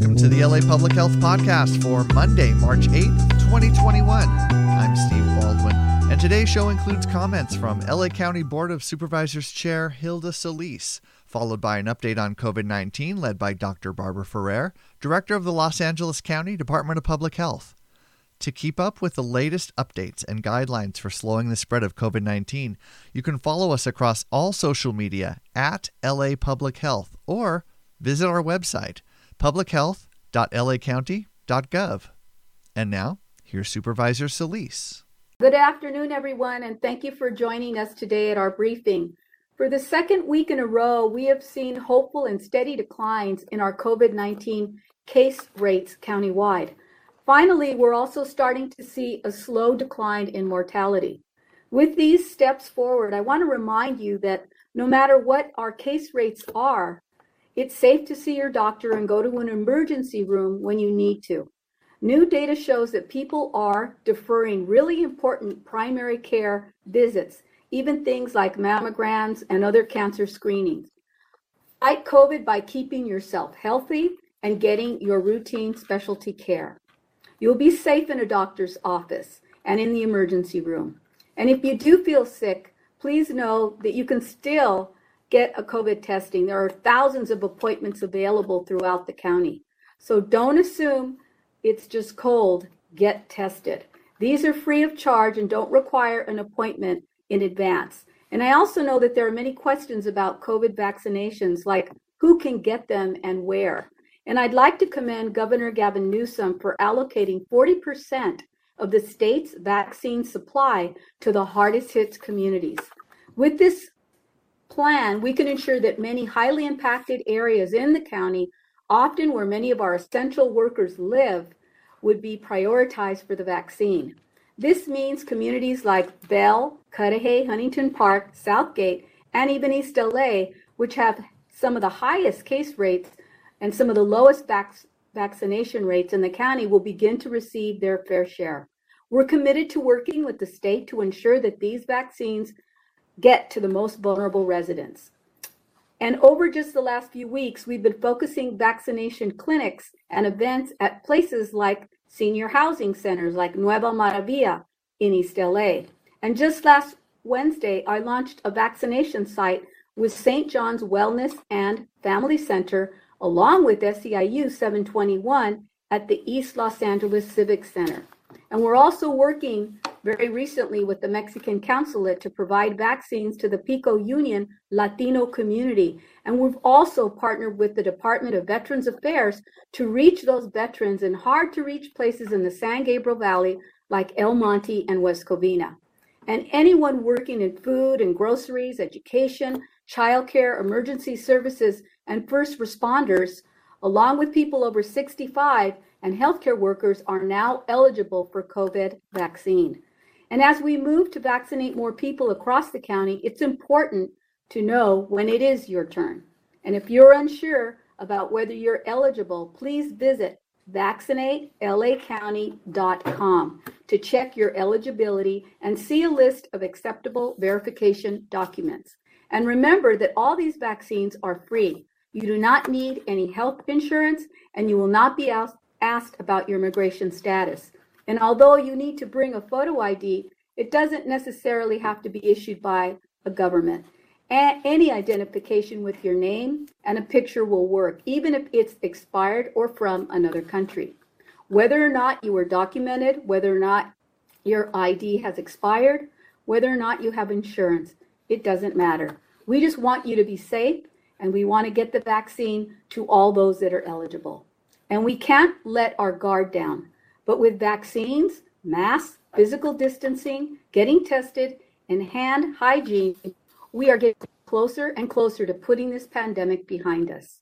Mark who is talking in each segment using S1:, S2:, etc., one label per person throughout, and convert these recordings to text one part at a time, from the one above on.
S1: Welcome to the LA Public Health Podcast for Monday, March 8th, 2021. I'm Steve Baldwin, and today's show includes comments from LA County Board of Supervisors Chair Hilda Solis, followed by an update on COVID 19 led by Dr. Barbara Ferrer, Director of the Los Angeles County Department of Public Health. To keep up with the latest updates and guidelines for slowing the spread of COVID 19, you can follow us across all social media at LA Public Health or visit our website, publichealth.lacounty.gov. And now, here's Supervisor Solis.
S2: Good afternoon, everyone, and thank you for joining us today at our briefing. For the second week in a row, we have seen hopeful and steady declines in our COVID 19 case rates countywide. Finally, we're also starting to see a slow decline in mortality. With these steps forward, I want to remind you that no matter what our case rates are, it's safe to see your doctor and go to an emergency room when you need to. New data shows that people are deferring really important primary care visits, even things like mammograms and other cancer screenings. Fight COVID by keeping yourself healthy and getting your routine specialty care. You'll be safe in a doctor's office and in the emergency room. And if you do feel sick, please know that you can still get a COVID testing. There are thousands of appointments available throughout the county. So don't assume it's just cold. Get tested. These are free of charge and don't require an appointment in advance. And I also know that there are many questions about COVID vaccinations, like who can get them and where. And I'd like to commend Governor Gavin Newsom for allocating 40% of the state's vaccine supply to the hardest hit communities. With this plan, we can ensure that many highly impacted areas in the county, often where many of our essential workers live, would be prioritized for the vaccine. This means communities like Bell, Cudahy, Huntington Park, South Gate, and even East LA, which have some of the highest case rates and some of the lowest vac- vaccination rates in the county, will begin to receive their fair share. We're committed to working with the state to ensure that these vaccines get to the most vulnerable residents. And over just the last few weeks, we've been focusing vaccination clinics and events at places like senior housing centers like Nueva Maravilla in East LA. And just last Wednesday, I launched a vaccination site with St. John's Wellness and Family Center, along with SEIU 721 at the East Los Angeles Civic Center. And we're also working very recently with the Mexican consulate to provide vaccines to the Pico Union Latino community. And we've also partnered with the Department of Veterans Affairs to reach those veterans in hard to reach places in the San Gabriel Valley like El Monte and West Covina. And anyone working in food and groceries, education, childcare, emergency services, and first responders, along with people over 65 and healthcare workers, are now eligible for COVID vaccine. And as we move to vaccinate more people across the county, it's important to know when it is your turn. And if you're unsure about whether you're eligible, please visit vaccinatelacounty.com to check your eligibility and see a list of acceptable verification documents. And remember that all these vaccines are free. You do not need any health insurance and you will not be asked about your immigration status. And although you need to bring a photo ID, it doesn't necessarily have to be issued by a government. A- any identification with your name and a picture will work, even if it's expired or from another country. Whether or not you are documented, whether or not your ID has expired, whether or not you have insurance, it doesn't matter. We just want you to be safe and we want to get the vaccine to all those that are eligible. And we can't let our guard down. But with vaccines, masks, physical distancing, getting tested, and hand hygiene, we are getting closer and closer to putting this pandemic behind us.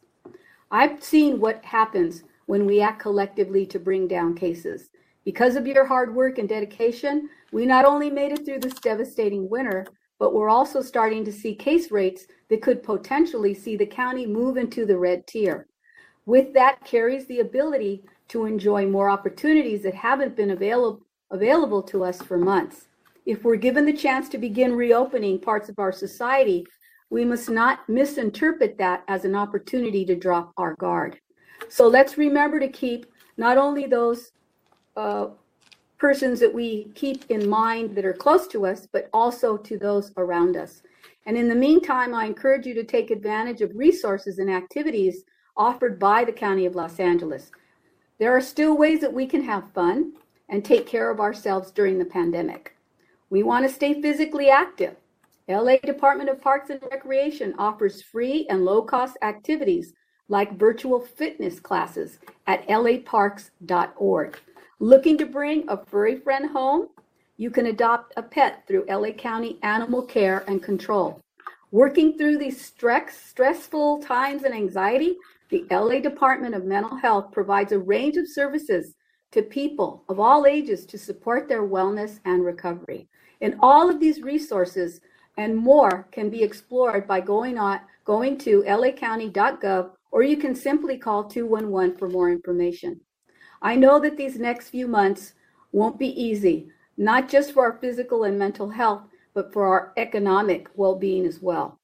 S2: I've seen what happens when we act collectively to bring down cases. Because of your hard work and dedication, we not only made it through this devastating winter, but we're also starting to see case rates that could potentially see the county move into the red tier. With that carries the ability to enjoy more opportunities that haven't been available available to us for months. If we're given the chance to begin reopening parts of our society, we must not misinterpret that as an opportunity to drop our guard. So let's remember to keep not only those uh, persons that we keep in mind that are close to us, but also to those around us. And in the meantime, I encourage you to take advantage of resources and activities offered by the County of Los Angeles. There are still ways that we can have fun and take care of ourselves during the pandemic. We want to stay physically active. LA Department of Parks and Recreation offers free and low cost activities like virtual fitness classes at laparks.org. Looking to bring a furry friend home? You can adopt a pet through LA County Animal Care and Control. Working through these stress, stressful times and anxiety, the LA Department of Mental Health provides a range of services to people of all ages to support their wellness and recovery. And all of these resources and more can be explored by going on going to lacounty.gov or you can simply call 211 for more information. I know that these next few months won't be easy, not just for our physical and mental health, but for our economic well being as well.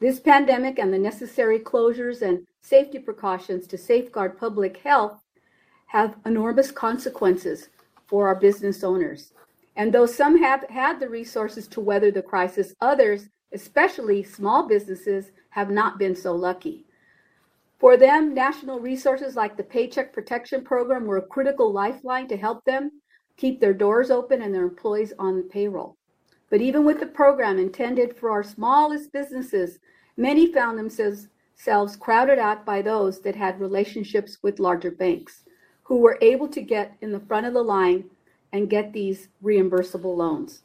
S2: This pandemic and the necessary closures and safety precautions to safeguard public health have enormous consequences for our business owners. And though some have had the resources to weather the crisis, others, especially small businesses, have not been so lucky. For them, national resources like the Paycheck Protection Program were a critical lifeline to help them keep their doors open and their employees on the payroll. But even with the program intended for our smallest businesses, many found themselves crowded out by those that had relationships with larger banks who were able to get in the front of the line and get these reimbursable loans.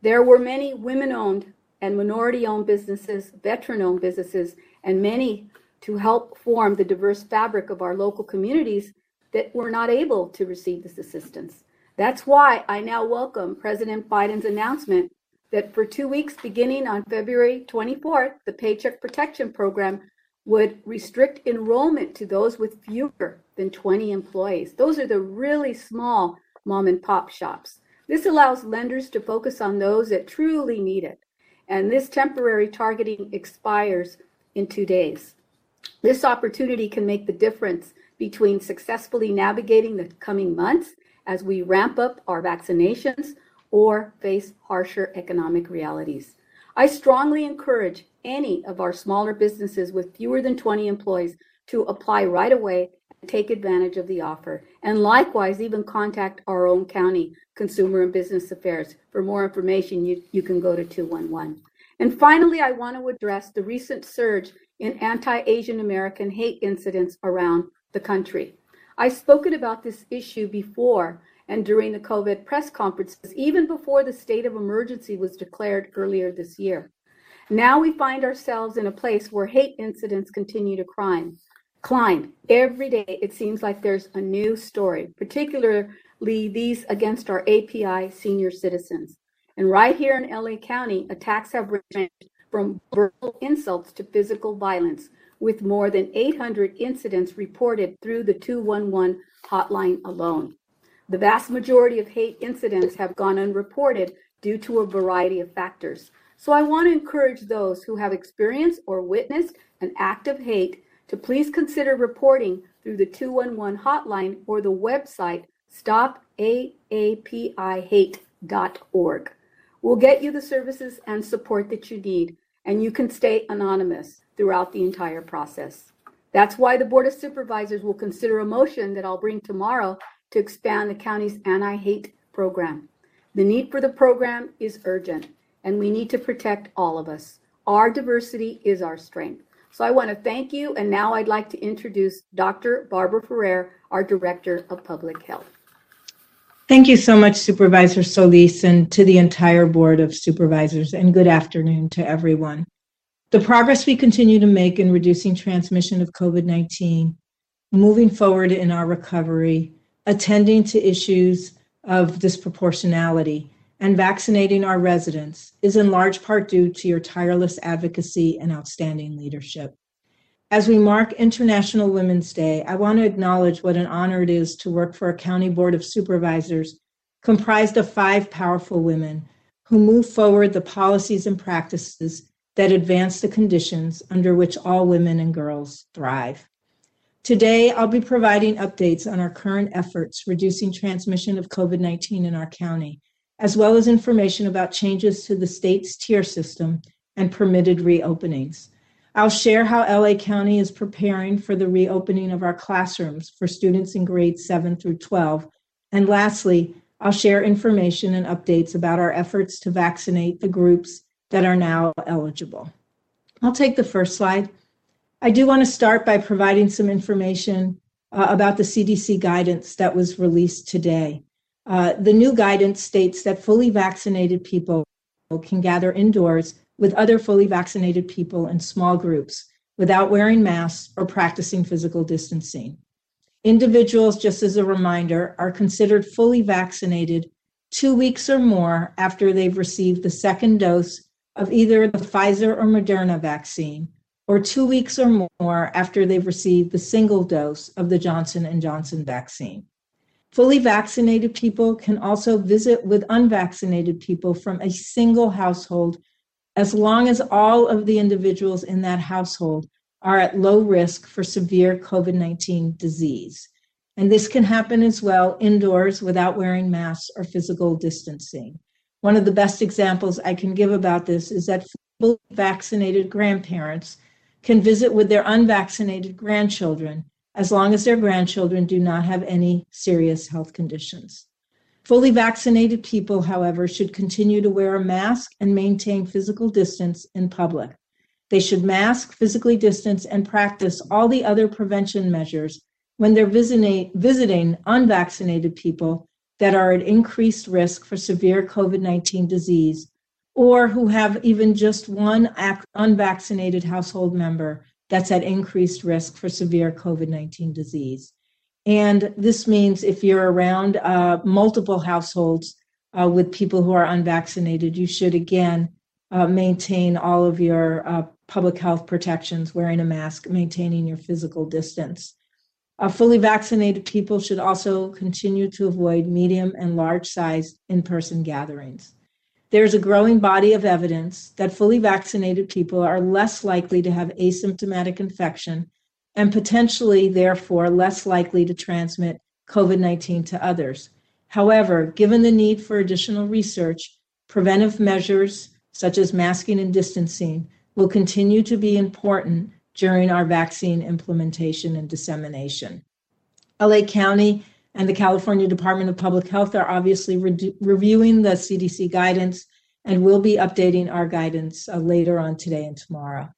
S2: There were many women owned and minority owned businesses, veteran owned businesses, and many to help form the diverse fabric of our local communities that were not able to receive this assistance. That's why I now welcome President Biden's announcement that for two weeks, beginning on February 24th, the Paycheck Protection Program would restrict enrollment to those with fewer than 20 employees. Those are the really small mom and pop shops. This allows lenders to focus on those that truly need it. And this temporary targeting expires in two days. This opportunity can make the difference between successfully navigating the coming months as we ramp up our vaccinations or face harsher economic realities. I strongly encourage any of our smaller businesses with fewer than 20 employees to apply right away and take advantage of the offer. And likewise, even contact our own county consumer and business affairs. For more information, you, you can go to 211. And finally, I want to address the recent surge in anti Asian American hate incidents around the country. I've spoken about this issue before and during the COVID press conferences, even before the state of emergency was declared earlier this year. Now we find ourselves in a place where hate incidents continue to climb. Climb. Every day it seems like there's a new story, particularly these against our API senior citizens. And right here in LA County, attacks have ranged from verbal insults to physical violence, with more than 800 incidents reported through the 211 hotline alone. The vast majority of hate incidents have gone unreported due to a variety of factors. So I want to encourage those who have experienced or witnessed an act of hate to please consider reporting through the 211 hotline or the website stopaapihate.org. We'll get you the services and support that you need, and you can stay anonymous throughout the entire process. That's why the Board of Supervisors will consider a motion that I'll bring tomorrow to expand the county's anti hate program. The need for the program is urgent, and we need to protect all of us. Our diversity is our strength. So I want to thank you, and now I'd like to introduce Dr. Barbara Ferrer, our Director of Public Health.
S3: Thank you so much, Supervisor Solis, and to the entire Board of Supervisors, and good afternoon to everyone. The progress we continue to make in reducing transmission of COVID 19, moving forward in our recovery, attending to issues of disproportionality, and vaccinating our residents is in large part due to your tireless advocacy and outstanding leadership. As we mark International Women's Day, I want to acknowledge what an honor it is to work for a county board of supervisors comprised of five powerful women who move forward the policies and practices that advance the conditions under which all women and girls thrive. Today, I'll be providing updates on our current efforts reducing transmission of COVID 19 in our county, as well as information about changes to the state's tier system and permitted reopenings. I'll share how LA County is preparing for the reopening of our classrooms for students in grades 7 through 12. And lastly, I'll share information and updates about our efforts to vaccinate the groups that are now eligible. I'll take the first slide. I do want to start by providing some information uh, about the CDC guidance that was released today. Uh, the new guidance states that fully vaccinated people can gather indoors with other fully vaccinated people in small groups without wearing masks or practicing physical distancing. Individuals, just as a reminder, are considered fully vaccinated two weeks or more after they've received the second dose of either the Pfizer or Moderna vaccine or two weeks or more after they've received the single dose of the Johnson & Johnson vaccine. Fully vaccinated people can also visit with unvaccinated people from a single household as long as all of the individuals in that household are at low risk for severe COVID 19 disease. And this can happen as well indoors without wearing masks or physical distancing. One of the best examples I can give about this is that fully vaccinated grandparents can visit with their unvaccinated grandchildren as long as their grandchildren do not have any serious health conditions. Fully vaccinated people, however, should continue to wear a mask and maintain physical distance in public. They should mask, physically distance, and practice all the other prevention measures when they're visiting, visiting unvaccinated people that are at increased risk for severe COVID 19 disease or who have even just one unvaccinated household member that's at increased risk for severe COVID 19 disease. And this means if you're around uh, multiple households uh, with people who are unvaccinated, you should again uh, maintain all of your uh, public health protections, wearing a mask, maintaining your physical distance. Uh, fully vaccinated people should also continue to avoid medium and large sized in person gatherings. There's a growing body of evidence that fully vaccinated people are less likely to have asymptomatic infection and potentially, therefore, less likely to transmit COVID 19 to others. However, given the need for additional research, preventive measures such as masking and distancing will continue to be important during our vaccine implementation and dissemination. LA County and the California Department of Public Health are obviously re- reviewing the CDC guidance and will be updating our guidance uh, later on today and tomorrow.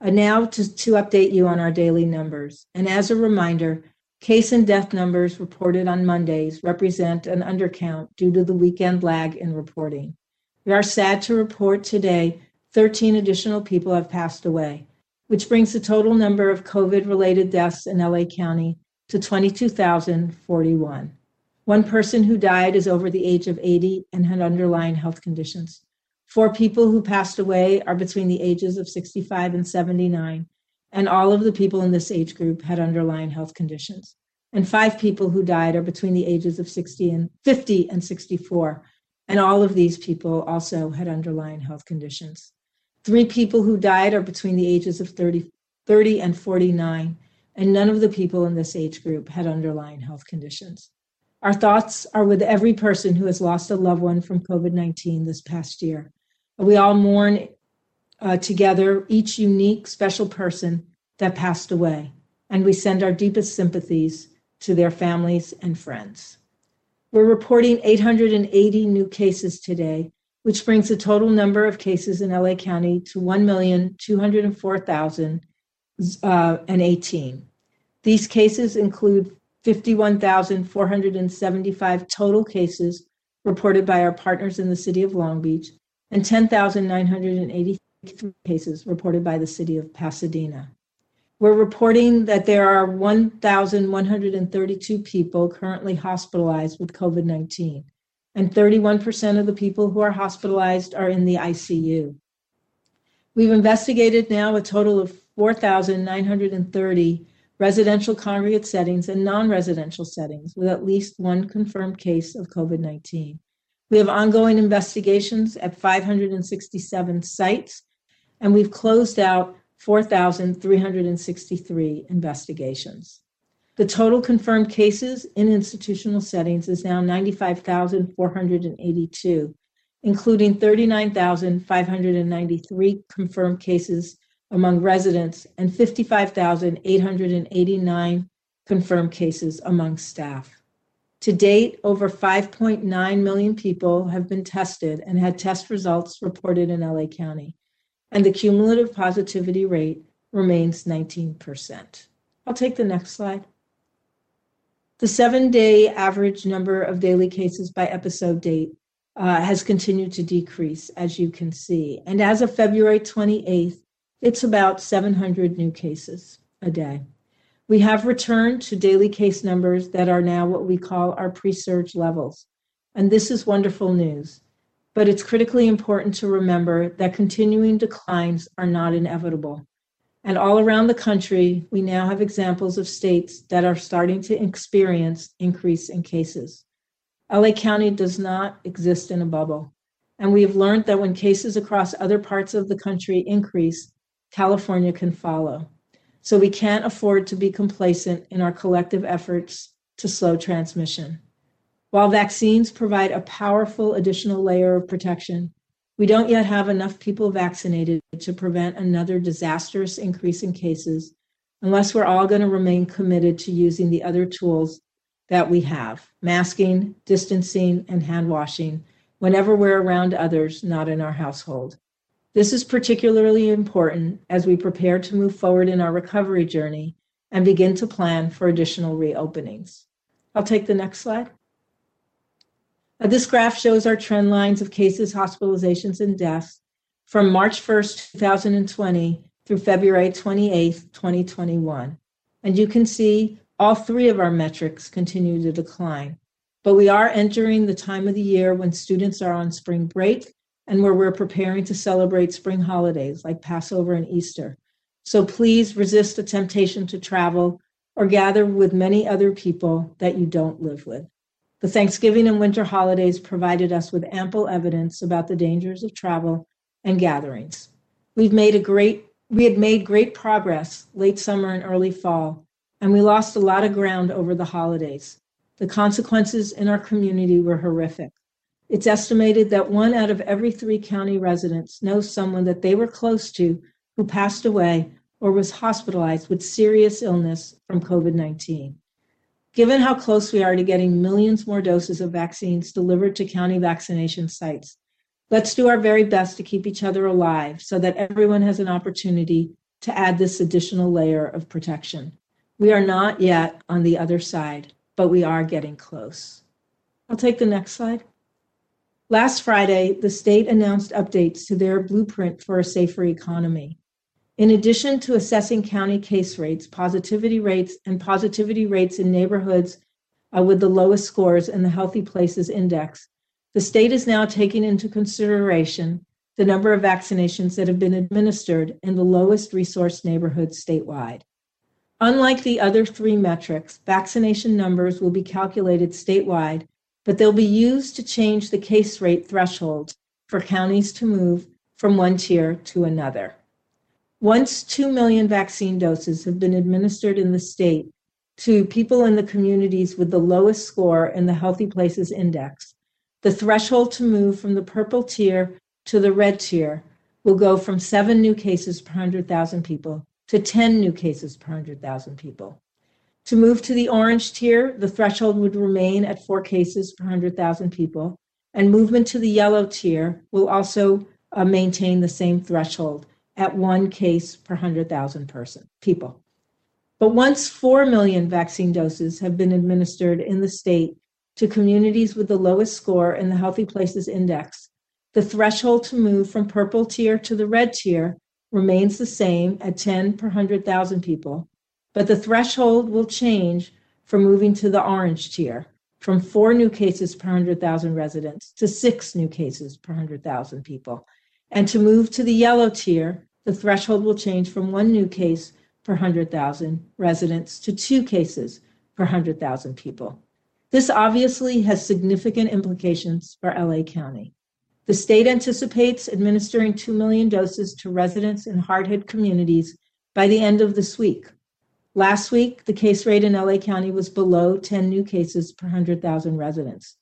S3: Uh, now to, to update you on our daily numbers. And as a reminder, case and death numbers reported on Mondays represent an undercount due to the weekend lag in reporting. We are sad to report today 13 additional people have passed away, which brings the total number of COVID related deaths in LA County to 22,041. One person who died is over the age of 80 and had underlying health conditions. Four people who passed away are between the ages of 65 and 79, and all of the people in this age group had underlying health conditions. And five people who died are between the ages of 60 and 50 and 64, and all of these people also had underlying health conditions. Three people who died are between the ages of 30, 30 and 49, and none of the people in this age group had underlying health conditions. Our thoughts are with every person who has lost a loved one from COVID 19 this past year. We all mourn uh, together each unique, special person that passed away, and we send our deepest sympathies to their families and friends. We're reporting 880 new cases today, which brings the total number of cases in LA County to 1,204,018. These cases include 51,475 total cases reported by our partners in the city of Long Beach and 10,983 cases reported by the city of Pasadena. We're reporting that there are 1,132 people currently hospitalized with COVID 19, and 31% of the people who are hospitalized are in the ICU. We've investigated now a total of 4,930 residential congregate settings and non residential settings with at least one confirmed case of COVID 19. We have ongoing investigations at 567 sites, and we've closed out 4,363 investigations. The total confirmed cases in institutional settings is now 95,482, including 39,593 confirmed cases among residents and 55,889 confirmed cases among staff. To date, over 5.9 million people have been tested and had test results reported in LA County, and the cumulative positivity rate remains 19%. I'll take the next slide. The seven day average number of daily cases by episode date uh, has continued to decrease, as you can see. And as of February 28th, it's about 700 new cases a day. We have returned to daily case numbers that are now what we call our pre surge levels. And this is wonderful news. But it's critically important to remember that continuing declines are not inevitable. And all around the country, we now have examples of states that are starting to experience increase in cases. LA County does not exist in a bubble. And we have learned that when cases across other parts of the country increase, California can follow. So we can't afford to be complacent in our collective efforts to slow transmission. While vaccines provide a powerful additional layer of protection, we don't yet have enough people vaccinated to prevent another disastrous increase in cases unless we're all going to remain committed to using the other tools that we have masking, distancing, and hand washing whenever we're around others not in our household. This is particularly important as we prepare to move forward in our recovery journey and begin to plan for additional reopenings. I'll take the next slide. Uh, this graph shows our trend lines of cases, hospitalizations, and deaths from March 1st, 2020 through February 28th, 2021. And you can see all three of our metrics continue to decline. But we are entering the time of the year when students are on spring break and where we're preparing to celebrate spring holidays like Passover and Easter. So please resist the temptation to travel or gather with many other people that you don't live with. The Thanksgiving and winter holidays provided us with ample evidence about the dangers of travel and gatherings. We've made a great we had made great progress late summer and early fall, and we lost a lot of ground over the holidays. The consequences in our community were horrific. It's estimated that one out of every three county residents knows someone that they were close to who passed away or was hospitalized with serious illness from COVID 19. Given how close we are to getting millions more doses of vaccines delivered to county vaccination sites, let's do our very best to keep each other alive so that everyone has an opportunity to add this additional layer of protection. We are not yet on the other side, but we are getting close. I'll take the next slide. Last Friday, the state announced updates to their blueprint for a safer economy. In addition to assessing county case rates, positivity rates, and positivity rates in neighborhoods uh, with the lowest scores in the Healthy Places Index, the state is now taking into consideration the number of vaccinations that have been administered in the lowest resource neighborhoods statewide. Unlike the other three metrics, vaccination numbers will be calculated statewide but they'll be used to change the case rate threshold for counties to move from one tier to another. Once 2 million vaccine doses have been administered in the state to people in the communities with the lowest score in the Healthy Places Index, the threshold to move from the purple tier to the red tier will go from seven new cases per 100,000 people to 10 new cases per 100,000 people. To move to the orange tier, the threshold would remain at four cases per 100,000 people, and movement to the yellow tier will also uh, maintain the same threshold at one case per 100,000 person people. But once 4 million vaccine doses have been administered in the state to communities with the lowest score in the Healthy Places Index, the threshold to move from purple tier to the red tier remains the same at 10 per 100,000 people, but the threshold will change for moving to the orange tier from four new cases per 100,000 residents to six new cases per 100,000 people. And to move to the yellow tier, the threshold will change from one new case per 100,000 residents to two cases per 100,000 people. This obviously has significant implications for LA County. The state anticipates administering 2 million doses to residents in hard hit communities by the end of this week. Last week, the case rate in LA County was below 10 new cases per 100,000 residents.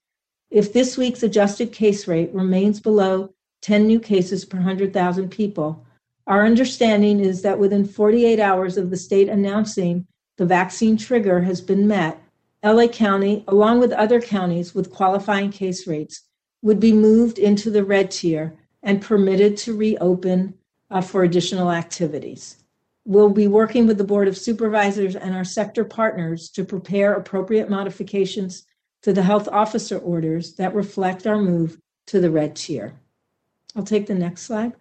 S3: If this week's adjusted case rate remains below 10 new cases per 100,000 people, our understanding is that within 48 hours of the state announcing the vaccine trigger has been met, LA County, along with other counties with qualifying case rates, would be moved into the red tier and permitted to reopen uh, for additional activities. We'll be working with the Board of Supervisors and our sector partners to prepare appropriate modifications to the health officer orders that reflect our move to the red tier. I'll take the next slide.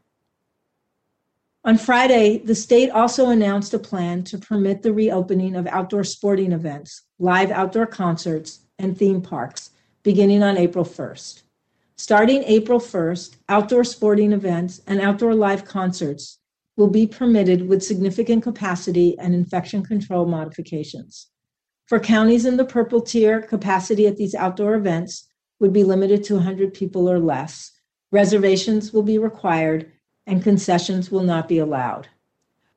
S3: On Friday, the state also announced a plan to permit the reopening of outdoor sporting events, live outdoor concerts, and theme parks beginning on April 1st. Starting April 1st, outdoor sporting events and outdoor live concerts will be permitted with significant capacity and infection control modifications. For counties in the purple tier, capacity at these outdoor events would be limited to 100 people or less. Reservations will be required and concessions will not be allowed.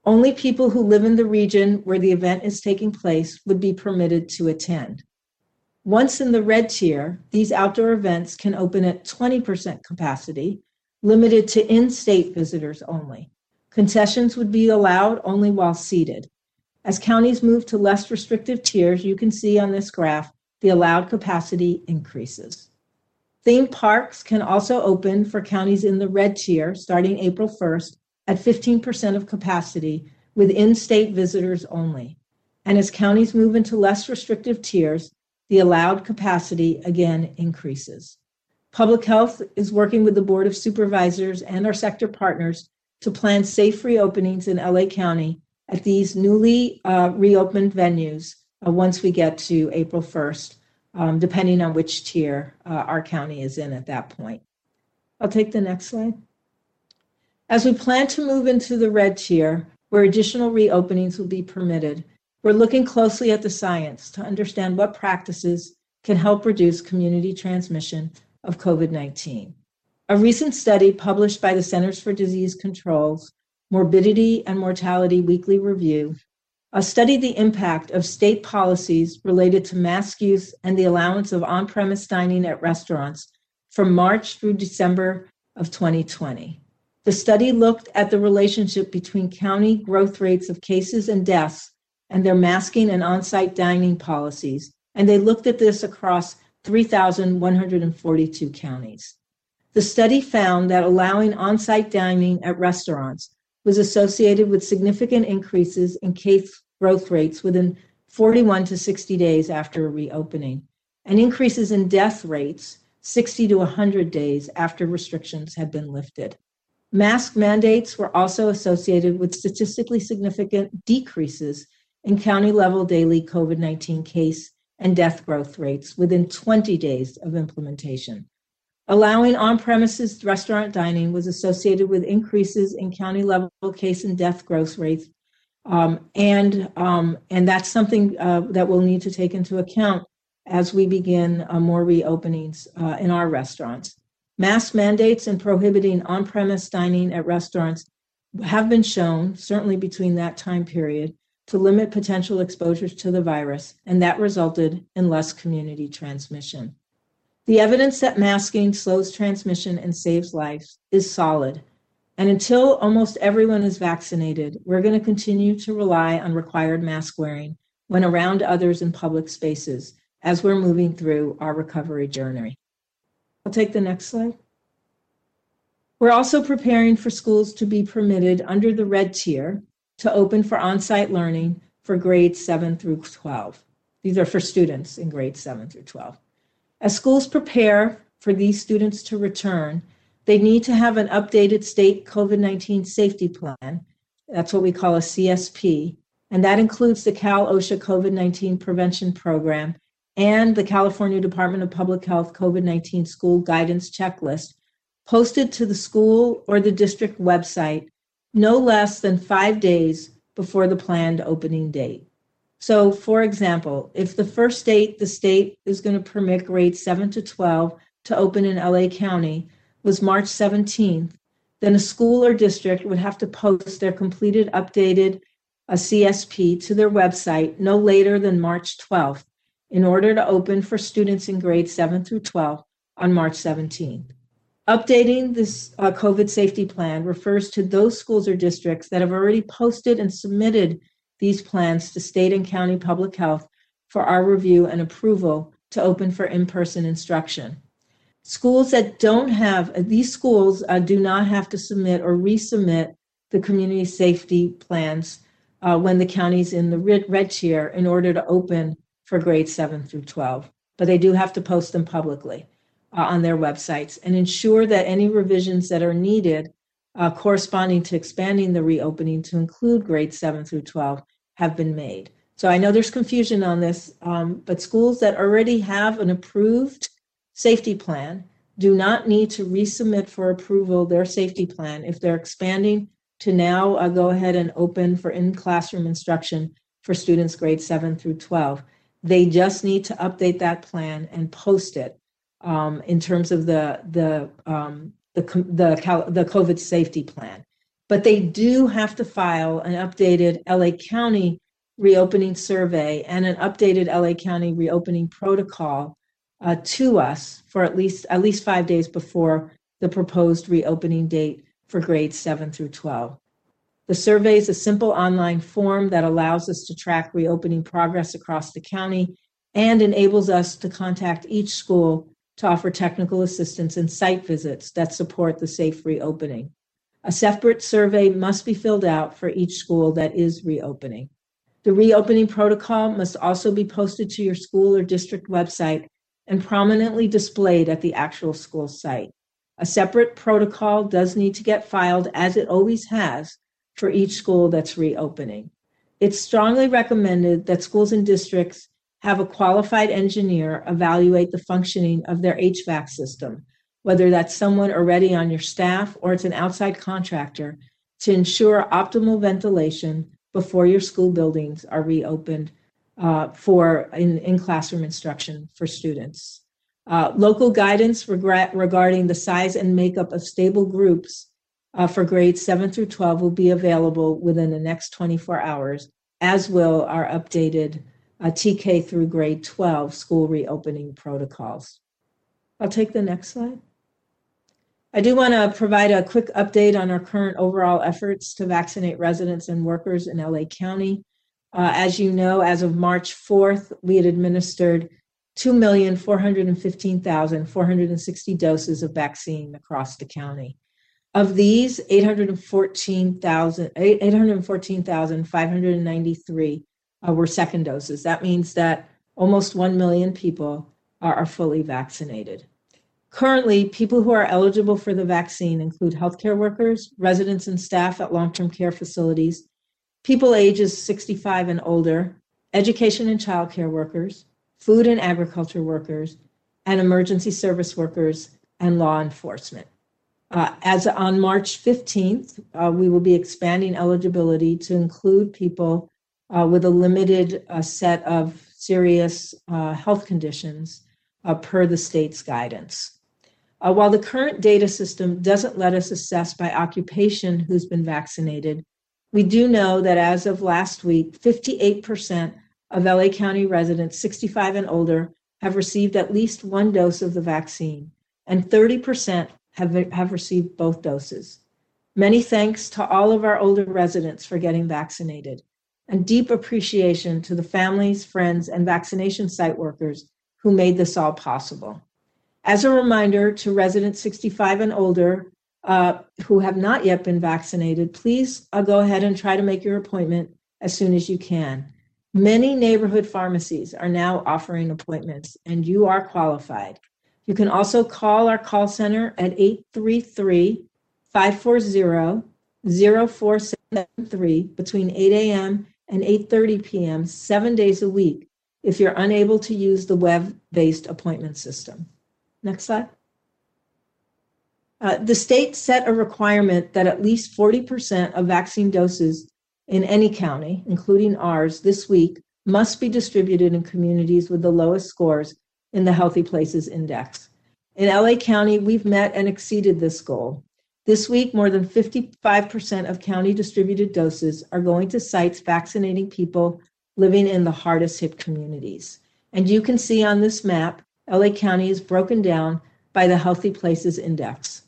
S3: Only people who live in the region where the event is taking place would be permitted to attend. Once in the red tier, these outdoor events can open at 20% capacity, limited to in state visitors only. Concessions would be allowed only while seated. As counties move to less restrictive tiers, you can see on this graph the allowed capacity increases. Theme parks can also open for counties in the red tier starting April 1st at 15% of capacity with in state visitors only. And as counties move into less restrictive tiers, the allowed capacity again increases. Public Health is working with the Board of Supervisors and our sector partners to plan safe reopenings in LA County at these newly uh, reopened venues uh, once we get to April 1st um, depending on which tier uh, our county is in at that point. I'll take the next slide. As we plan to move into the red tier, where additional reopenings will be permitted, we're looking closely at the science to understand what practices can help reduce community transmission of COVID 19. A recent study published by the Centers for Disease Control's Morbidity and Mortality Weekly Review studied the impact of state policies related to mask use and the allowance of on premise dining at restaurants from March through December of 2020. The study looked at the relationship between county growth rates of cases and deaths and their masking and on site dining policies, and they looked at this across 3,142 counties. The study found that allowing on site dining at restaurants was associated with significant increases in case growth rates within 41 to 60 days after reopening, and increases in death rates 60 to 100 days after restrictions had been lifted. Mask mandates were also associated with statistically significant decreases in county level daily COVID 19 case and death growth rates within 20 days of implementation. Allowing on premises restaurant dining was associated with increases in county level case and death growth rates. Um, and, um, and that's something uh, that we'll need to take into account as we begin uh, more reopenings uh, in our restaurants. Mask mandates and prohibiting on premise dining at restaurants have been shown, certainly between that time period, to limit potential exposures to the virus, and that resulted in less community transmission. The evidence that masking slows transmission and saves lives is solid. And until almost everyone is vaccinated, we're going to continue to rely on required mask wearing when around others in public spaces as we're moving through our recovery journey. I'll take the next slide. We're also preparing for schools to be permitted under the red tier to open for on site learning for grades 7 through 12. These are for students in grades 7 through 12. As schools prepare for these students to return, they need to have an updated state COVID 19 safety plan. That's what we call a CSP. And that includes the Cal OSHA COVID 19 prevention program and the California Department of Public Health COVID 19 school guidance checklist posted to the school or the district website no less than five days before the planned opening date. So, for example, if the first date the state is going to permit grades 7 to 12 to open in LA County was March 17th, then a school or district would have to post their completed updated a CSP to their website no later than March 12th in order to open for students in grades 7 through 12 on March 17th. Updating this uh, COVID safety plan refers to those schools or districts that have already posted and submitted these plans to state and county public health for our review and approval to open for in-person instruction. Schools that don't have, these schools uh, do not have to submit or resubmit the community safety plans uh, when the county's in the red, red tier in order to open for grades 7 through 12. But they do have to post them publicly uh, on their websites and ensure that any revisions that are needed uh, corresponding to expanding the reopening to include grades 7 through 12 have been made. So I know there's confusion on this, um, but schools that already have an approved safety plan do not need to resubmit for approval their safety plan if they're expanding to now uh, go ahead and open for in-classroom instruction for students grades 7 through 12. They just need to update that plan and post it um, in terms of the the um, the the the COVID safety plan. But they do have to file an updated LA County reopening survey and an updated LA County reopening protocol uh, to us for at least at least five days before the proposed reopening date for grades 7 through 12. The survey is a simple online form that allows us to track reopening progress across the county and enables us to contact each school to offer technical assistance and site visits that support the safe reopening. A separate survey must be filled out for each school that is reopening. The reopening protocol must also be posted to your school or district website and prominently displayed at the actual school site. A separate protocol does need to get filed, as it always has, for each school that's reopening. It's strongly recommended that schools and districts have a qualified engineer evaluate the functioning of their HVAC system, whether that's someone already on your staff or it's an outside contractor, to ensure optimal ventilation before your school buildings are reopened uh, for in, in classroom instruction for students. Uh, local guidance regret, regarding the size and makeup of stable groups uh, for grades 7 through 12 will be available within the next 24 hours, as will our updated uh, TK through grade 12 school reopening protocols. I'll take the next slide. I do want to provide a quick update on our current overall efforts to vaccinate residents and workers in LA County. Uh, as you know, as of March 4th, we had administered 2,415,460 doses of vaccine across the county. Of these, 814,593 uh, were second doses. That means that almost 1 million people are, are fully vaccinated. Currently, people who are eligible for the vaccine include healthcare workers, residents and staff at long term care facilities, people ages 65 and older, education and childcare workers, food and agriculture workers, and emergency service workers and law enforcement. Uh, as on March 15th, uh, we will be expanding eligibility to include people uh, with a limited uh, set of serious uh, health conditions uh, per the state's guidance. while the current data system doesn't let us assess by occupation who's been vaccinated, we do know that as of last week, 58% of LA County residents 65 and older have received at least one dose of the vaccine, and 30% have, have received both doses. Many thanks to all of our older residents for getting vaccinated, and deep appreciation to the families, friends, and vaccination site workers who made this all possible. As a reminder to residents 65 and older uh, who have not yet been vaccinated, please uh, go ahead and try to make your appointment as soon as you can. Many neighborhood pharmacies are now offering appointments, and you are qualified. You can also call our call center at 833 540 0473 between 8 a.m. and 8:30 p.m. 7 days a week if you're unable to use the web-based appointment system. Next slide. Uh, the state set a requirement that at least 40% of vaccine doses in any county, including ours, this week must be distributed in communities with the lowest scores in the Healthy Places Index. In LA County, we've met and exceeded this goal. This week, more than 55% of county distributed doses are going to sites vaccinating people living in the hardest hit communities. And you can see on this map, LA County is broken down by the Healthy Places Index.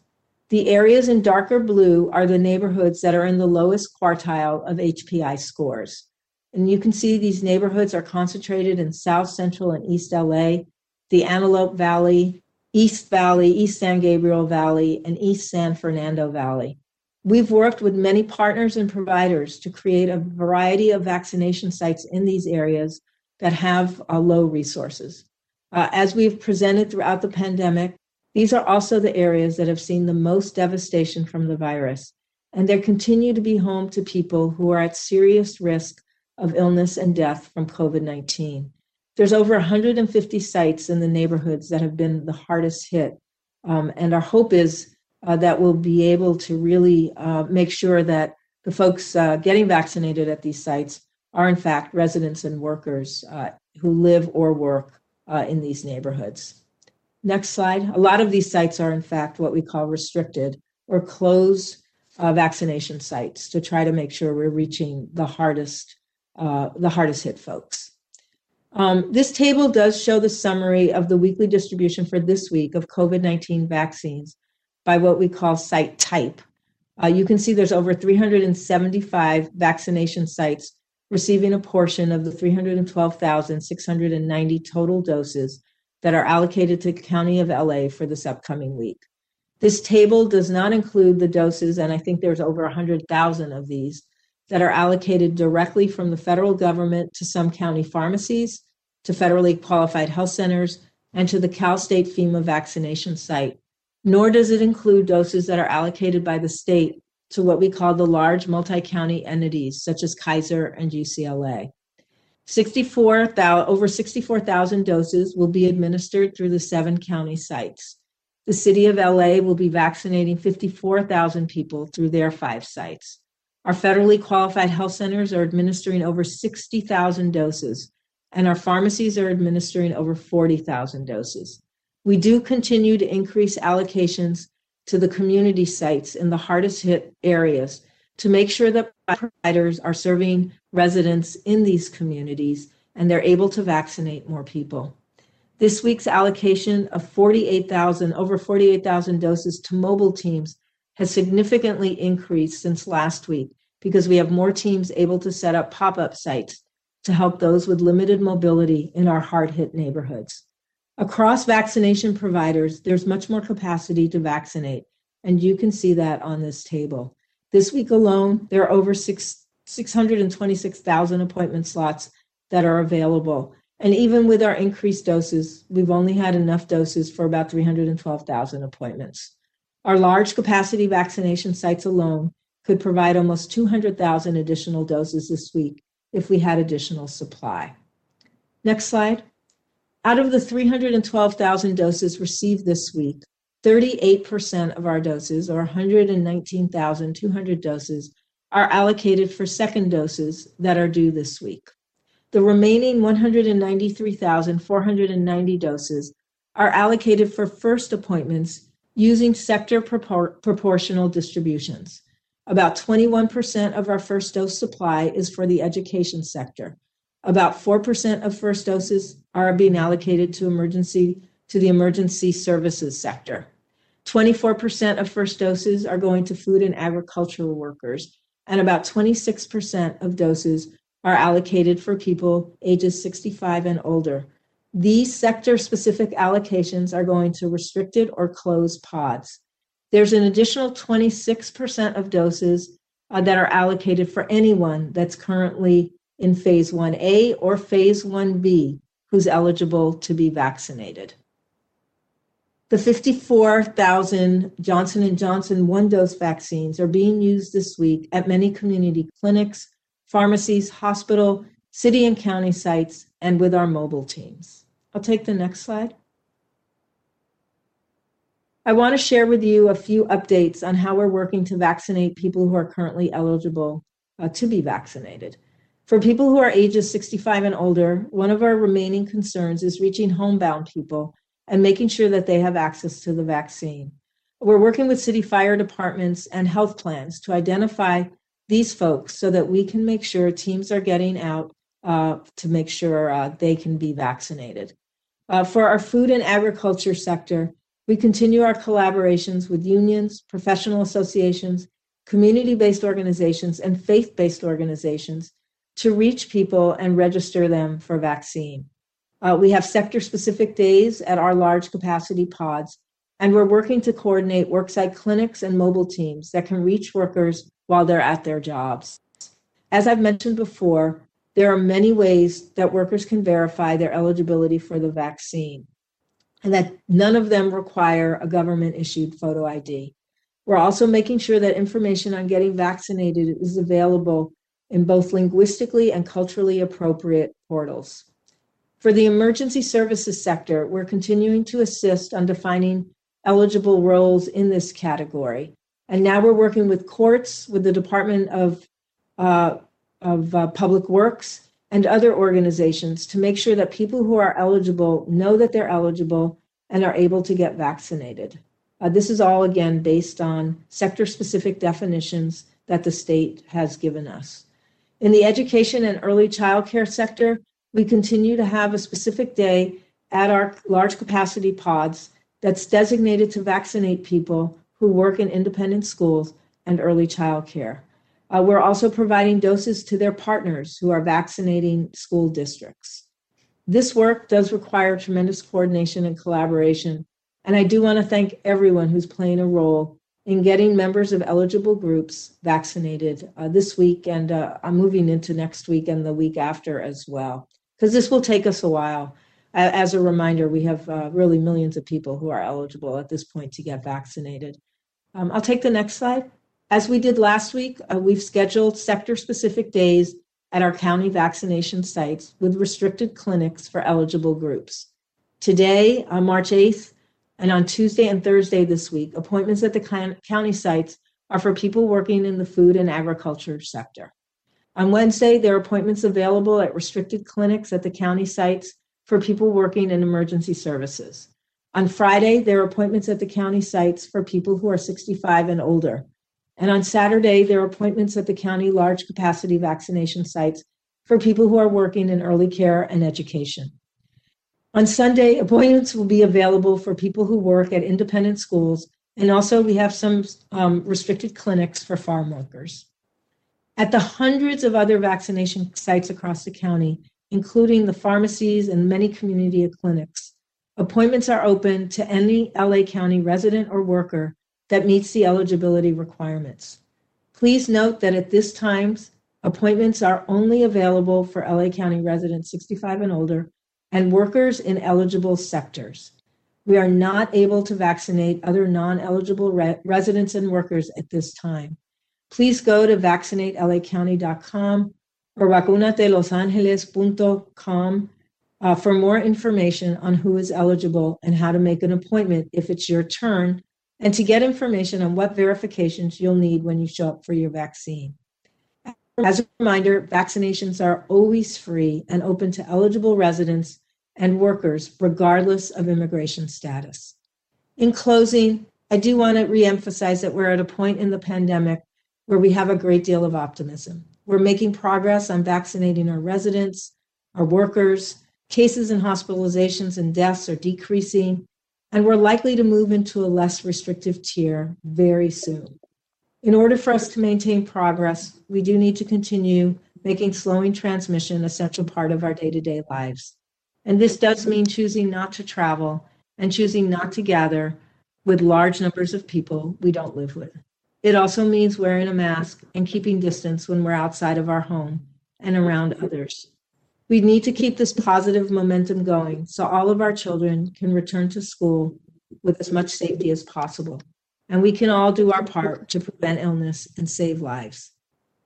S3: The areas in darker blue are the neighborhoods that are in the lowest quartile of HPI scores. And you can see these neighborhoods are concentrated in South Central and East LA, the Antelope Valley, East Valley, East San Gabriel Valley, and East San Fernando Valley. We've worked with many partners and providers to create a variety of vaccination sites in these areas that have uh, low resources. Uh, as we've presented throughout the pandemic, these are also the areas that have seen the most devastation from the virus, and they continue to be home to people who are at serious risk of illness and death from COVID 19. There's over 150 sites in the neighborhoods that have been the hardest hit. Um, and our hope is uh, that we'll be able to really uh, make sure that the folks uh, getting vaccinated at these sites are, in fact, residents and workers uh, who live or work uh, in these neighborhoods. Next slide. A lot of these sites are, in fact, what we call restricted or closed uh, vaccination sites to try to make sure we're reaching the hardest, the hardest hit folks. Um, this table does show the summary of the weekly distribution for this week of COVID 19 vaccines by what we call site type. Uh, you can see there's over 375 vaccination sites receiving a portion of the 312,690 total doses that are allocated to the County of LA for this upcoming week. This table does not include the doses, and I think there's over 100,000 of these that are allocated directly from the federal government to some county pharmacies, to federally qualified health centers, and to the Cal State FEMA vaccination site. Nor does it include doses that are allocated by the state to what we call the large multi county entities, such as Kaiser and UCLA. 64, 000, over 64,000 doses will be administered through the seven county sites. The city of LA will be vaccinating 54,000 people through their five sites. Our federally qualified health centers are administering over 60,000 doses, and our pharmacies are administering over 40,000 doses. We do continue to increase allocations to the community sites in the hardest hit areas to make sure that providers are serving residents in these communities and they're able to vaccinate more people. This week's allocation of 48,000, over 48,000 doses to mobile teams has significantly increased since last week because we have more teams able to set up pop up sites to help those with limited mobility in our hard hit neighborhoods. Across vaccination providers, there's much more capacity to vaccinate, and you can see that on this table. This week alone, there are over six, 626,000 appointment slots that are available. And even with our increased doses, we've only had enough doses for about 312,000 appointments. Our large capacity vaccination sites alone could provide almost 200,000 additional doses this week if we had additional supply. Next slide. Out of the 312,000 doses received this week, 38% of our doses, or 119,200 doses, are allocated for second doses that are due this week. The remaining 193,490 doses are allocated for first appointments using sector propor- proportional distributions. About 21% of our first dose supply is for the education sector. About 4% of first doses are being allocated to emergency to the emergency services sector. 24% of first doses are going to food and agricultural workers, and about 26% of doses are allocated for people ages 65 and older, these sector specific allocations are going to restricted or closed pods. There's an additional 26% of doses uh, that are allocated for anyone that's currently in phase 1A or phase 1B who's eligible to be vaccinated. The 54,000 Johnson & Johnson one-dose vaccines are being used this week at many community clinics, pharmacies, hospital, city and county sites, and with our mobile teams. I'll take the next slide. I want to share with you a few updates on how we're working to vaccinate people who are currently eligible uh, to be vaccinated. For people who are ages 65 and older, one of our remaining concerns is reaching homebound people and making sure that they have access to the vaccine. We're working with city fire departments and health plans to identify these folks so that we can make sure teams are getting out uh, to make sure uh, they can be vaccinated. Uh, for our food and agriculture sector, we continue our collaborations with unions, professional associations, community based organizations, and faith based organizations to reach people and register them for vaccine. Uh, we have sector specific days at our large capacity pods and we're working to coordinate worksite clinics and mobile teams that can reach workers while they're at their jobs. As I've mentioned before, there are many ways that workers can verify their eligibility for the vaccine, and that none of them require a government issued photo ID. We're also making sure that information on getting vaccinated is available in both linguistically and culturally appropriate portals. For the emergency services sector, we're continuing to assist on defining eligible roles in this category. And now we're working with courts, with the Department of, uh, of uh, Public Works, and other organizations to make sure that people who are eligible know that they're eligible and are able to get vaccinated. Uh, this is all, again, based on sector specific definitions that the state has given us. In the education and early childcare sector, we continue to have a specific day at our large capacity pods that's designated to vaccinate people who work in independent schools and early child care. Uh, we're also providing doses to their partners who are vaccinating school districts. This work does require tremendous coordination and collaboration, and I do want to thank everyone who's playing a role in getting members of eligible groups vaccinated uh, this week, and uh, I'm moving into next week and the week after as well, because this will take us a while as a reminder, we have uh, really millions of people who are eligible at this point to get vaccinated. Um, I'll take the next slide. As we did last week, uh, we've scheduled sector specific days at our county vaccination sites with restricted clinics for eligible groups. Today, on March 8th, and on Tuesday and Thursday this week, appointments at the county sites are for people working in the food and agriculture sector. On Wednesday, there are appointments available at restricted clinics at the county sites for people working in emergency services. On Friday, there are appointments at the county sites for people who are 65 and older. And on Saturday, there are appointments at the county large capacity vaccination sites for people who are working in early care and education. On Sunday, appointments will be available for people who work at independent schools, and also we have some um, restricted clinics for farm workers. At the hundreds of other vaccination sites across the county, including the pharmacies and many community clinics. Appointments are open to any LA County resident or worker that meets the eligibility requirements. Please note that at this time, appointments are only available for LA County residents 65 and older and workers in eligible sectors. We are not able to vaccinate other non eligible re- residents and workers at this time. Please go to vaccinatelacounty.com or vacunatelosangeles.com uh, for more information on who is eligible and how to make an appointment if it's your turn, and to get information on what verifications you'll need when you show up for your vaccine. As a reminder, vaccinations are always free and open to eligible residents and workers, regardless of immigration status. In closing, I do want to reemphasize that we're at a point in the pandemic where we have a great deal of optimism. We're making progress on vaccinating our residents, our workers. Cases and hospitalizations and deaths are decreasing, and we're likely to move into a less restrictive tier very soon. In order for us to maintain progress, we do need to continue making slowing transmission a central part of our day to day lives. And this does mean choosing not to travel and choosing not to gather with large numbers of people we don't live with. It also means wearing a mask and keeping distance when we're outside of our home and around others. We need to keep this positive momentum going so all of our children can return to school with as much safety as possible. And we can all do our part to prevent illness and save lives.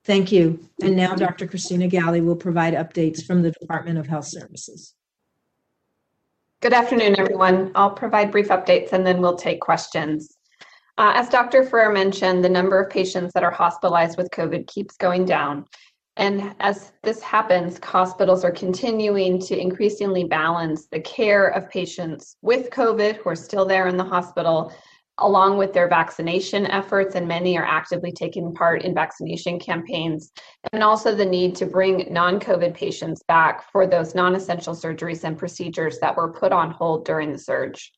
S3: Thank you. And now Dr. Christina Ghaly will provide updates from the Department of Health Services.
S4: Good afternoon, everyone. I'll provide brief updates and then we'll take questions. Uh, as Dr. Ferrer mentioned, the number of patients that are hospitalized with COVID keeps going down. And as this happens, hospitals are continuing to increasingly balance the care of patients with COVID who are still there in the hospital, along with their vaccination efforts, and many are actively taking part in vaccination campaigns, and also the need to bring non COVID patients back for those non essential surgeries and procedures that were put on hold during the surge.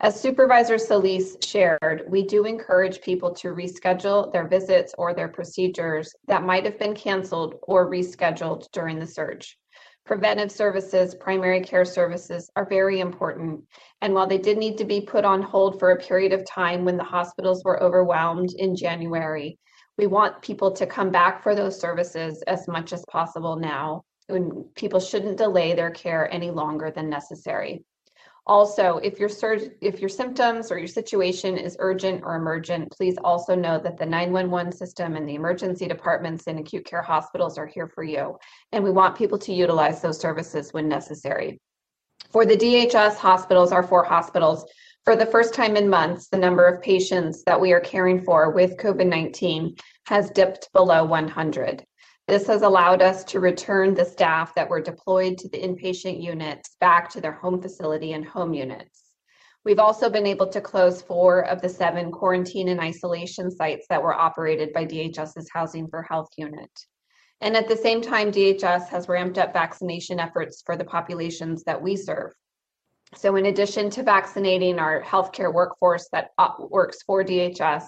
S4: As Supervisor Solis shared, we do encourage people to reschedule their visits or their procedures that might have been canceled or rescheduled during the surge. Preventive services, primary care services are very important. And while they did need to be put on hold for a period of time when the hospitals were overwhelmed in January, we want people to come back for those services as much as possible now. And people shouldn't delay their care any longer than necessary. Also, if your if your symptoms or your situation is urgent or emergent, please also know that the 911 system and the emergency departments in acute care hospitals are here for you. And we want people to utilize those services when necessary. For the DHS hospitals, our four hospitals, for the first time in months, the number of patients that we are caring for with COVID 19 has dipped below 100. This has allowed us to return the staff that were deployed to the inpatient units back to their home facility and home units. We've also been able to close four of the seven quarantine and isolation sites that were operated by DHS's Housing for Health unit. And at the same time, DHS has ramped up vaccination efforts for the populations that we serve. So, in addition to vaccinating our healthcare workforce that uh, works for DHS,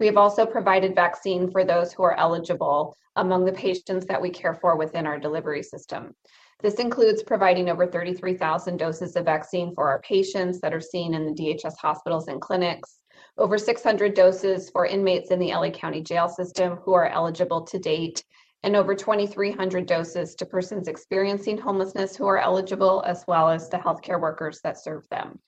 S4: we have also provided vaccine for those who are eligible among the patients that we care for within our delivery system. This includes providing over 33,000 doses of vaccine for our patients that are seen in the DHS hospitals and clinics, over 600 doses for inmates in the LA County jail system who are eligible to date, and over 2,300 doses to persons experiencing homelessness who are eligible, as well as the healthcare workers that serve them.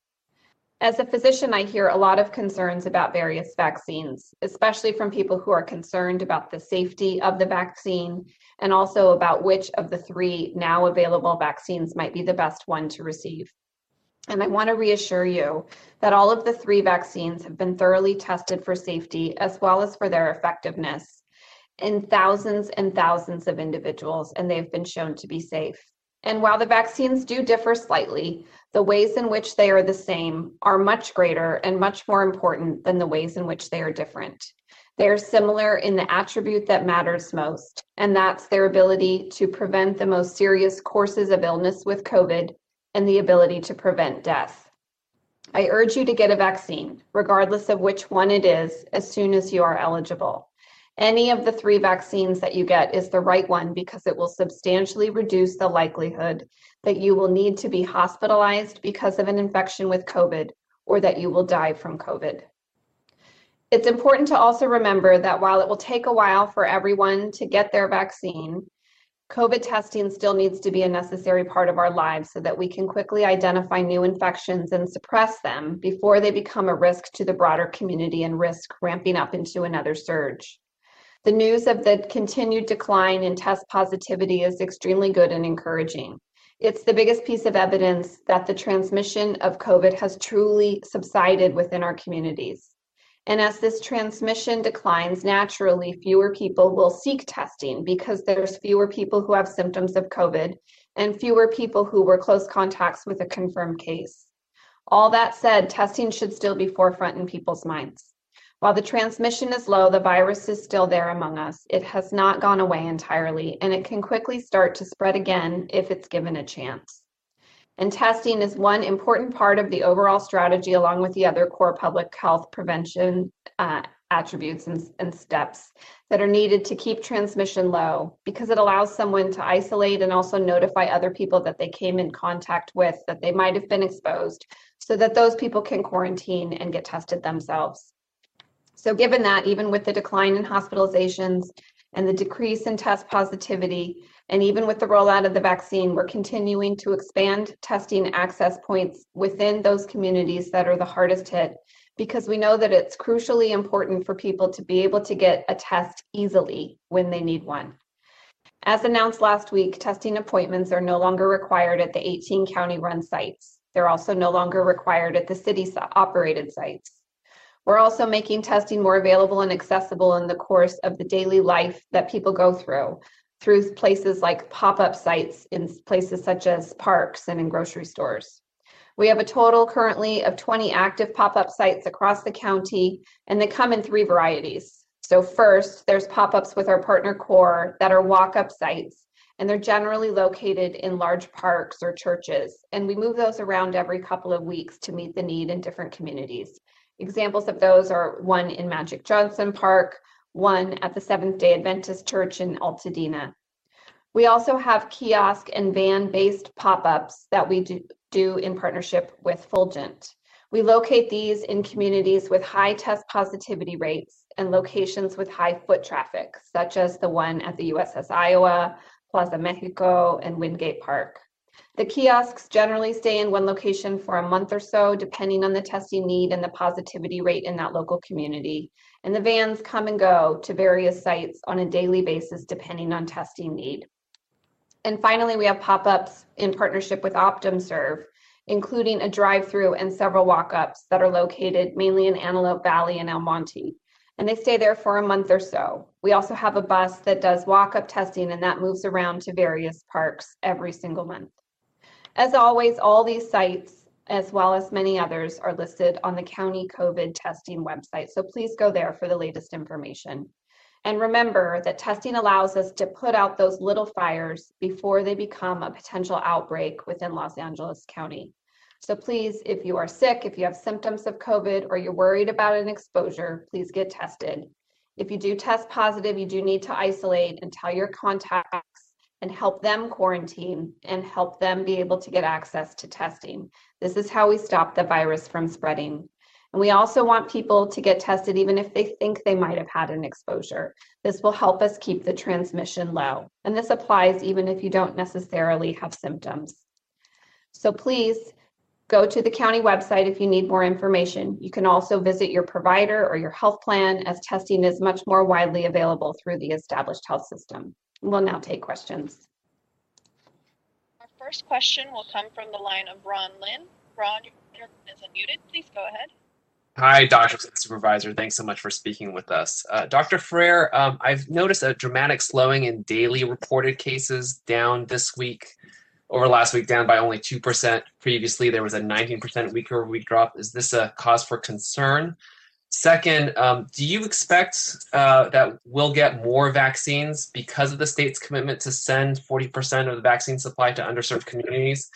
S4: As a physician, I hear a lot of concerns about various vaccines, especially from people who are concerned about the safety of the vaccine and also about which of the three now available vaccines might be the best one to receive. And I want to reassure you that all of the three vaccines have been thoroughly tested for safety as well as for their effectiveness in thousands and thousands of individuals, and they've been shown to be safe. And while the vaccines do differ slightly, the ways in which they are the same are much greater and much more important than the ways in which they are different. They are similar in the attribute that matters most, and that's their ability to prevent the most serious courses of illness with COVID and the ability to prevent death. I urge you to get a vaccine, regardless of which one it is, as soon as you are eligible. Any of the three vaccines that you get is the right one because it will substantially reduce the likelihood that you will need to be hospitalized because of an infection with COVID or that you will die from COVID. It's important to also remember that while it will take a while for everyone to get their vaccine, COVID testing still needs to be a necessary part of our lives so that we can quickly identify new infections and suppress them before they become a risk to the broader community and risk ramping up into another surge. The news of the continued decline in test positivity is extremely good and encouraging. It's the biggest piece of evidence that the transmission of COVID has truly subsided within our communities. And as this transmission declines naturally, fewer people will seek testing because there's fewer people who have symptoms of COVID and fewer people who were close contacts with a confirmed case. All that said, testing should still be forefront in people's minds. While the transmission is low, the virus is still there among us. It has not gone away entirely, and it can quickly start to spread again if it's given a chance. And testing is one important part of the overall strategy, along with the other core public health prevention uh, attributes and, and steps that are needed to keep transmission low because it allows someone to isolate and also notify other people that they came in contact with that they might have been exposed so that those people can quarantine and get tested themselves. So given that, even with the decline in hospitalizations and the decrease in test positivity, and even with the rollout of the vaccine, we're continuing to expand testing access points within those communities that are the hardest hit because we know that it's crucially important for people to be able to get a test easily when they need one. As announced last week, testing appointments are no longer required at the 18 county run sites. They're also no longer required at the city operated sites. We're also making testing more available and accessible in the course of the daily life that people go through. through places like pop up sites in places such as parks and in grocery stores. We have a total currently of 20 active pop up sites across the county, and they come in three varieties. So, first, there's pop ups with our partner core that are walk up sites, and they're generally located in large parks or churches. And we move those around every couple of weeks to meet the need in different communities. Examples of those are one in Magic Johnson Park, one at the Seventh day Adventist Church in Altadena. We also have kiosk and van based pop ups that we do, do in partnership with Fulgent. We locate these in communities with high test positivity rates and locations with high foot traffic, such as the one at the USS Iowa, Plaza Mexico, and Wingate Park. The kiosks generally stay in one location for a month or so, depending on the testing need and the positivity rate in that local community. And the vans come and go to various sites on a daily basis, depending on testing need. And finally, we have pop-ups in partnership with OptumServe, including a drive-through and several walk-ups that are located mainly in Antelope Valley and El Monte. And they stay there for a month or so. We also have a bus that does walk-up testing and that moves around to various parks every single month. As always, all these sites, as well as many others, are listed on the county COVID testing website. So please go there for the latest information. And remember that testing allows us to put out those little fires before they become a potential outbreak within Los Angeles County. So please, if you are sick, if you have symptoms of COVID, or you're worried about an exposure, please get tested. If you do test positive, you do need to isolate and tell your contacts and help them quarantine and help them be able to get access to testing. This is how we stop the virus from spreading. And we also want people to get tested even if they think they might have had an exposure. This will help us keep the transmission low. And this applies even if you don't necessarily have symptoms. So please go to the county website if you need more information. You can also visit your provider or your health plan as testing is much more widely available through the established health system. We'll now take questions.
S5: Our first question will come from the line of Ron Lin. Ron, your line is unmuted. Please go ahead.
S6: Hi, Dr. Supervisor. Thanks so much for speaking with us. Uh, Dr. Ferrer, um, I've noticed a dramatic slowing in daily reported cases down this week. Over last week, down by only 2%. Previously, there was a 19% week over week drop. Is this a cause for concern? Second, um, do you expect uh, that we'll get more vaccines because of the state's commitment to send 40% of the vaccine supply to underserved communities?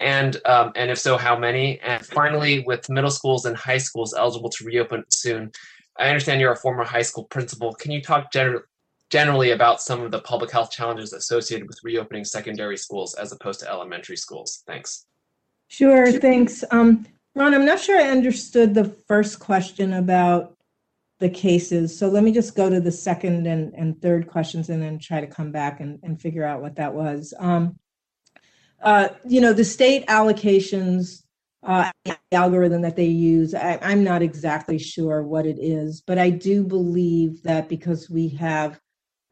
S6: and um, and if so, how many? And finally, with middle schools and high schools eligible to reopen soon, I understand you're a former high school principal. Can you talk gener- generally about some of the public health challenges associated with reopening secondary schools as opposed to elementary schools? Thanks.
S3: Sure, thanks. Um, Ron, I'm not sure I understood the first question about the cases. So let me just go to the second and, and third questions and then try to come back and, and figure out what that was. Um, uh, you know, the state allocations uh, algorithm that they use, I, I'm not exactly sure what it is, but I do believe that because we have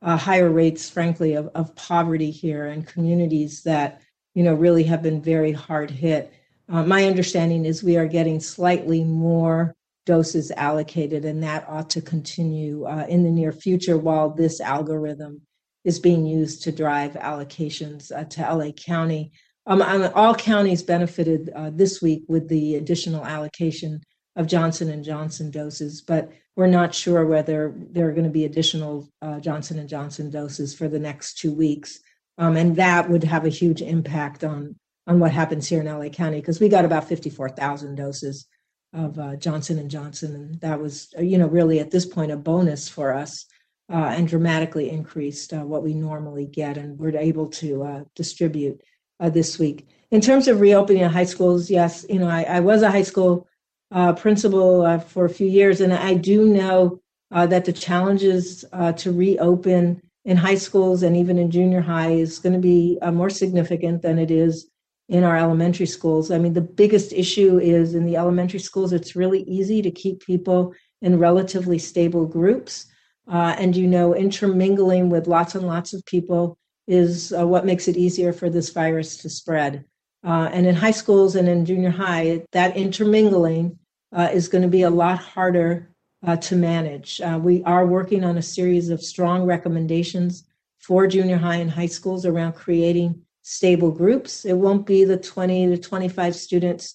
S3: uh, higher rates, frankly, of, of poverty here and communities that, you know, really have been very hard hit. Uh, my understanding is we are getting slightly more doses allocated, and that ought to continue uh, in the near future while this algorithm is being used to drive allocations uh, to LA County. Um, all counties benefited uh, this week with the additional allocation of Johnson and Johnson doses, but we're not sure whether there are going to be additional uh, Johnson and Johnson doses for the next two weeks, um, and that would have a huge impact on on what happens here in LA County because we got about 54,000 doses of uh, Johnson and Johnson, and that was you know really at this point a bonus for us uh, and dramatically increased uh, what we normally get, and we're able to uh, distribute uh, this week. In terms of reopening high schools, yes, you know, I, I was a high school uh, principal uh, for a few years, and I do know that the challenges to reopen in high schools and even in junior high is going to be more significant than it is in our elementary schools. I mean, the biggest issue is in the elementary schools, it's really easy to keep people in relatively stable groups. Uh, and you know, intermingling with lots and lots of people is uh, what makes it easier for this virus to spread. Uh, and in high schools and in junior high, that intermingling uh, is going to be a lot harder uh, to manage. Uh, we are working on a series of strong recommendations for junior high and high schools around creating stable groups. It won't be the 20 to 25 students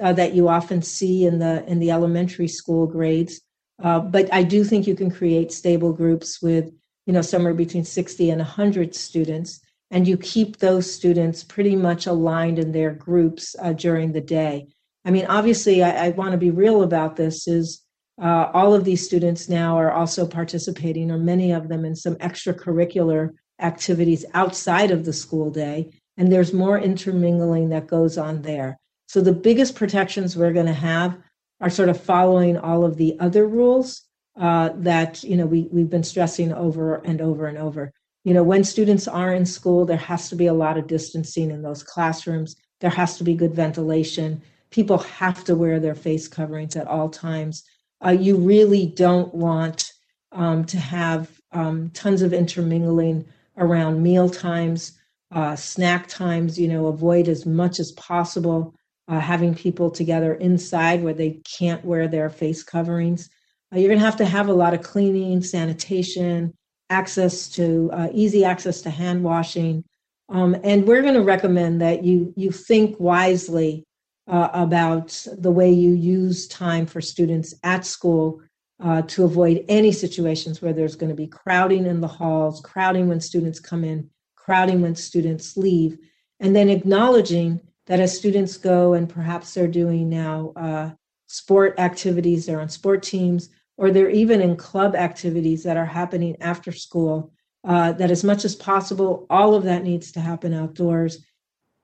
S3: uh, that you often see in the in the elementary school grades. Uh, but I do think you can create stable groups with you know somewhere between 60 and 100 students, and you keep those students pretty much aligned in their groups uh, during the day. I mean, obviously, I, I want to be real about this. Is uh, all of these students now are also participating, or many of them, in some extracurricular activities outside of the school day, and there's more intermingling that goes on there. So the biggest protections we're going to have are sort of following all of the other rules uh, that you know we we've been stressing over and over and over. You know, when students are in school, there has to be a lot of distancing in those classrooms. There has to be good ventilation. People have to wear their face coverings at all times uh, you really don't want um, to have um, tons of intermingling around meal times, uh, snack times, you know, avoid as much as possible uh, having people together inside where they can't wear their face coverings. Uh, you're going to have to have a lot of cleaning, sanitation, access to uh, easy access to hand washing. Um, and we're going to recommend that you you think wisely uh, about the way you use time for students at school uh, to avoid any situations where there's going to be crowding in the halls, crowding when students come in, crowding when students leave, and then acknowledging that as students go and perhaps they're doing now uh, sport activities, they're on sport teams, or they're even in club activities that are happening after school, uh, that as much as possible, all of that needs to happen outdoors.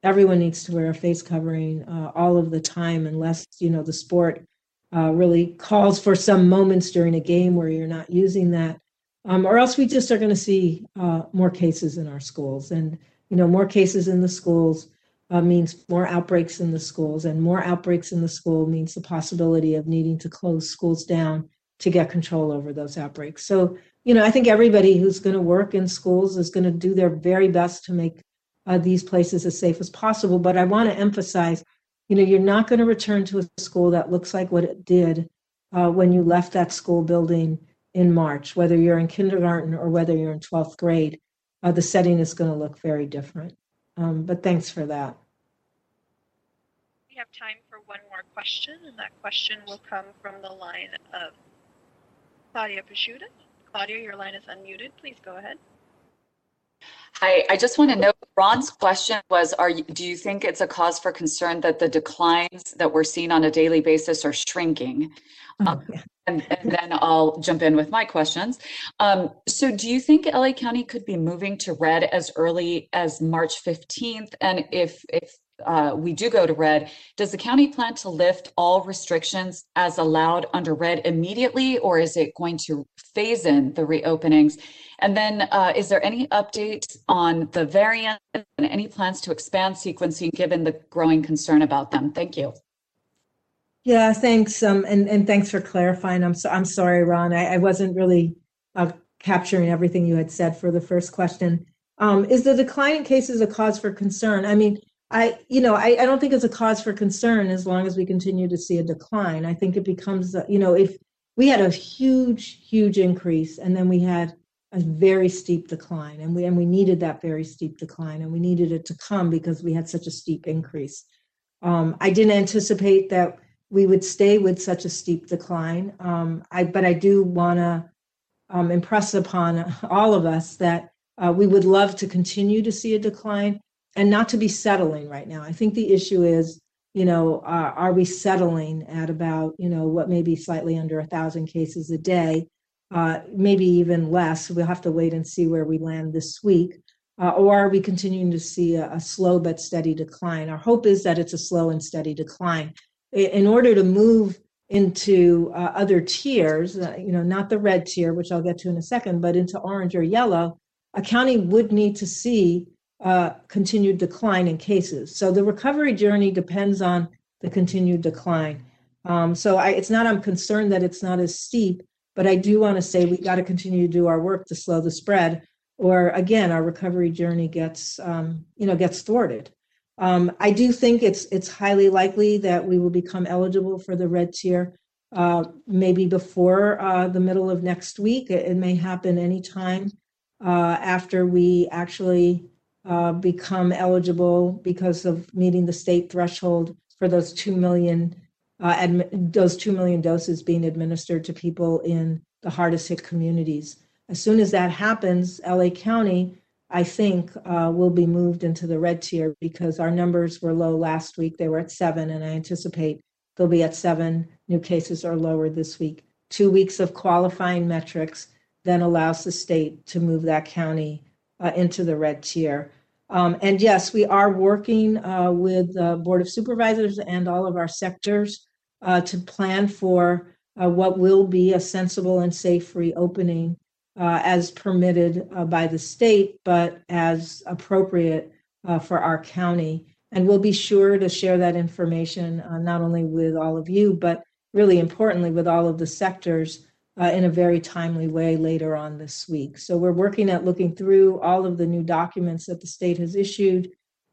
S3: Everyone needs to wear a face covering uh, all of the time unless you know the sport uh, really calls for some moments during a game where you're not using that. Um, or else we just are going to see uh, more cases in our schools. And you know more cases in the schools uh, means more outbreaks in the schools. And more outbreaks in the school means the possibility of needing to close schools down to get control over those outbreaks. So you know i think everybody who's going to work in schools is going to do their very best to make uh, these places as safe as possible. But I want to emphasize, you know, you're not going to return to a school that looks like what it did uh, when you left that school building in March, whether you're in kindergarten or whether you're in 12th grade. Uh, the setting is going to look very different. Um, but thanks for that.
S5: We have time for one more question, and that question will come from the line of Claudia Peschiutta. Claudia, your line is unmuted. Please go ahead.
S7: Hi, I just want to know, Ron's question was, are you, do you think it's a cause for concern that the declines that we're seeing on a daily basis are shrinking?
S3: Oh,
S7: Um,
S3: yeah.
S7: And, and then I'll jump in with my questions. Um, so do you think LA County could be moving to red as early as March 15th? And if, if uh, we do go to red, does the county plan to lift all restrictions as allowed under red immediately, or is it going to phase in the reopenings? And then uh, is there any update on the variant and any plans to expand sequencing given the growing concern about them? Thank you.
S3: Yeah, thanks. Um, and, and thanks for clarifying. I'm so, I'm sorry, Ron. I, I wasn't really uh, capturing everything you had said for the first question. Um, is the decline in cases a cause for concern? I mean, I, you know, I, I don't think it's a cause for concern as long as we continue to see a decline. I think it becomes, uh, you know, if we had a huge, huge increase and then we had a very steep decline and we and we needed that very steep decline and we needed it to come because we had such a steep increase. Um, I didn't anticipate that we would stay with such a steep decline. Um, I, but I do want to um, impress upon all of us that uh, we would love to continue to see a decline and not to be settling right now. I think the issue is, you know, uh, are we settling at about, you know, what may be slightly under a thousand cases a day, uh, maybe even less. We'll have to wait and see where we land this week. Uh, or are we continuing to see a, a slow but steady decline? Our hope is that it's a slow and steady decline in order to move into uh, other tiers, uh, you know, not the red tier, which I'll get to in a second, but into orange or yellow, a county would need to see uh, continued decline in cases. So the recovery journey depends on the continued decline. Um, so I, it's not I'm concerned that it's not as steep, but I do want to say we got to continue to do our work to slow the spread, or again, our recovery journey gets um, you know gets thwarted. Um, I do think it's it's highly likely that we will become eligible for the red tier, uh, maybe before uh, the middle of next week. It, it may happen anytime uh, after we actually uh, become eligible because of meeting the state threshold for those 2 million uh, admi- those 2 million doses being administered to people in the hardest hit communities. As soon as that happens, LA County, I think, uh, will be moved into the red tier because our numbers were low last week. They were at seven, and I anticipate they'll be at seven new cases or lower this week. Two weeks of qualifying metrics then allows the state to move that county uh, into the red tier. Um, and yes, we are working uh, with the Board of Supervisors and all of our sectors uh, to plan for uh, what will be a sensible and safe reopening uh, as permitted uh, by the state, but as appropriate uh, for our county. And we'll be sure to share that information not only with all of you, but really importantly with all of the sectors uh, in a very timely way later on this week. So we're working at looking through all of the new documents that the state has issued,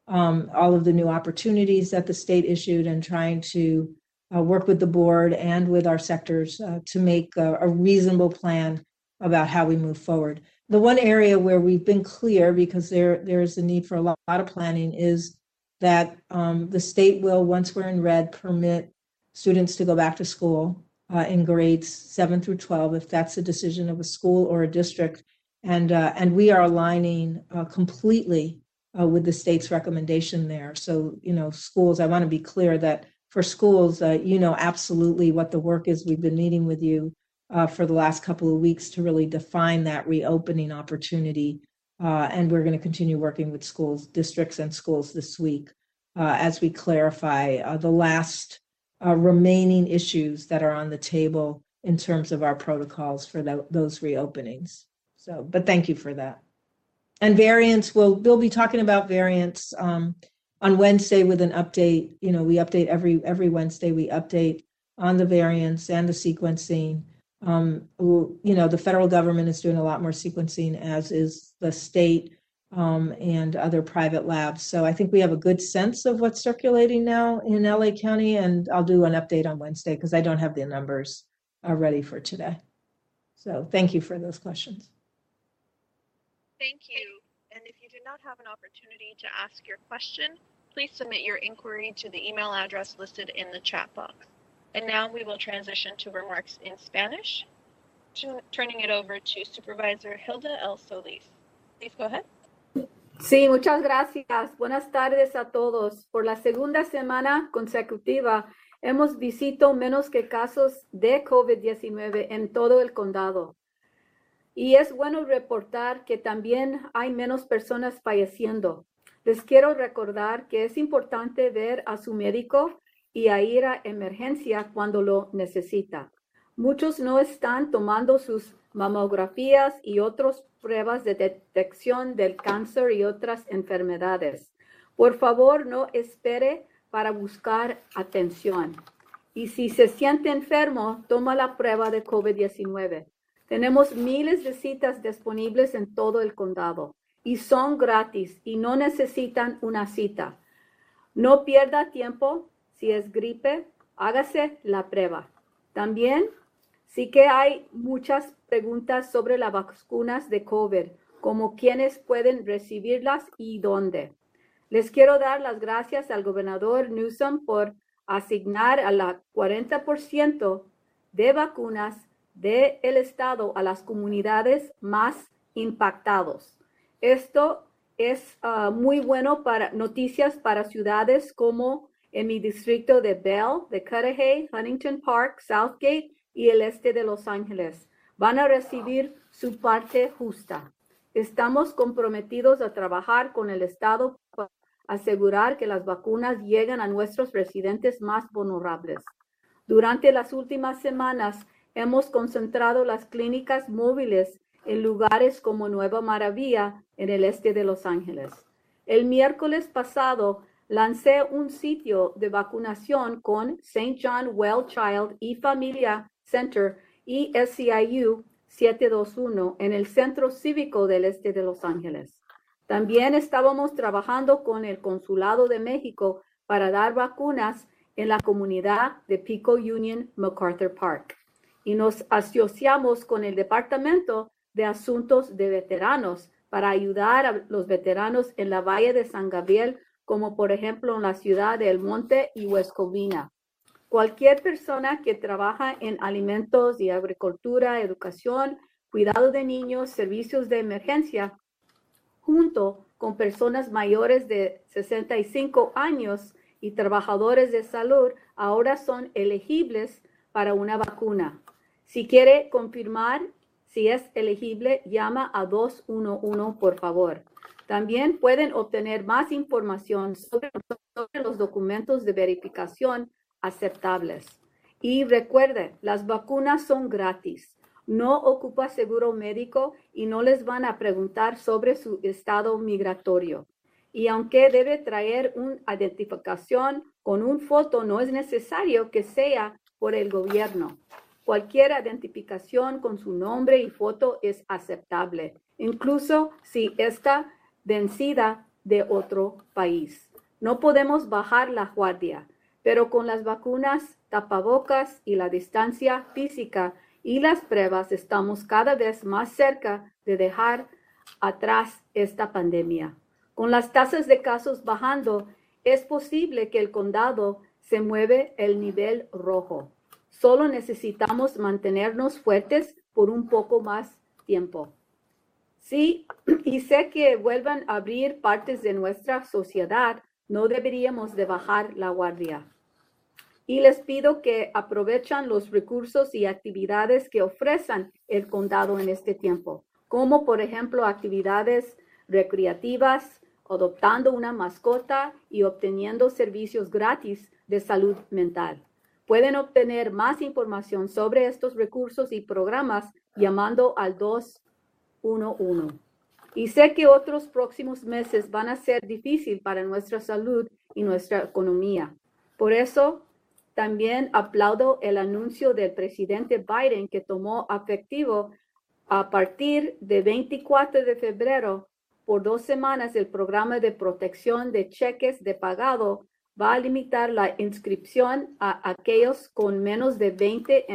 S3: um, all of the new opportunities that the state issued, and trying to uh, work with the board and with our sectors uh, to make a, a reasonable plan about how we move forward. The one area where we've been clear, because there there is a need for a lot, lot of planning, is that um, the state will, once we're in red, permit students to go back to school uh, in grades seven through 12, if that's a decision of a school or a district. And, uh, and we are aligning uh, completely uh, with the state's recommendation there. So, you know, schools, I want to be clear that for schools, uh, you know absolutely what the work is. We've been meeting with you uh, for the last couple of weeks to really define that reopening opportunity. and we're going to continue working with schools, districts, and schools this week as we clarify the last uh, remaining issues that are on the table in terms of our protocols for tho- those reopenings. So, but thank you for that. And variants, we'll, we'll be talking about variants um, on Wednesday with an update. You know, we update every, every Wednesday, we update on the variants and the sequencing. Um, you know, the federal government is doing a lot more sequencing, as is the state um, and other private labs. So I think we have a good sense of what's circulating now in LA County, and I'll do an update on Wednesday because I don't have the numbers uh, ready for today. So thank you for those questions.
S5: Thank you. And if you do not have an opportunity to ask your question, please submit your inquiry to the email address listed in the chat box. And now we will transition to remarks in Spanish, turning it over to Supervisor Hilda L. Solis. Please go ahead.
S2: Sí, muchas gracias. Buenas tardes a todos. Por la segunda semana consecutiva, hemos visto menos que casos de COVID-19 en todo el condado. Y es bueno reportar que también hay menos personas falleciendo. Les quiero recordar que es importante ver a su médico y a ir a emergencia cuando lo necesita. Muchos no están tomando sus mamografías y otras pruebas de detección del cáncer y otras enfermedades. Por favor, no espere para buscar atención. Y si se siente enfermo, toma la prueba de COVID-19. Tenemos miles de citas disponibles en todo el condado y son gratis y no necesitan una cita. No pierda tiempo. Si es gripe, hágase la prueba. También Sí que hay muchas preguntas sobre las vacunas de COVID, como quiénes pueden recibirlas y dónde. Les quiero dar las gracias al gobernador Newsom por asignar a la 40% de vacunas del estado a las comunidades más impactados. Esto es uh, muy bueno para noticias para ciudades como en mi distrito de Bell, de Cudahy, Huntington Park, Southgate y el este de Los Ángeles van a recibir su parte justa. Estamos comprometidos a trabajar con el Estado para asegurar que las vacunas lleguen a nuestros residentes más vulnerables. Durante las últimas semanas hemos concentrado las clínicas móviles en lugares como Nueva Maravilla en el este de Los Ángeles. El miércoles pasado lancé un sitio de vacunación con St. John Well Child y Familia Center y SCIU 721 en el Centro Cívico del Este de Los Ángeles. También estábamos trabajando con el Consulado de México para dar vacunas en la comunidad de Pico Union MacArthur Park. Y nos asociamos con el Departamento de Asuntos de Veteranos para ayudar a los veteranos en la Valle de San Gabriel, como por ejemplo en la ciudad de El Monte y Huescovina. Cualquier persona que trabaja en alimentos y agricultura, educación, cuidado de niños, servicios de emergencia, junto con personas mayores de 65 años y trabajadores de salud, ahora son elegibles para una vacuna. Si quiere confirmar si es elegible, llama a 211, por favor. También pueden obtener más información sobre, los documentos de verificación aceptables. Y recuerde, las vacunas son gratis. No ocupa seguro médico y no les van a preguntar sobre su estado migratorio. Y aunque debe traer una identificación con un foto, no es necesario que sea por el gobierno. Cualquier identificación con su nombre y foto es aceptable, incluso si está vencida de otro país. No podemos bajar la guardia, pero con las vacunas, tapabocas y la distancia física y las pruebas estamos cada vez más cerca de dejar atrás esta pandemia. Con las tasas de casos bajando, es posible que el condado se mueve el nivel rojo. Solo necesitamos mantenernos fuertes por un poco más tiempo. Sí, y sé que vuelvan a abrir partes de nuestra sociedad, no deberíamos de bajar la guardia. Y les pido que aprovechen los recursos y actividades que ofrezcan el condado en este tiempo, como por ejemplo actividades recreativas, adoptando una mascota y obteniendo servicios gratis de salud mental. Pueden obtener más información sobre estos recursos y programas llamando al 211. Y sé que otros próximos meses van a ser difíciles para nuestra salud y nuestra economía. Por eso, también aplaudo el anuncio del presidente Biden que tomó efectivo a partir de 24 de febrero por dos semanas el programa de protección de cheques de pagado va a limitar la inscripción a aquellos con menos de 20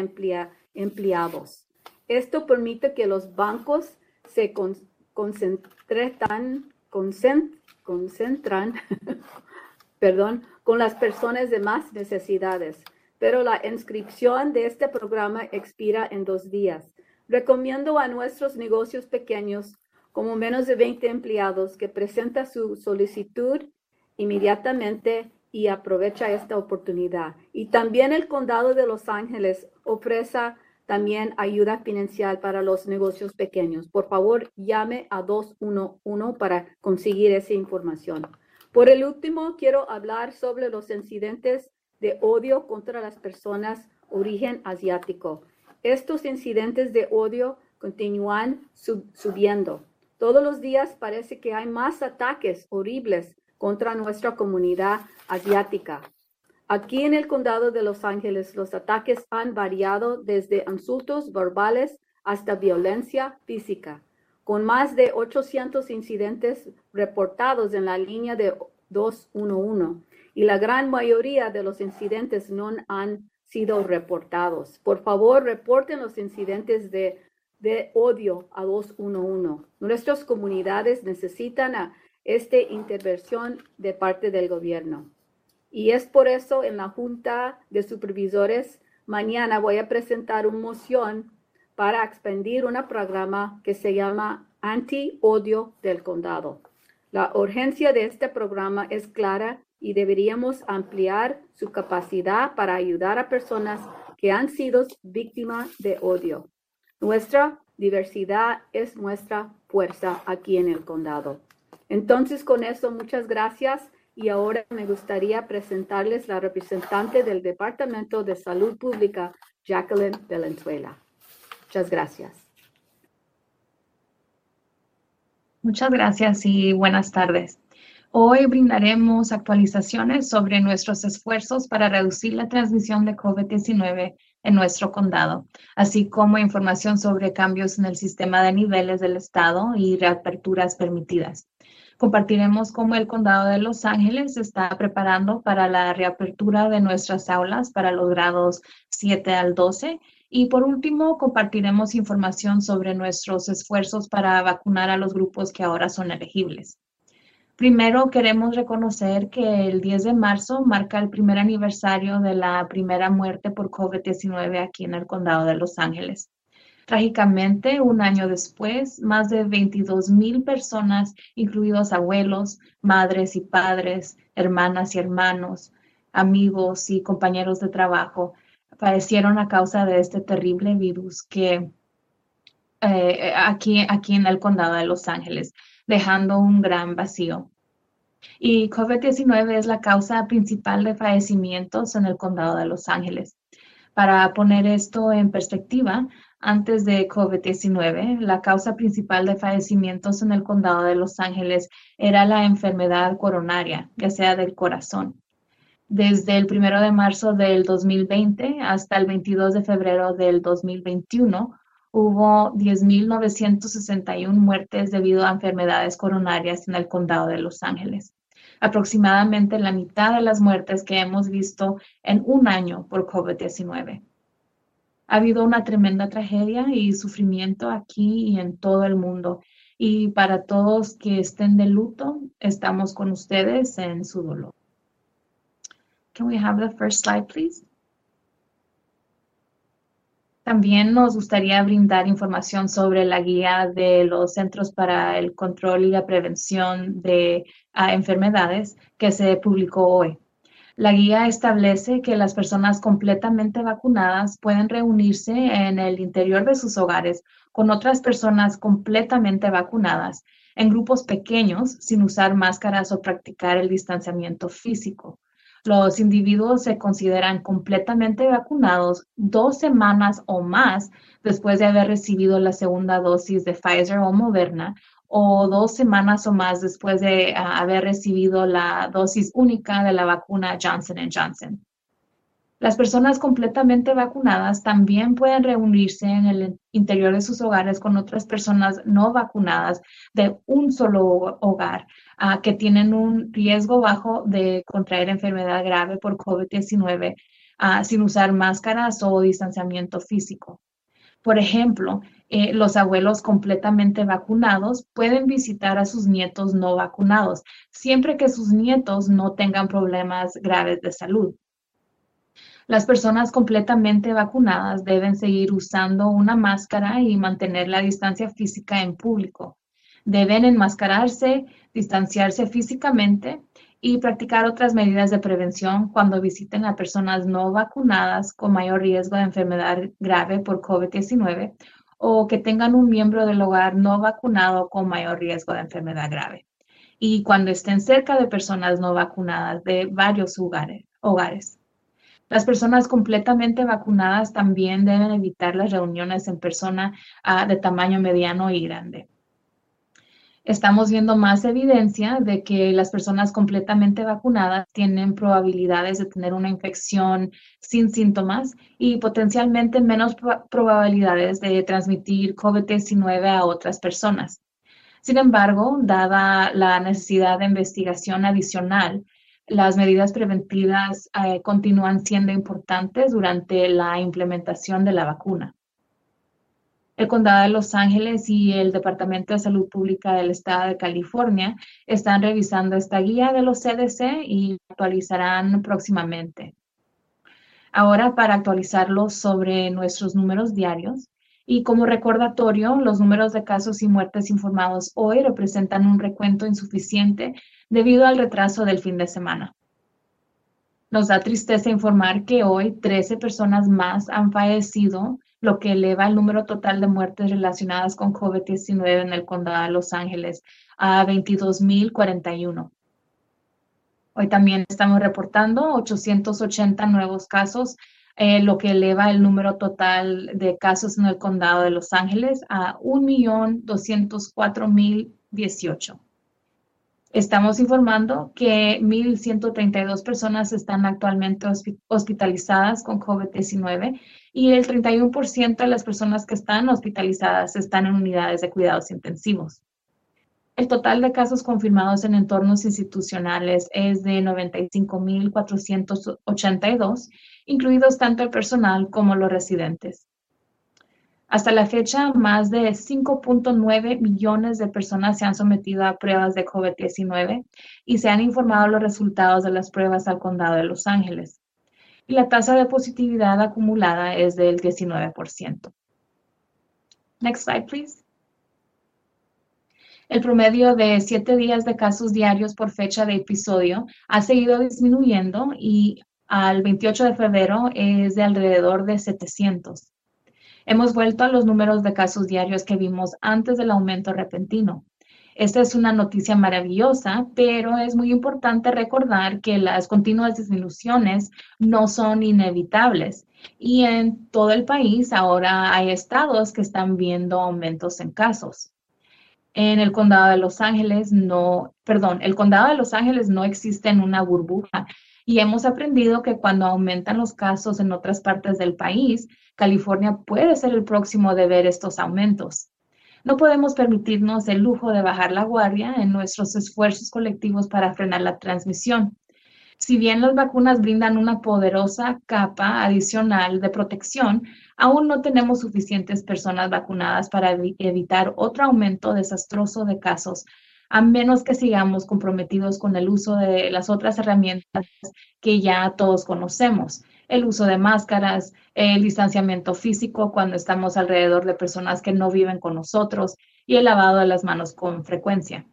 S2: empleados. Esto permite que los bancos se concentren, concentran con las personas de más necesidades, pero la inscripción de este programa expira en dos días. Recomiendo a nuestros negocios pequeños como menos de 20 empleados que presenta su solicitud inmediatamente y aprovecha esta oportunidad. Y también el condado de Los Ángeles ofrece también ayuda financiera para los negocios pequeños. Por favor, llame a 211 para conseguir esa información. Por el último, quiero hablar sobre los incidentes de odio contra las personas origen asiático. Estos incidentes de odio continúan subiendo. Todos los días parece que hay más ataques horribles contra nuestra comunidad asiática. Aquí en el condado de Los Ángeles, los ataques han variado desde insultos verbales hasta violencia física, con más de 800 incidentes reportados en la línea de 211 y la gran mayoría de los incidentes no han sido reportados. Por favor, reporten los incidentes de, odio a 211. Nuestras comunidades necesitan esta intervención de parte del gobierno. Y es por eso en la Junta de Supervisores mañana voy a presentar una moción para expandir un programa que se llama Anti-Odio del Condado. La urgencia de este programa es clara y deberíamos ampliar su capacidad para ayudar a personas que han sido víctimas de odio. Nuestra diversidad es nuestra fuerza aquí en el condado. Entonces, con eso, muchas gracias. Y ahora me gustaría presentarles la representante del Departamento de Salud Pública, Jacqueline Valenzuela. Muchas gracias.
S8: Muchas gracias y buenas tardes. Hoy brindaremos actualizaciones sobre nuestros esfuerzos para reducir la transmisión de COVID-19 en nuestro condado, así como información sobre cambios en el sistema de niveles del estado y reaperturas permitidas. Compartiremos cómo el condado de Los Ángeles está preparando para la reapertura de nuestras aulas para los grados 7 al 12 Y por último, compartiremos información sobre nuestros esfuerzos para vacunar a los grupos que ahora son elegibles. Primero, queremos reconocer que el 10 de marzo marca el primer aniversario de la primera muerte por COVID-19 aquí en el condado de Los Ángeles. Trágicamente, un año después, más de 22 mil personas, incluidos abuelos, madres y padres, hermanas y hermanos, amigos y compañeros de trabajo, fallecieron a causa de este terrible virus que eh, aquí, aquí en el condado de Los Ángeles dejando un gran vacío. Y COVID-19 es la causa principal de fallecimientos en el condado de Los Ángeles. Para poner esto en perspectiva, antes de COVID-19, la causa principal de fallecimientos en el condado de Los Ángeles era la enfermedad coronaria, ya sea del corazón. Desde el 1 de marzo del 2020 hasta el 22 de febrero del 2021, hubo 10.961 muertes debido a enfermedades coronarias en el condado de Los Ángeles. Aproximadamente la mitad de las muertes que hemos visto en un año por COVID-19. Ha habido una tremenda tragedia y sufrimiento aquí y en todo el mundo. Y para todos que estén de luto, estamos con ustedes en su dolor. Can we have the first slide, please? También nos gustaría brindar información sobre la guía de los Centros para el Control y la Prevención de ah, Enfermedades que se publicó hoy. La guía establece que las personas completamente vacunadas pueden reunirse en el interior de sus hogares con otras personas completamente vacunadas en grupos pequeños sin usar máscaras o practicar el distanciamiento físico. Los individuos se consideran completamente vacunados dos semanas o más después de haber recibido la segunda dosis de Pfizer o Moderna o dos semanas o más después de ah, haber recibido la dosis única de la vacuna Johnson Johnson. Las personas completamente vacunadas también pueden reunirse en el interior de sus hogares con otras personas no vacunadas de un solo hogar uh, que tienen un riesgo bajo de contraer enfermedad grave por COVID-19 uh, ah, sin usar máscaras o distanciamiento físico. Por ejemplo, eh, los abuelos completamente vacunados pueden visitar a sus nietos no vacunados, siempre que sus nietos no tengan problemas graves de salud. Las personas completamente vacunadas deben seguir usando una máscara y mantener la distancia física en público. Deben enmascararse, distanciarse físicamente y practicar otras medidas de prevención cuando visiten a personas no vacunadas con mayor riesgo de enfermedad grave por COVID-19 o que tengan un miembro del hogar no vacunado con mayor riesgo de enfermedad grave. Y cuando estén cerca de personas no vacunadas de varios hogares. Las personas completamente vacunadas también deben evitar las reuniones en persona ah, de tamaño mediano y grande. Estamos viendo más evidencia de que las personas completamente vacunadas tienen probabilidades de tener una infección sin síntomas y potencialmente menos probabilidades de transmitir COVID-19 a otras personas. Sin embargo, dada la necesidad de investigación adicional, las medidas preventivas eh, continúan siendo importantes durante la implementación de la vacuna. El Condado de Los Ángeles y el Departamento de Salud Pública del Estado de California están revisando esta guía de los CDC y actualizarán próximamente. Ahora, para actualizarlos sobre nuestros números diarios, y como recordatorio, los números de casos y muertes informados hoy representan un recuento insuficiente debido al retraso del fin de semana. Nos da tristeza informar que hoy 13 personas más han fallecido, lo que eleva el número total de muertes relacionadas con COVID-19 en el condado de Los Ángeles a 22.041. Hoy también estamos reportando 880 nuevos casos eh, lo que eleva el número total de casos en el condado de Los Ángeles a 1.204.018. Estamos informando que 1.132 personas están actualmente hospitalizadas con COVID-19 y el 31% de las personas que están hospitalizadas están en unidades de cuidados intensivos. El total de casos confirmados en entornos institucionales es de 95.482 incluidos tanto el personal como los residentes. Hasta la fecha, más de 5.9 millones de personas se han sometido a pruebas de COVID-19 y se han informado los resultados de las pruebas al condado de Los Ángeles. Y la tasa de positividad acumulada es del 19%. Next slide, please. El promedio de siete días de casos diarios por fecha de episodio ha seguido disminuyendo y al 28 de febrero es de alrededor de 700. Hemos vuelto a los números de casos diarios que vimos antes del aumento repentino. Esta es una noticia maravillosa, pero es muy importante recordar que las continuas disminuciones no son inevitables y en todo el país ahora hay estados que están viendo aumentos en casos. En el condado de Los Ángeles no, perdón, el condado de Los Ángeles no existe en una burbuja y hemos aprendido que cuando aumentan los casos en otras partes del país, California puede ser el próximo de ver estos aumentos. No podemos permitirnos el lujo de bajar la guardia en nuestros esfuerzos colectivos para frenar la transmisión. Si bien las vacunas brindan una poderosa capa adicional de protección, aún no tenemos suficientes personas vacunadas para evitar otro aumento desastroso de casos a menos que sigamos comprometidos con el uso de las otras herramientas que ya todos conocemos, el uso de máscaras, el distanciamiento físico cuando estamos alrededor de personas que no viven con nosotros y el lavado de las manos con frecuencia.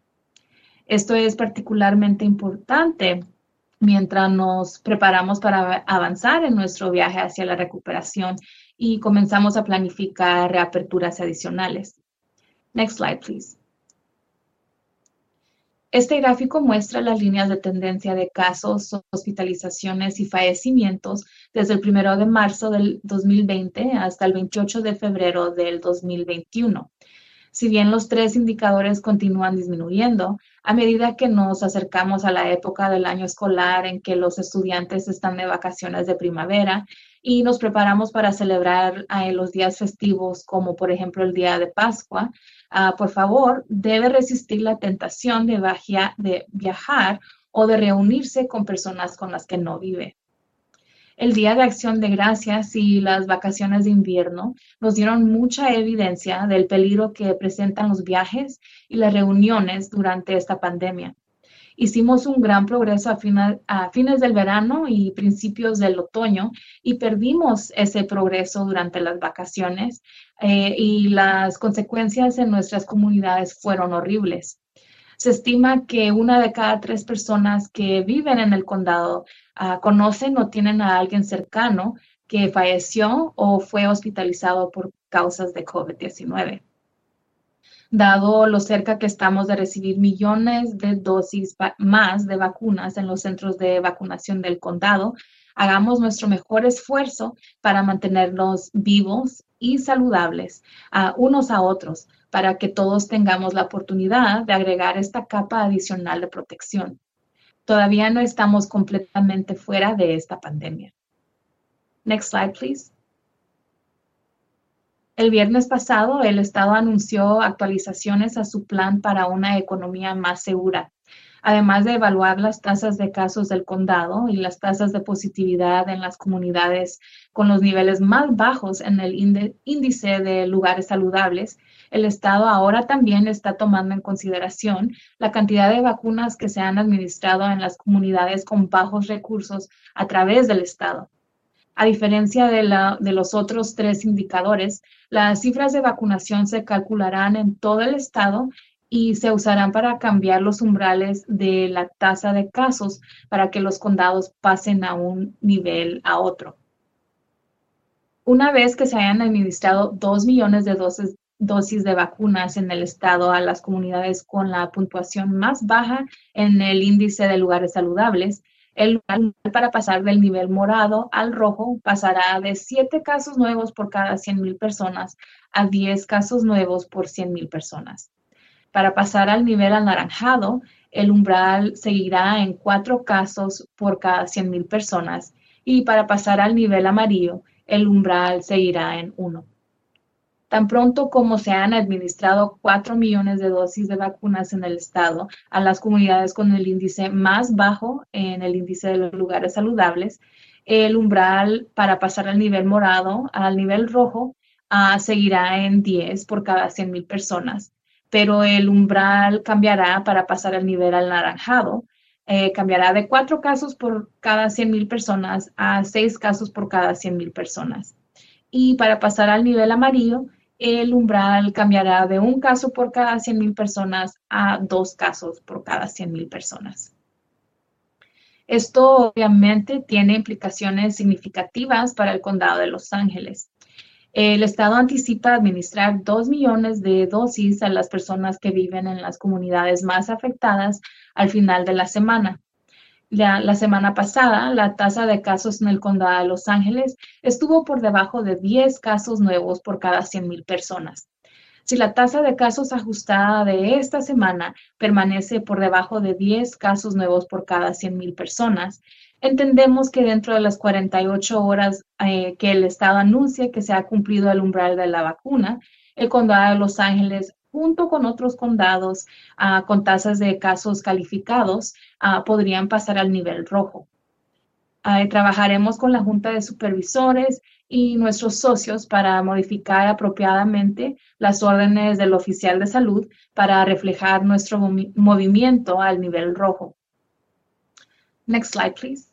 S8: Esto es particularmente importante mientras nos preparamos para avanzar en nuestro viaje hacia la recuperación y comenzamos a planificar reaperturas adicionales. Next slide, please. Este gráfico muestra las líneas de tendencia de casos, hospitalizaciones y fallecimientos desde el 1 de marzo del 2020 hasta el 28 de febrero del 2021. Si bien los tres indicadores continúan disminuyendo, a medida que nos acercamos a la época del año escolar en que los estudiantes están de vacaciones de primavera y nos preparamos para celebrar los días festivos como por ejemplo el día de Pascua, Ah, por favor, debe resistir la tentación de, de viajar o de reunirse con personas con las que no vive. El Día de Acción de Gracias y las vacaciones de invierno nos dieron mucha evidencia del peligro que presentan los viajes y las reuniones durante esta pandemia. Hicimos un gran progreso a, a, fines del verano y principios del otoño y perdimos ese progreso durante las vacaciones eh, y las consecuencias en nuestras comunidades fueron horribles. Se estima que una de cada tres personas que viven en el condado uh, conocen o tienen a alguien cercano que falleció o fue hospitalizado por causas de COVID-19. Dado lo cerca que estamos de recibir millones de dosis más de vacunas en los centros de vacunación del condado, hagamos nuestro mejor esfuerzo para mantenernos vivos y saludables unos a otros para que todos tengamos la oportunidad de agregar esta capa adicional de protección. Todavía no estamos completamente fuera de esta pandemia. Next slide, please. El viernes pasado, el Estado anunció actualizaciones a su plan para una economía más segura además de evaluar las tasas de casos del condado y las tasas de positividad en las comunidades con los niveles más bajos en el índice de lugares saludables, el Estado ahora también está tomando en consideración la cantidad de vacunas que se han administrado en las comunidades con bajos recursos a través del Estado. A diferencia de, los otros tres indicadores, las cifras de vacunación se calcularán en todo el estado y se usarán para cambiar los umbrales de la tasa de casos para que los condados pasen a un nivel a otro. Una vez que se hayan administrado dos millones de dosis de vacunas en el estado a las comunidades con la puntuación más baja en el índice de lugares saludables, el lugar para pasar del nivel morado al rojo pasará de 7 casos nuevos por cada 100.000 personas a 10 casos nuevos por 100.000 personas. Para pasar al nivel anaranjado, el umbral seguirá en cuatro casos por cada 100.000 personas y para pasar al nivel amarillo, el umbral seguirá en uno. Tan pronto como se han administrado 4 millones de dosis de vacunas en el estado a las comunidades con el índice más bajo en el índice de los lugares saludables, el umbral para pasar al nivel morado al nivel rojo ah, seguirá en 10 por cada 100.000 personas, pero el umbral cambiará para pasar al nivel anaranjado. Eh, cambiará de 4 casos por cada 100.000 personas a 6 casos por cada 100.000 personas. Y para pasar al nivel amarillo, el umbral cambiará de un caso por cada 100.000 personas a dos casos por cada 100.000 personas. Esto obviamente tiene implicaciones significativas para el condado de Los Ángeles. El Estado anticipa administrar 2 millones de dosis a las personas que viven en las comunidades más afectadas al final de la semana. La, semana pasada, la tasa de casos en el condado de Los Ángeles estuvo por debajo de 10 casos nuevos por cada 100.000 personas. Si la tasa de casos ajustada de esta semana permanece por debajo de 10 casos nuevos por cada 100.000 personas, entendemos que dentro de las 48 horas eh, que el Estado anuncie que se ha cumplido el umbral de la vacuna, el condado de Los Ángeles junto con otros condados ah, con tasas de casos calificados, ah, podrían pasar al nivel rojo. Ah, trabajaremos con la Junta de Supervisores y nuestros socios para modificar apropiadamente las órdenes del oficial de salud para reflejar nuestro movimiento al nivel rojo. Next slide, please.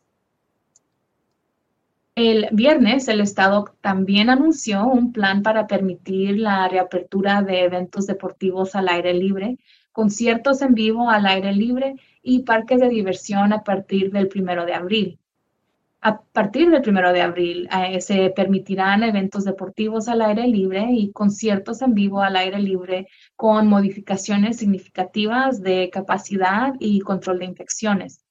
S8: El viernes, el Estado también anunció un plan para permitir la reapertura de eventos deportivos al aire libre, conciertos en vivo al aire libre y parques de diversión a partir del primero de abril. A partir del primero de abril eh, se permitirán eventos deportivos al aire libre y conciertos en vivo al aire libre con modificaciones significativas de capacidad y control de infecciones.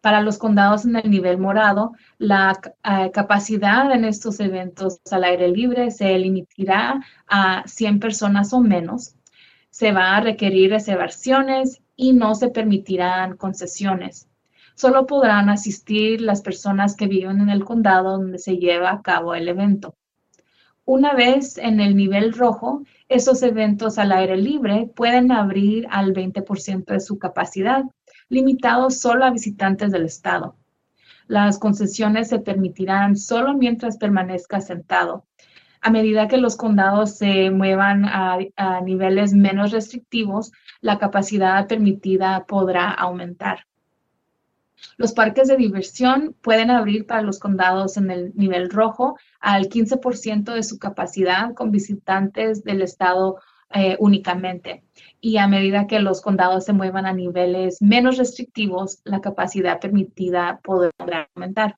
S8: Para los condados en el nivel morado, la eh, capacidad en estos eventos al aire libre se limitará a 100 personas o menos. Se va a requerir reservaciones y no se permitirán concesiones. Solo podrán asistir las personas que viven en el condado donde se lleva a cabo el evento. Una vez en el nivel rojo, esos eventos al aire libre pueden abrir al 20% de su capacidad limitado solo a visitantes del Estado. Las concesiones se permitirán solo mientras permanezca sentado. A medida que los condados se muevan a, a niveles menos restrictivos, la capacidad permitida podrá aumentar. Los parques de diversión pueden abrir para los condados en el nivel rojo al 15% de su capacidad con visitantes del estado eh, únicamente. Y a medida que los condados se muevan a niveles menos restrictivos, la capacidad permitida podrá aumentar.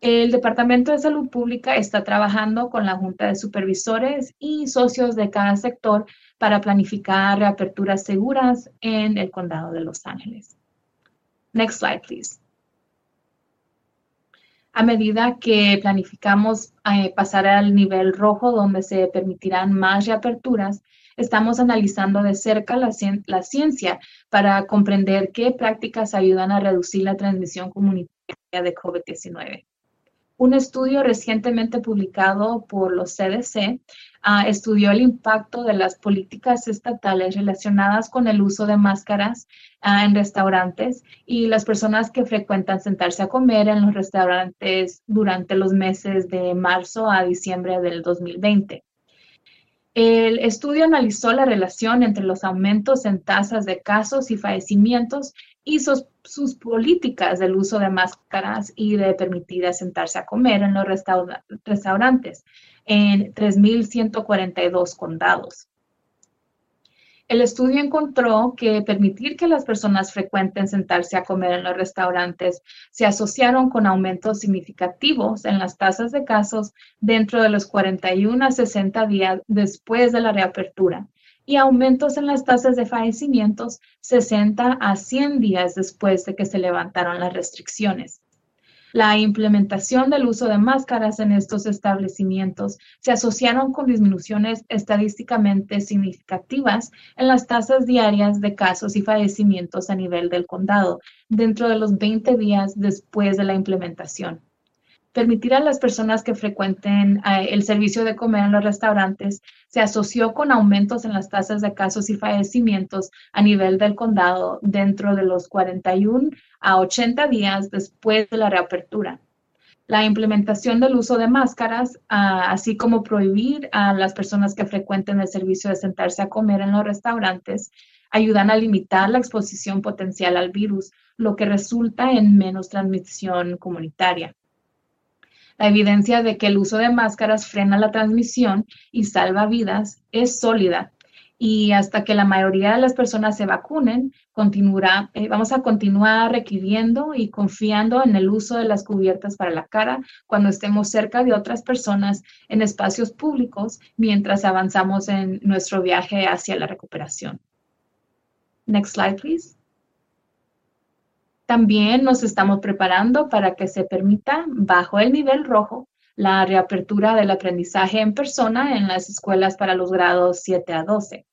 S8: El Departamento de Salud Pública está trabajando con la Junta de Supervisores y socios de cada sector para planificar reaperturas seguras en el condado de Los Ángeles. Next slide, please a medida que planificamos eh, pasar al nivel rojo, donde se permitirán más reaperturas, estamos analizando de cerca la, la, ciencia para comprender qué prácticas ayudan a reducir la transmisión comunitaria de COVID-19. Un estudio recientemente publicado por los CDC ah, estudió el impacto de las políticas estatales relacionadas con el uso de máscaras ah, en restaurantes y las personas que frecuentan sentarse a comer en los restaurantes durante los meses de marzo a diciembre del 2020. El estudio analizó la relación entre los aumentos en tasas de casos y fallecimientos y sus, políticas del uso de máscaras y de permitir sentarse a comer en los restaurantes en 3.142 condados. El estudio encontró que permitir que las personas frecuenten sentarse a comer en los restaurantes se asociaron con aumentos significativos en las tasas de casos dentro de los 41 a 60 días después de la reapertura y aumentos en las tasas de fallecimientos 60 a 100 días después de que se levantaron las restricciones. La implementación del uso de máscaras en estos establecimientos se asociaron con disminuciones estadísticamente significativas en las tasas diarias de casos y fallecimientos a nivel del condado dentro de los 20 días después de la implementación permitir a las personas que frecuenten eh, el servicio de comer en los restaurantes se asoció con aumentos en las tasas de casos y fallecimientos a nivel del condado dentro de los 41 a 80 días después de la reapertura. la implementación del uso de máscaras, ah, así como prohibir a las personas que frecuenten el servicio de sentarse a comer en los restaurantes, ayudan a limitar la exposición potencial al virus, lo que resulta en menos transmisión comunitaria. La evidencia de que el uso de máscaras frena la transmisión y salva vidas es sólida y hasta que la mayoría de las personas se vacunen, continuará, eh, vamos a continuar requiriendo y confiando en el uso de las cubiertas para la cara cuando estemos cerca de otras personas en espacios públicos mientras avanzamos en nuestro viaje hacia la recuperación. Next slide, please. También nos estamos preparando para que se permita, bajo el nivel rojo, la reapertura del aprendizaje en persona en las escuelas para los grados 7 a 12.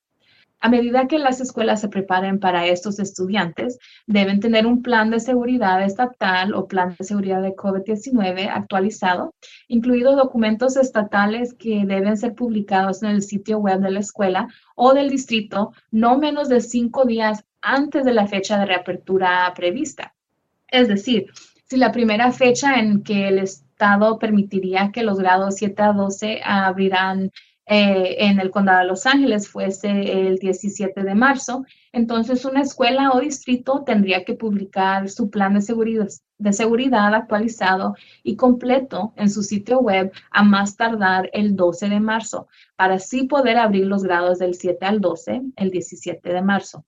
S8: A medida que las escuelas se preparen para estos estudiantes, deben tener un plan de seguridad estatal o plan de seguridad de COVID-19 actualizado, incluidos documentos estatales que deben ser publicados en el sitio web de la escuela o del distrito no menos de cinco días antes de la fecha de reapertura prevista. Es decir, si la primera fecha en que el Estado permitiría que los grados 7 a 12 abrirán eh, en el condado de Los Ángeles fuese el 17 de marzo, entonces una escuela o distrito tendría que publicar su plan de seguridad, de seguridad actualizado y completo en su sitio web a más tardar el 12 de marzo, para así poder abrir los grados del 7 al 12 el 17 de marzo.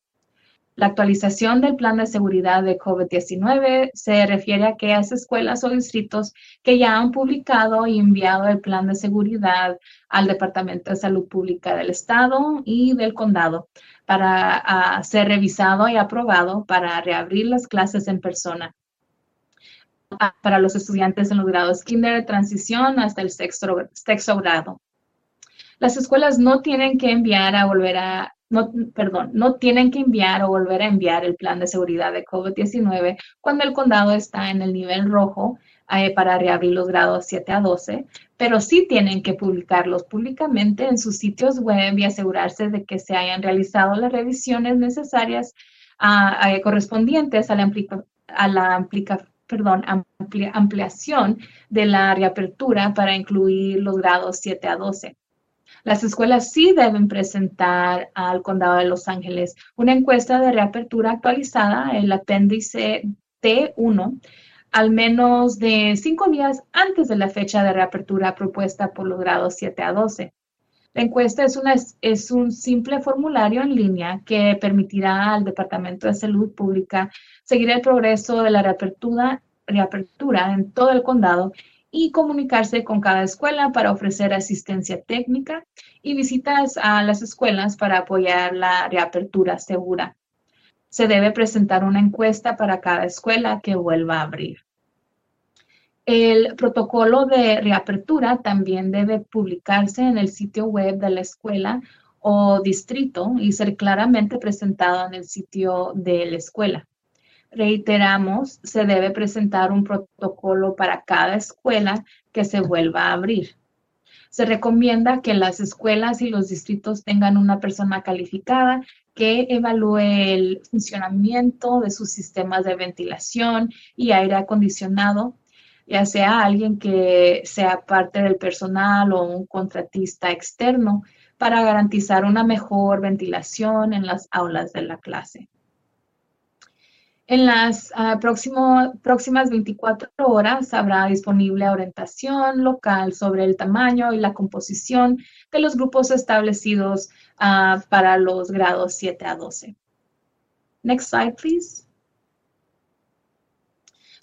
S8: La actualización del plan de seguridad de COVID-19 se refiere a aquellas escuelas o distritos que ya han publicado y enviado el plan de seguridad al Departamento de Salud Pública del Estado y del Condado para ser revisado y aprobado para reabrir las clases en persona para los estudiantes en los grados kinder de transición hasta el sexto, sexto grado. Las escuelas no tienen que enviar a volver a no, perdón, no tienen que enviar o volver a enviar el plan de seguridad de COVID-19 cuando el condado está en el nivel rojo eh, para reabrir los grados 7 a 12, pero sí tienen que publicarlos públicamente en sus sitios web y asegurarse de que se hayan realizado las revisiones necesarias ah, eh, correspondientes a la, a la perdón, ampliación de la reapertura para incluir los grados 7 a 12. Las escuelas sí deben presentar al Condado de Los Ángeles una encuesta de reapertura actualizada, el apéndice T1, al menos de cinco días antes de la fecha de reapertura propuesta por los grados 7 a 12. La encuesta es, una, es un simple formulario en línea que permitirá al Departamento de Salud Pública seguir el progreso de la reapertura, reapertura en todo el condado y comunicarse con cada escuela para ofrecer asistencia técnica y visitas a las escuelas para apoyar la reapertura segura. Se debe presentar una encuesta para cada escuela que vuelva a abrir. El protocolo de reapertura también debe publicarse en el sitio web de la escuela o distrito y ser claramente presentado en el sitio de la escuela. Reiteramos, se debe presentar un protocolo para cada escuela que se vuelva a abrir. Se recomienda que las escuelas y los distritos tengan una persona calificada que evalúe el funcionamiento de sus sistemas de ventilación y aire acondicionado, ya sea alguien que sea parte del personal o un contratista externo, para garantizar una mejor ventilación en las aulas de la clase. En las ah, próximas 24 horas habrá disponible orientación local sobre el tamaño y la composición de los grupos establecidos ah, para los grados 7 a 12. Next slide, please.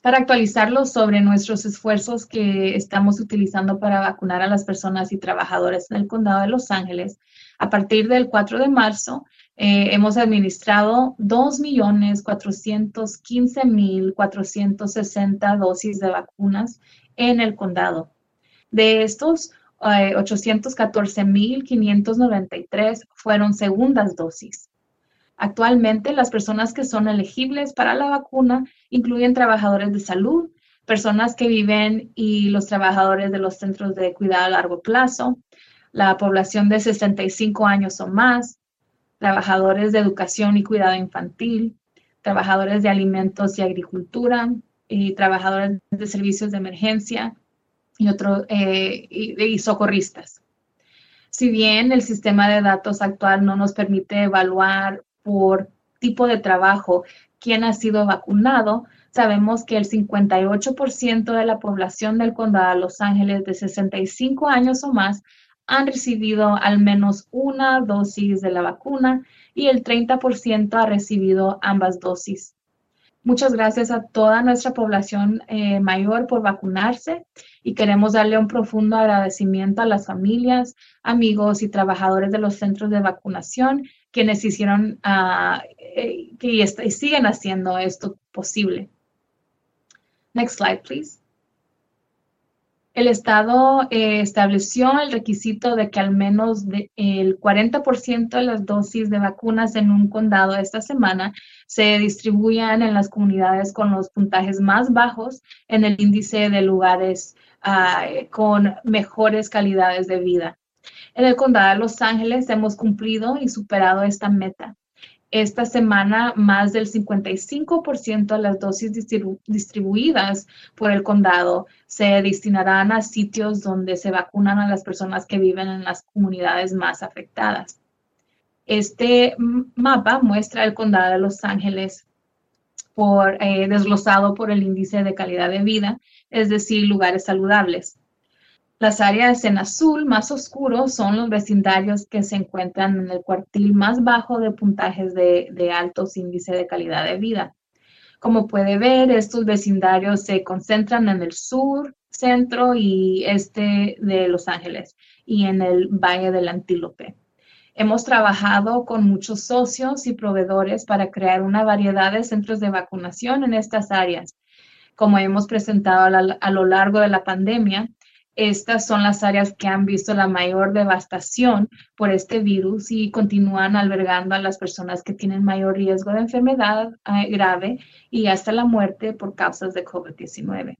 S8: Para actualizarlos sobre nuestros esfuerzos que estamos utilizando para vacunar a las personas y trabajadores en el condado de Los Ángeles, a partir del 4 de marzo, eh, hemos administrado 2.415.460 dosis de vacunas en el condado. De estos, 814.593 eh, fueron segundas dosis. Actualmente, las personas que son elegibles para la vacuna incluyen trabajadores de salud, personas que viven y los trabajadores de los centros de cuidado a largo plazo, la población de 65 años o más, trabajadores de educación y cuidado infantil, trabajadores de alimentos y agricultura, y trabajadores de servicios de emergencia y, eh, y socorristas. Si bien el sistema de datos actual no nos permite evaluar por tipo de trabajo quién ha sido vacunado, sabemos que el 58% de la población del condado de Los Ángeles de 65 años o más han recibido al menos una dosis de la vacuna y el 30% ha recibido ambas dosis. Muchas gracias a toda nuestra población eh, mayor por vacunarse y queremos darle un profundo agradecimiento a las familias, amigos y trabajadores de los centros de vacunación quienes hicieron uh, que y siguen haciendo esto posible. Next slide, please. El Estado eh, estableció el requisito de que al menos el 40% de las dosis de vacunas en un condado esta semana se distribuyan en las comunidades con los puntajes más bajos en el índice de lugares ah, con mejores calidades de vida. En el condado de Los Ángeles hemos cumplido y superado esta meta. Esta semana, más del 55% de las dosis distribuidas por el condado se destinarán a sitios donde se vacunan a las personas que viven en las comunidades más afectadas. Este mapa muestra el condado de Los Ángeles por, eh, desglosado por el índice de calidad de vida, es decir, lugares saludables. Las áreas en azul más oscuro son los vecindarios que se encuentran en el cuartil más bajo de puntajes de, de altos índices de calidad de vida. Como puede ver, estos vecindarios se concentran en el sur, centro y este de Los Ángeles y en el Valle del Antílope. Hemos trabajado con muchos socios y proveedores para crear una variedad de centros de vacunación en estas áreas. Como hemos presentado a, lo largo de la pandemia, estas son las áreas que han visto la mayor devastación por este virus y continúan albergando a las personas que tienen mayor riesgo de enfermedad eh, grave y hasta la muerte por causas de COVID-19.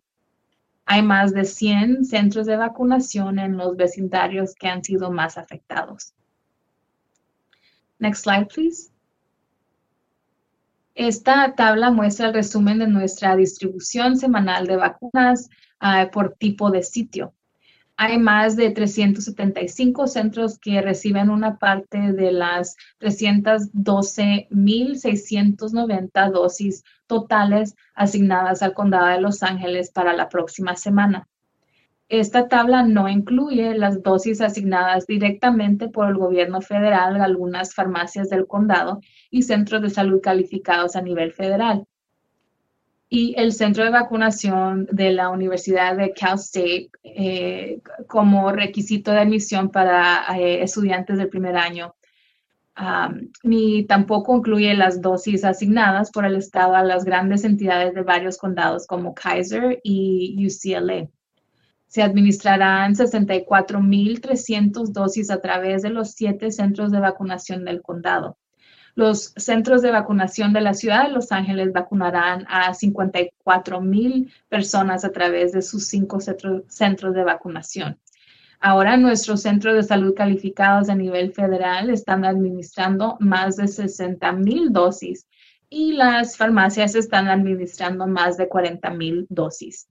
S8: Hay más de 100 centros de vacunación en los vecindarios que han sido más afectados. Next slide, please. Esta tabla muestra el resumen de nuestra distribución semanal de vacunas uh, por tipo de sitio hay más de 375 centros que reciben una parte de las 312.690 dosis totales asignadas al condado de Los Ángeles para la próxima semana. Esta tabla no incluye las dosis asignadas directamente por el gobierno federal a algunas farmacias del condado y centros de salud calificados a nivel federal y el centro de vacunación de la Universidad de Cal State eh, como requisito de admisión para eh, estudiantes del primer año. ni tampoco incluye las dosis asignadas por el Estado a las grandes entidades de varios condados como Kaiser y UCLA. Se administrarán 64.300 dosis a través de los siete centros de vacunación del condado. Los centros de vacunación de la ciudad de Los Ángeles vacunarán a 54 mil personas a través de sus cinco centros de vacunación. Ahora nuestros centros de salud calificados a nivel federal están administrando más de 60 mil dosis y las farmacias están administrando más de 40 mil dosis.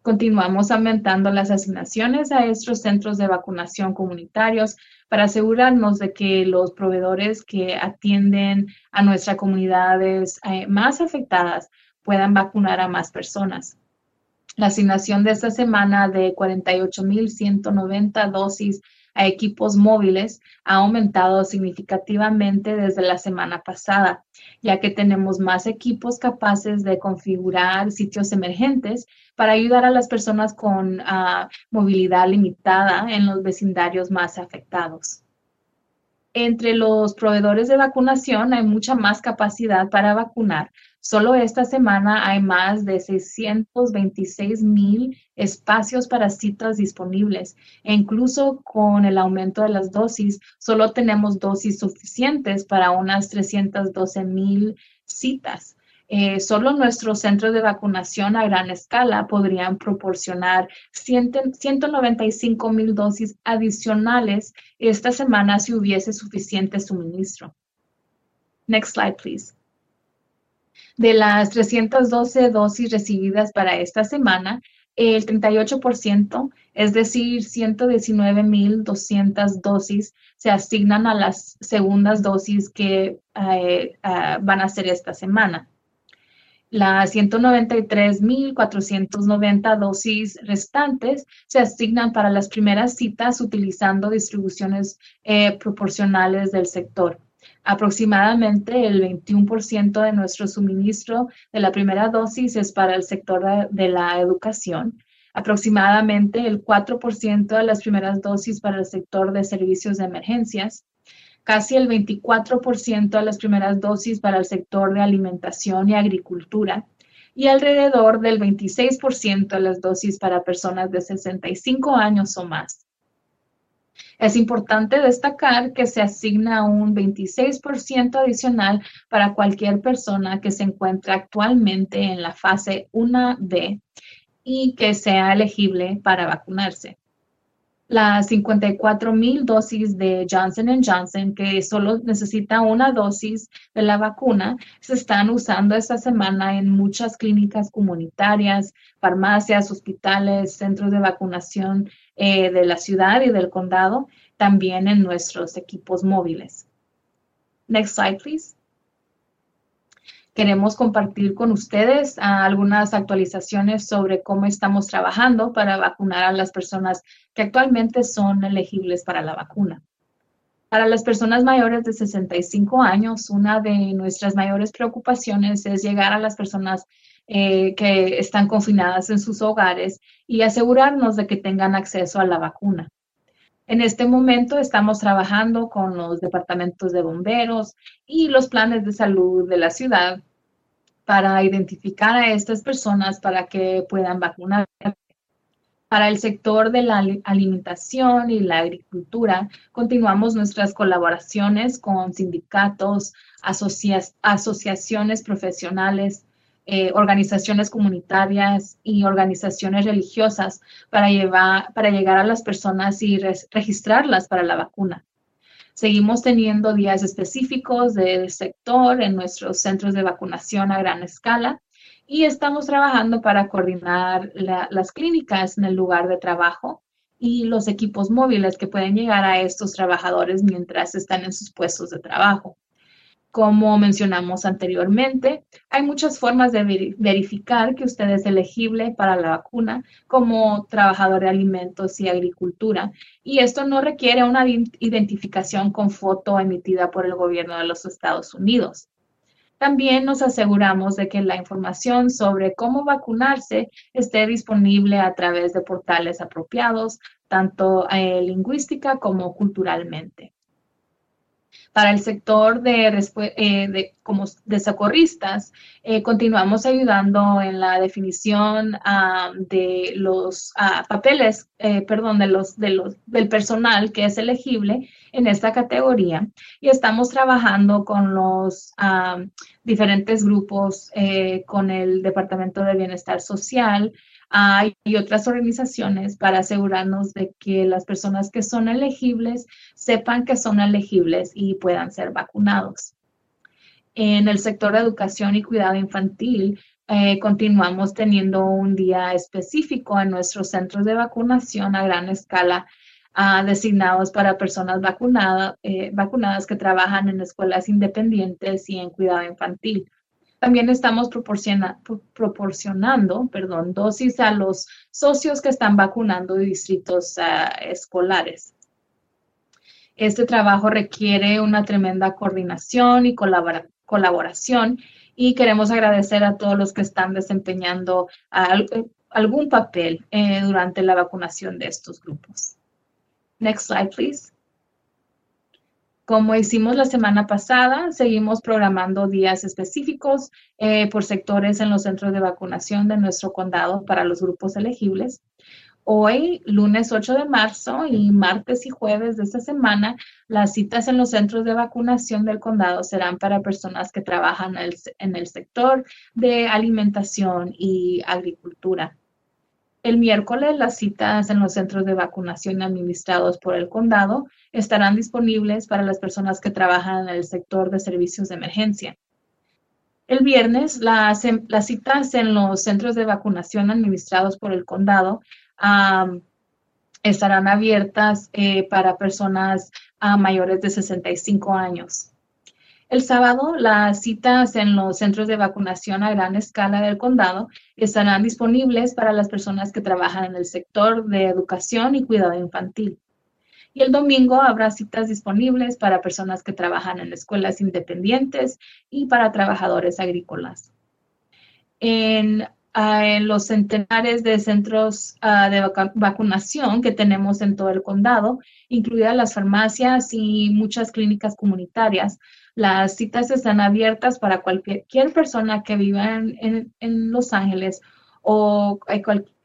S8: Continuamos aumentando las asignaciones a estos centros de vacunación comunitarios para asegurarnos de que los proveedores que atienden a nuestras comunidades eh, más afectadas puedan vacunar a más personas. La asignación de esta semana de 48.190 dosis a equipos móviles ha aumentado significativamente desde la semana pasada, ya que tenemos más equipos capaces de configurar sitios emergentes para ayudar a las personas con ah, movilidad limitada en los vecindarios más afectados. Entre los proveedores de vacunación hay mucha más capacidad para vacunar, Solo esta semana hay más de 626 mil espacios para citas disponibles e incluso con el aumento de las dosis, solo tenemos dosis suficientes para unas 312 mil citas. Eh, solo nuestros centros de vacunación a gran escala podrían proporcionar 195 mil dosis adicionales esta semana si hubiese suficiente suministro. Next slide, please. De las 312 dosis recibidas para esta semana, el 38%, es decir, 119.200 dosis, se asignan a las segundas dosis que eh, ah, van a ser esta semana. Las 193.490 dosis restantes se asignan para las primeras citas utilizando distribuciones eh, proporcionales del sector. Aproximadamente el 21% de nuestro suministro de la primera dosis es para el sector de, la educación, aproximadamente el 4% de las primeras dosis para el sector de servicios de emergencias, casi el 24% de las primeras dosis para el sector de alimentación y agricultura. Y alrededor del 26% de las dosis para personas de 65 años o más. Es importante destacar que se asigna un 26% adicional para cualquier persona que se encuentre actualmente en la fase 1B y que sea elegible para vacunarse. Las 54 mil dosis de Johnson Johnson, que solo necesita una dosis de la vacuna, se están usando esta semana en muchas clínicas comunitarias, farmacias, hospitales, centros de vacunación eh, de la ciudad y del condado, también en nuestros equipos móviles. Next slide, please. Queremos compartir con ustedes ah, algunas actualizaciones sobre cómo estamos trabajando para vacunar a las personas que actualmente son elegibles para la vacuna. Para las personas mayores de 65 años, una de nuestras mayores preocupaciones es llegar a las personas eh, que están confinadas en sus hogares y asegurarnos de que tengan acceso a la vacuna. En este momento estamos trabajando con los departamentos de bomberos y los planes de salud de la ciudad para identificar a estas personas para que puedan vacunar. Para el sector de la alimentación y la agricultura, continuamos nuestras colaboraciones con sindicatos, asociaciones profesionales, eh, organizaciones comunitarias y organizaciones religiosas para, llevar, para llegar a las personas y registrarlas para la vacuna. Seguimos teniendo días específicos del sector en nuestros centros de vacunación a gran escala y estamos trabajando para coordinar las clínicas en el lugar de trabajo y los equipos móviles que pueden llegar a estos trabajadores mientras están en sus puestos de trabajo. Como mencionamos anteriormente, hay muchas formas de verificar que usted es elegible para la vacuna como trabajador de alimentos y agricultura, y esto no requiere una identificación con foto emitida por el gobierno de los Estados Unidos. También nos aseguramos de que la información sobre cómo vacunarse esté disponible a través de portales apropiados, tanto eh, lingüística como culturalmente. Para el sector de, eh, como de socorristas, eh, continuamos ayudando en la definición de los papeles, eh, perdón, de los, de los, del personal que es elegible en esta categoría. Y estamos trabajando con los diferentes grupos, con el Departamento de Bienestar Social, hay otras organizaciones para asegurarnos de que las personas que son elegibles sepan que son elegibles y puedan ser vacunados. En el sector de educación y cuidado infantil, eh, continuamos teniendo un día específico en nuestros centros de vacunación a gran escala ah, designados para personas eh, vacunadas que trabajan en escuelas independientes y en cuidado infantil. También estamos proporcionando perdón, dosis a los socios que están vacunando distritos ah, escolares. Este trabajo requiere una tremenda coordinación y colaboración y queremos agradecer a todos los que están desempeñando algún papel eh, durante la vacunación de estos grupos. Next slide, please. Como hicimos la semana pasada, seguimos programando días específicos eh, por sectores en los centros de vacunación de nuestro condado para los grupos elegibles. Hoy, lunes 8 de marzo y martes y jueves de esta semana, las citas en los centros de vacunación del condado serán para personas que trabajan en el sector de alimentación y agricultura. El miércoles, las citas en los centros de vacunación administrados por el condado estarán disponibles para las personas que trabajan en el sector de servicios de emergencia. El viernes, las, las citas en los centros de vacunación administrados por el condado estarán abiertas eh, para personas mayores de 65 años. El sábado, las citas en los centros de vacunación a gran escala del condado estarán disponibles para las personas que trabajan en el sector de educación y cuidado infantil. Y el domingo habrá citas disponibles para personas que trabajan en escuelas independientes y para trabajadores agrícolas. En, ah, los centenares de centros ah, de vacunación que tenemos en todo el condado, incluidas las farmacias y muchas clínicas comunitarias, las citas están abiertas para cualquier persona que viva en, Los Ángeles o,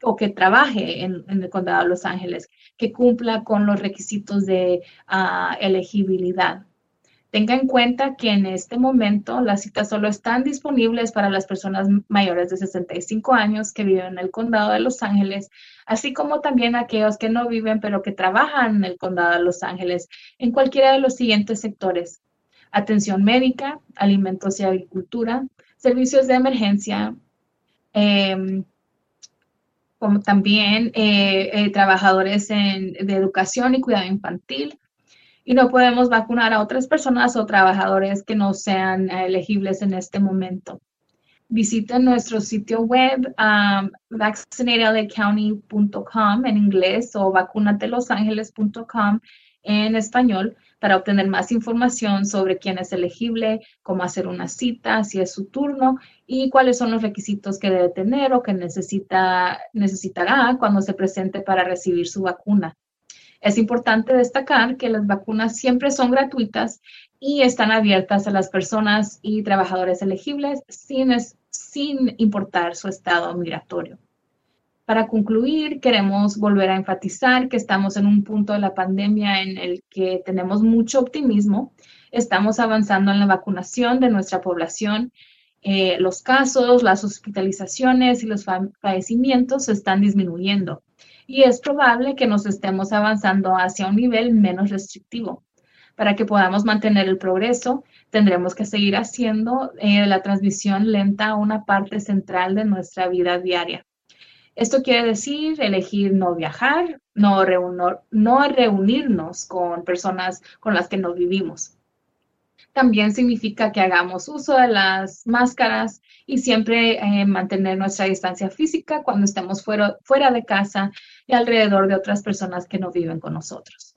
S8: o, que trabaje en, el condado de Los Ángeles, que cumpla con los requisitos de ah, elegibilidad. Tenga en cuenta que en este momento las citas solo están disponibles para las personas mayores de 65 años que viven en el condado de Los Ángeles, así como también aquellos que no viven pero que trabajan en el condado de Los Ángeles en cualquiera de los siguientes sectores atención médica, alimentos y agricultura, servicios de emergencia, em, como también eh, eh, trabajadores de educación y cuidado infantil. Y no podemos vacunar a otras personas o trabajadores que no sean elegibles en este momento. Visiten nuestro sitio web um, en inglés o vacunatelosangeles.com en español para obtener más información sobre quién es elegible, cómo hacer una cita, si es su turno y cuáles son los requisitos que debe tener o que necesita, necesitará cuando se presente para recibir su vacuna. Es importante destacar que las vacunas siempre son gratuitas y están abiertas a las personas y trabajadores elegibles sin, sin importar su estado migratorio. Para concluir, queremos volver a enfatizar que estamos en un punto de la pandemia en el que tenemos mucho optimismo. Estamos avanzando en la vacunación de nuestra población. Eh, los casos, las hospitalizaciones y los fallecimientos se están disminuyendo y es probable que nos estemos avanzando hacia un nivel menos restrictivo. Para que podamos mantener el progreso, tendremos que seguir haciendo eh, la transmisión lenta una parte central de nuestra vida diaria. Esto quiere decir elegir no viajar, no, no reunirnos con personas con las que no vivimos. También significa que hagamos uso de las máscaras y siempre eh, mantener nuestra distancia física cuando estemos fuera, fuera de casa y alrededor de otras personas que no viven con nosotros.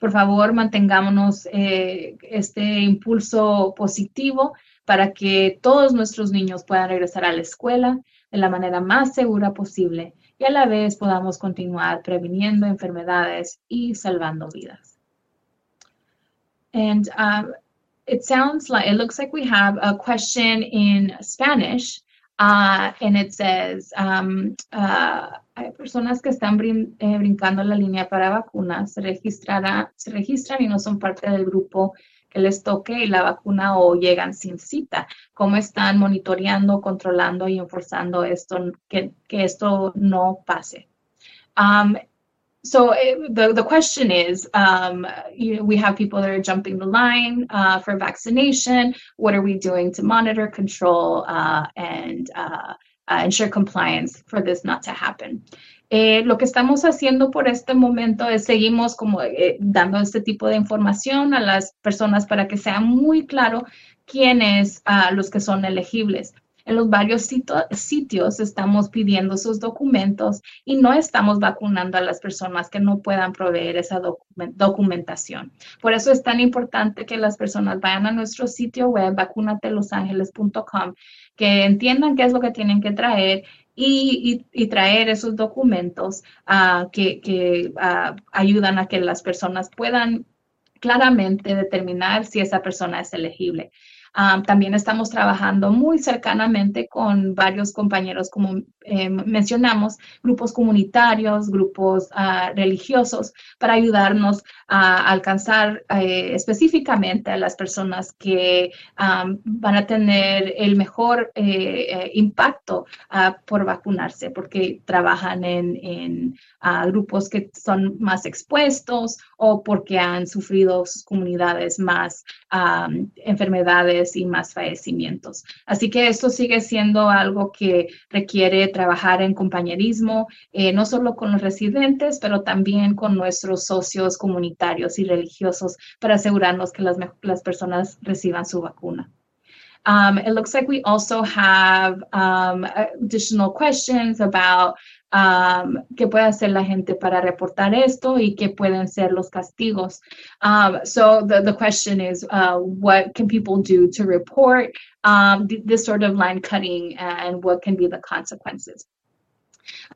S8: Por favor, mantengámonos eh, este impulso positivo para que todos nuestros niños puedan regresar a la escuela de la manera más segura posible y a la vez podamos continuar previniendo enfermedades y salvando vidas. And um, it sounds like, it looks like we have a question in Spanish, uh, and it says, um, uh, hay personas que están eh, brincando la línea para vacunas, se registran y no son parte del grupo les toque la vacuna o llegan sin cita. ¿Cómo están monitoreando, controlando y enforzando esto, que, que esto no pase? Um, so eh, the, the question is, um, you know, we have people that are jumping the line uh, for vaccination. What are we doing to monitor, control, uh, and uh, uh ensure compliance for this not to happen? Eh, lo que estamos haciendo por este momento es seguimos como eh, dando este tipo de información a las personas para que sea muy claro quiénes a los que son elegibles. En los varios sitios estamos pidiendo sus documentos y no estamos vacunando a las personas que no puedan proveer esa documentación. Por eso es tan importante que las personas vayan a nuestro sitio web vacunatelosangeles.com, que entiendan qué es lo que tienen que traer y, traer esos documentos uh, que, ah, ayudan a que las personas puedan claramente determinar si esa persona es elegible. Ah, también estamos trabajando muy cercanamente con varios compañeros eh, mencionamos, grupos comunitarios, grupos uh, religiosos, para ayudarnos a alcanzar eh, específicamente a las personas que um, van a tener el mejor eh, eh impacto uh, por vacunarse, porque trabajan en, en uh, grupos que son más expuestos o porque han sufrido sus comunidades más um, enfermedades y más fallecimientos. Así que esto sigue siendo algo que requiere trabajar en compañerismo, eh, no solo con los residentes, pero también con nuestros socios comunitarios y religiosos para asegurarnos que las, personas reciban su vacuna. Um, it looks like we also have um, additional questions about um, qué puede hacer la gente para reportar esto y qué pueden ser los castigos. Um, so the, the question is, uh, what can people do to report um, this sort of line cutting and what can be the consequences?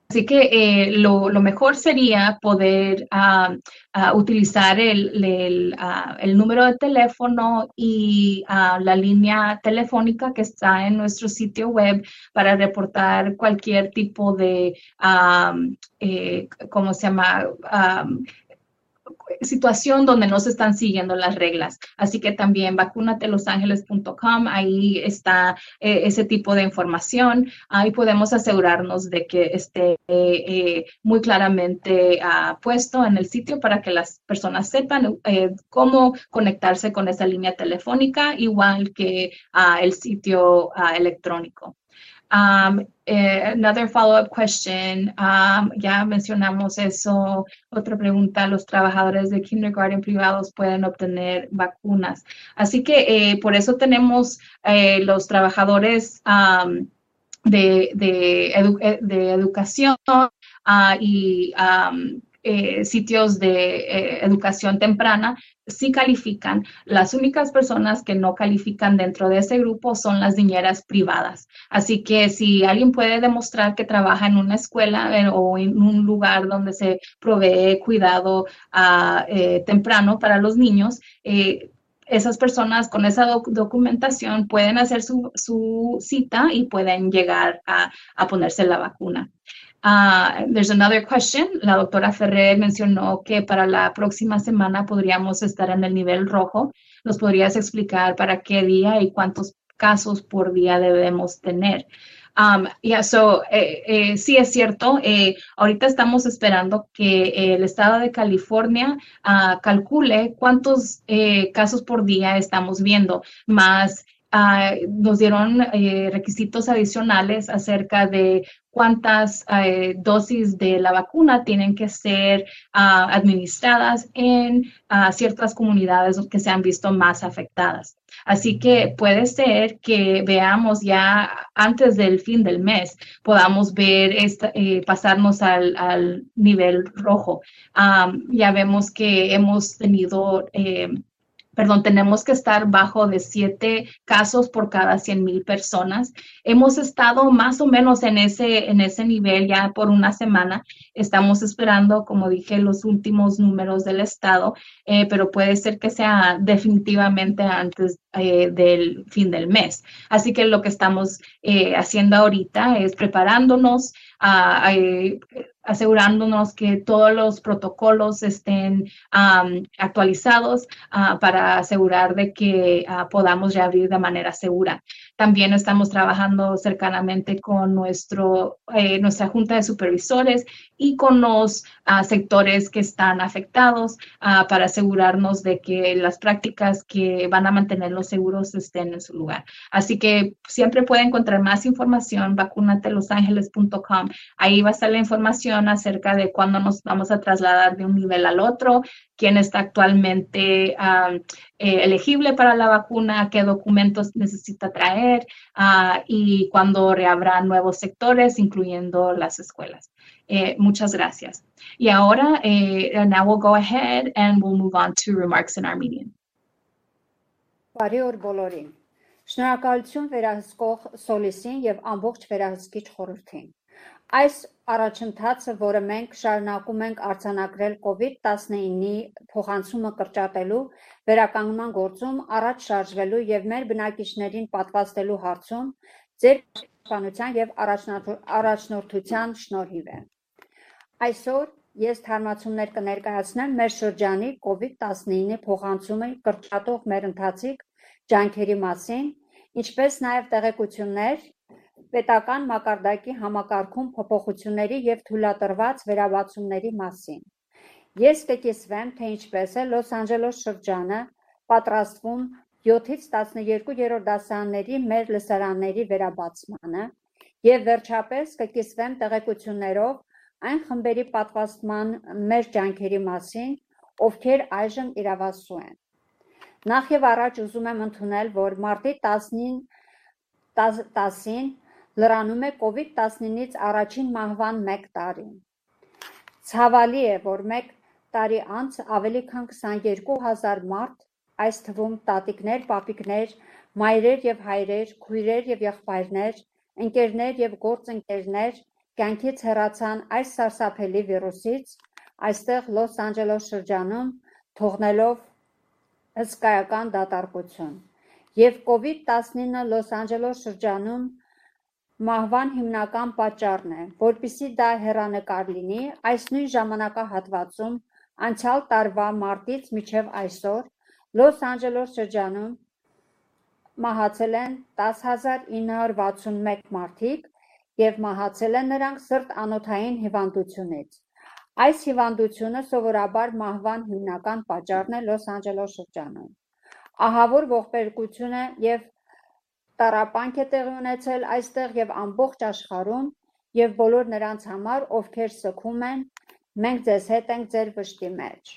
S8: Así que eh, lo, lo, mejor sería poder uh, uh, utilizar el, el, uh, el, número de teléfono y la línea telefónica que está en nuestro sitio web para reportar cualquier tipo de, um, eh, ¿cómo se llama? Um, situación donde no se están siguiendo las reglas. Así que también vacunatelosangeles.com, ahí está eh, ese tipo de información. Ahí podemos asegurarnos de que esté eh, muy claramente uh, puesto en el sitio para que las personas sepan eh, cómo conectarse con esa línea telefónica, igual que uh, el sitio uh, electrónico. Um, eh, another follow-up question, um, ya mencionamos eso. Otra pregunta, los trabajadores de kindergarten privados pueden obtener vacunas. Así que eh, por eso tenemos eh, los trabajadores um, de, de, edu de, educación uh, y um, eh, sitios de eh, educación temprana sí califican. Las únicas personas que no califican dentro de ese grupo son las niñeras privadas. Así que si alguien puede demostrar que trabaja en una escuela eh, o en un lugar donde se provee cuidado eh, temprano para los niños, esas personas con esa doc documentación pueden hacer su, cita y pueden llegar a ponerse la vacuna. Uh, there's another question. La doctora Ferrer mencionó que para la próxima semana podríamos estar en el nivel rojo. ¿Nos podrías explicar para qué día y cuántos casos por día debemos tener? Um, yeah, so, eh, eh, sí es cierto. Eh, ahorita estamos esperando que el estado de California uh, calcule cuántos eh, casos por día estamos viendo, más Uh, nos dieron eh, requisitos adicionales acerca de cuántas eh, dosis de la vacuna tienen que ser uh, administradas en uh, ciertas comunidades que se han visto más afectadas. Así que puede ser que veamos ya antes del fin del mes, podamos ver esta, eh, pasarnos al, al, nivel rojo. Um, ya vemos que hemos tenido eh, perdón, tenemos que estar bajo de siete casos por cada 100 mil personas. Hemos estado más o menos en ese, en ese nivel ya por una semana. Estamos esperando, como dije, los últimos números del estado, eh, pero puede ser que sea definitivamente antes eh, del fin del mes. Así que lo que estamos eh, haciendo ahorita es preparándonos, a, asegurándonos que todos los protocolos estén actualizados uh, para asegurar de que uh, podamos reabrir de manera segura. También estamos trabajando cercanamente con nuestro, eh, nuestra junta de supervisores y con los uh, sectores que están afectados para asegurarnos de que las prácticas que van a mantener los seguros estén en su lugar. Así que siempre puede encontrar más información, vacunatelosangeles.com. Ahí va a estar la información acerca de cuándo nos vamos a trasladar de un nivel al otro, quién está actualmente eh, elegible para la vacuna, qué documentos necesita traer uh, y cuándo rehabrá nuevos sectores, incluyendo las escuelas. Eh, muchas gracias. Y ahora, eh, now we'll go ahead and we'll move on to remarks in meeting.
S9: Բարի օր բոլորին։ Շնորհակալություն վերահսկող Սոլիսին եւ ամբողջ վերահսկիչ խորհրդին։ Այս առաջընթացը, որը մենք շարունակում ենք արձանագրել COVID-19-ի փոխանցումը կրճատելու, վերականգնման գործում, առաջ շարժվելու եւ մեր բնակիչներին պատվաստելու հարցում, ձեր պաշտպանության եւ առաջնորդության շնորհիվ է։ Այսօր ես թարմացումներ կներկայացնեմ մեր շրջանի COVID-19 փոխանցումը կրճատող մեր ընթացիկ ջանքերի մասին, ինչպես նաև տեղեկություններ պետական մակարդակի համակարգում փոփոխությունների եւ թույլատրված վերաբացումների մասին։ Ես կկիսվեմ, թե ինչպես է Լոս Անջելոս շրջանը պատրաստվում 7-ից 12-րդ դասարանների մեր լսարանների վերաբացմանը եւ վերջապես կկիսվեմ տեղեկություններով այն խմբերի պատվաստման մեր ջանքերի մասին, ովքեր այժմ իրավասու են։ Նախ եւ առաջ ուզում եմ ընդունել, որ մարտի 10-ին 10-ին լրանում է COVID-19-ից առաջին մահվան 1 տարին։ Ցավալի է, որ 1 տարի անց ավելի քան 22000 մարդ այս թվում տատիկներ, պապիկներ, մայրեր եւ հայրեր, քույրեր եւ եղբայրներ, ընկերներ եւ գործընկերներ կյանքից հեռացան այս սարսափելի վիրուսից այստեղ Լոս Անջելոս շրջանում թողնելով հսկայական դատարկություն եւ COVID-19 Լոս Անջելոս շրջանում մահվան հիմնական պատճառն է, որpիսի դա հերանեկար լինի, այս նույն ժամանակահատվածում անցյալ տարվա մարտից մինչև այսօր Լոս Անջելոս շրջանում մահացել են 10961 մարդիկ եւ մահացել են նրանք սրտանոթային հիվանդությունից։ Այս հիվանդությունը սովորաբար մահվան հիմնական պատճառն է Լոս Անջելոս շրջանում։ Ահավոր ողբերգությունը եւ տարապանք է տեղի ունեցել այստեղ եւ ամբողջ աշխարհում եւ բոլոր նրանց համար, ովքեր սգում են, մենք ձեզ հետ ենք ձեր վշտի մեջ։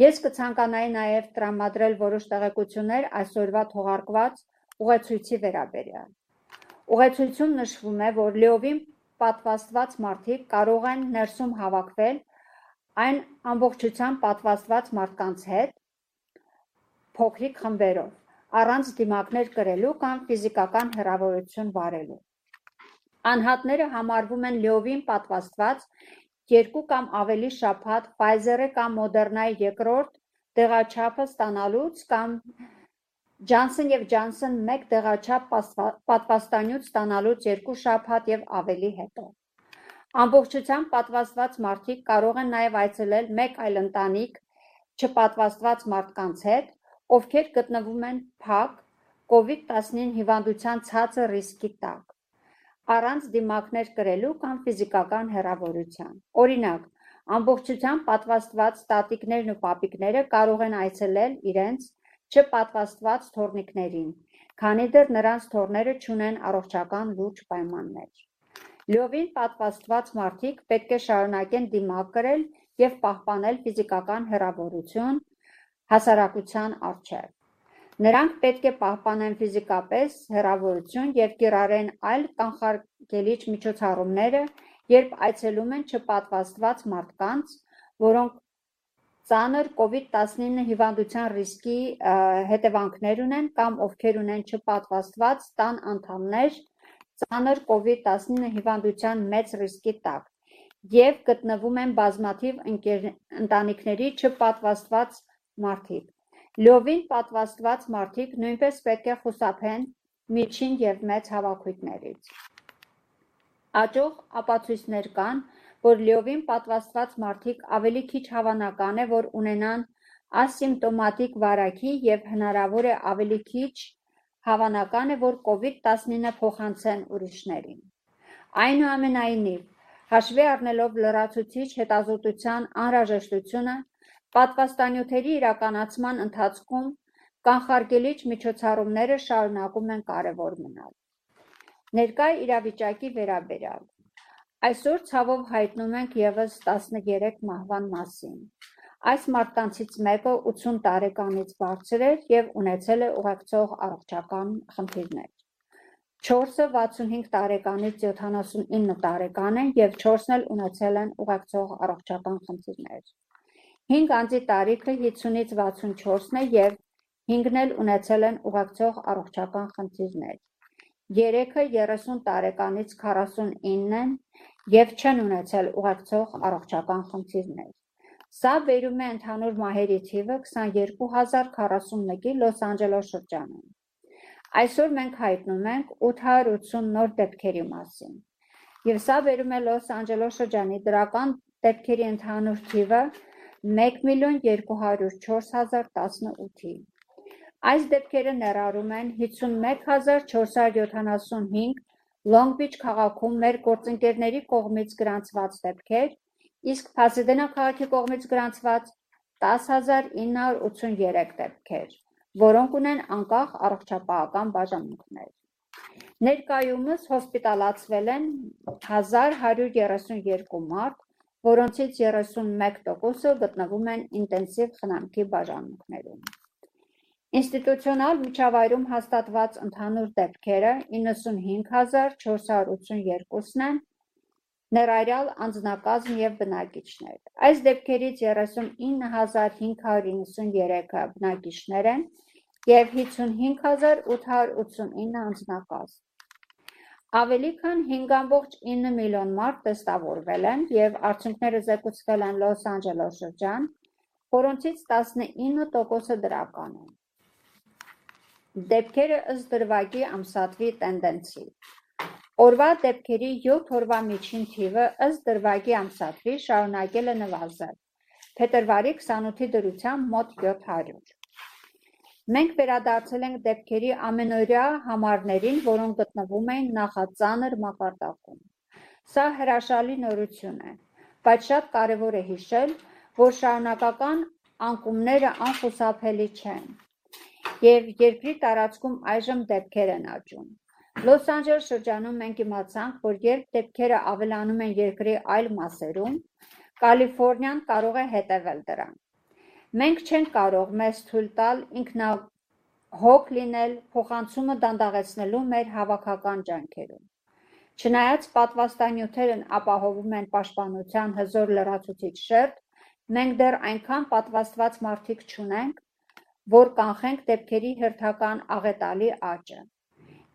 S9: Ես կցանկանայի նաև տրամադրել որոշ տեղեկություններ այսօրվա թողարկված ուղեցույցի վերաբերյալ։ Ուղեցույցում նշվում է, որ լիովին պատվաստված մարդիկ կարող են ներսում հավաքվել այն ամբողջությամբ պատվաստված մարդկանց հետ փոքրիկ խմբերով, առանց դիմակներ կրելու կամ ֆիզիկական հեռավորություն վարելու։ Անհատները համարվում են լիովին պատվաստված երկու կամ ավելի շաբաթ Pfizer-ի կամ Moderna-ի երկրորդ տեղաչափը ստանալուց կամ Johnson & Johnson մեկ տեղաչափ պատվաստանյութ ստանալուց երկու շաբաթ եւ ավելի հետո։ Ամբողջությամբ պատվաստված մարդիկ կարող են նաև այցելել մեկ այլ ընտանիք չպատվաստված մարդկանց հետ, ովքեր գտնվում են փակ COVID-19 հիվանդության ցածր ռիսկի տակ առանց դիմակներ կրելու կամ ֆիզիկական հեռավորության։ Օրինակ, ամբողջությամբ պատվաստված տատիկներն ու պապիկները կարող են այցելել իրենց չպատվաստված թորնիկներին, քանի դեռ նրանց թորները չունեն առողջական լուրջ պայմաններ։ Լիովին պատվաստված մարդիկ պետք է շարունակեն դիմակ կրել եւ պահպանել ֆիզիկական հեռավորություն հասարակության առջև։ Նրանք պետք է պահպանեն ֆիզիկապես հեռավորություն եւ կիրառեն այլ կանխարգելիչ միջոցառումները, երբ այցելում են չպատվաստված մարդկանց, որոնք ծանր COVID-19 հիվանդության ռիսկի հետևանքներ ունեն կամ ովքեր ունեն չպատվաստված տան անդամներ ծանր COVID-19 հիվանդության մեծ ռիսկի տակ եւ գտնվում են բազմաթիվ ընտանիքների չպատվաստված մարդիկ։ Լիովին պատվաստված մարդիկ նույնպես պետք է խուսափեն միջին և մեծ հավաքույթներից։ Աճող ապացույցներ կան, որ լիովին պատվաստված մարդիկ ավելի քիչ հավանական է, որ ունենան ասիմպտոմատիկ վարակի և հնարավոր է ավելի քիչ հավանական է, որ COVID-19 փոխանցեն ուրիշներին։ Այնուամենայնիվ, հաշվի առնելով լրացուցիչ հետազոտության անհրաժեշտությունը, Պատվաստանյութերի իրականացման ընթացքում կանխարգելիչ միջոցառումները շարունակում են կարևոր մնալ։ Ներկա իրավիճակի վերաբերյալ Այսօր ցավով հայտնում ենք եւս 13 մահվան մասին։ Այս մարդկանցից մեկը 80 տարեկանից բարձր էր եւ ունեցել է ուղեկցող առողջական խնդիրներ։ 4-ը 65 տարեկանից 79 տարեկան են եւ 4-ն էլ ունեցել են ուղեկցող առողջական խնդիրներ։ 5 անձի տարիքը 50-ից 64-ն է եւ 5-ն էլ ունեցել են ուղեկցող առողջական խնդիրներ։ 3-ը 30 տարեկանից 49-ն են եւ չեն ունեցել ուղեկցող առողջական խնդիրներ։ Սա բերում է ընդհանուր մահերի թիվը 22041-ի Լոս Անջելոս շրջանում։ Այսօր մենք հայտնում ենք 880 նոր դեպքերի մասին։ Եվ սա բերում է Լոս Անջելոս շրջանի դրական դեպքերի ընդհանուր թիվը 1.204.018-ի։ Այս դեպքերը ներառում են 51475 Long Beach քաղաքում մեր գործընկերների կողմից գրանցված դեպքեր, իսկ Փասադենա քաղաքի կողմից գրանցված 10983 դեպքեր, որոնք ունեն անկախ առողջապահական բաժանմունքներ։ Ներկայումս հոսպիտալացվել են 1132 մարդ, որոնցից 31%-ը գտնվում են ինտենսիվ խնամքի բաժանմունքներում։ Ինստիտուցիոնալ միջավայրում հաստատված ընդհանուր դեպքերը 95482-ն են, ներառյալ անձնակազմ եւ բնակիչներ։ Այս դեպքերից 39593-ը բնակիչներ են եւ 55889 անձնակազմ։ Ավելի քան 5.9 միլիոն մարդ տեստավորվել են եւ արդյունքները զեկուցվել են Լոս Անջելոս շրջան, որոնցից 19%-ը դրական են։ Դեպքերը ըստ դրվագի ամսաթվի տենդենսի։ Օրվա դեպքերի 7 օրվա միջին թիվը ըստ դրվագի ամսաթվի շարունակել է նվազել։ Փետրվարի 28-ի դրությամբ մոտ 700։ Մենք վերադարձել ենք դեպքերի ամենօրյա համարներին, որոնք գտնվում էին նախածանր մակարդակում։ Սա հրաշալի նորություն է, բայց շատ կարևոր է հիշել, որ շարունակական անկումները անխուսափելի չեն եւ երկրի տարածքում այժմ դեպքեր են աճում։ Լոս Անջելես շրջանում մենք իմացանք, որ երբ դեպքերը ավելանում են երկրի այլ մասերում, Կալիֆոռնիան կարող է հետևել դրան։ Մենք չենք կարող մեզ թույլ տալ ինքնահոգ լինել փոխանցումը դանդաղեցնելու մեր հավաքական ջանքերում։ Չնայած պատվաստանյութերն ապահովում են պաշտպանության հզոր լրացուցիչ շերտ, մենք դեռ այնքան պատվաստված մարդիկ չունենք, որ կանխենք դեպքերի հերթական աղետալի աճը։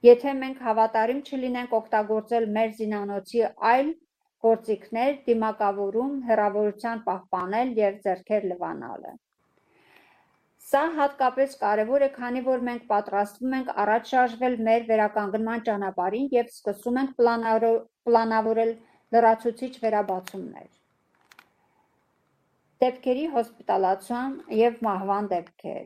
S9: Եթե մենք հավատարիմ չլինենք օգտագործել մեր զինանոցի այլ գործիքներ, դիմակավորում, հեռավորության պահպանել եւ ձեռքեր լվանալը։ Սա հատկապես կարևոր է, քանի որ մենք պատրաստվում ենք առաջ շարժվել մեր վերականգնման ճանապարհին եւ սկսում ենք պլանավորել լրացուցիչ վերաբացումներ։ Դեպքերի հոսպիտալացում եւ մահվան դեպքեր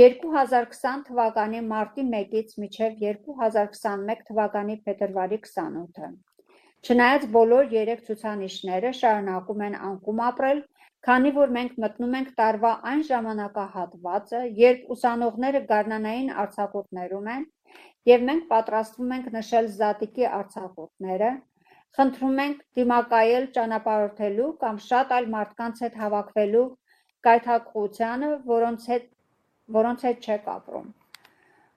S9: 2020 թվականի մարտի 1-ից մինչև 2021 թվականի փետրվարի 28-ը։ Չնայած բոլոր երեք ցուցանիշները շարունակում են անկում ապրել, քանի որ մենք մտնում ենք տարվա այն ժամանակահատվածը, երբ ուսանողները գարնանային արձակուրդներում են, եւ մենք պատրաստվում ենք նշել զատիկի արձակուրդները, խնդրում ենք դիմակայել ճանապարհորդելու կամ շատ այլ մարդկանց հետ հավաքվելու կայթակղությանը, որոնց հետ որոնց հետ չեք ապրում։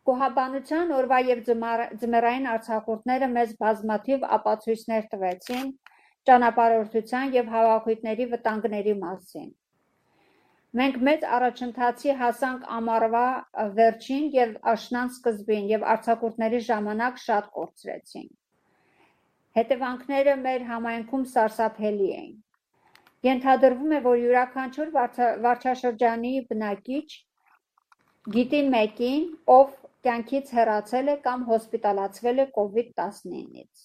S9: Կոհաբանության օրվա եւ ձմեռային արձակուրդները մեզ բազմաթիվ ապացույցներ տվեցին ճանապարհորդության եւ հավաքույթների վտանգների մասին։ Մենք մեծ առաջընթացի հասանք ամառվա վերջին եւ աշնան սկզբին եւ արձակուրդների ժամանակ շատ կորցրեցինք։ Հետևանքները մեր համայնքում սարսափելի էին։ Ենթադրվում է, որ յուրաքանչյուր վարչաշրջանի բնակիչ Գիտի մեկին, ով կյանքից հեռացել է կամ հոսպիտալացվել է COVID-19-ից։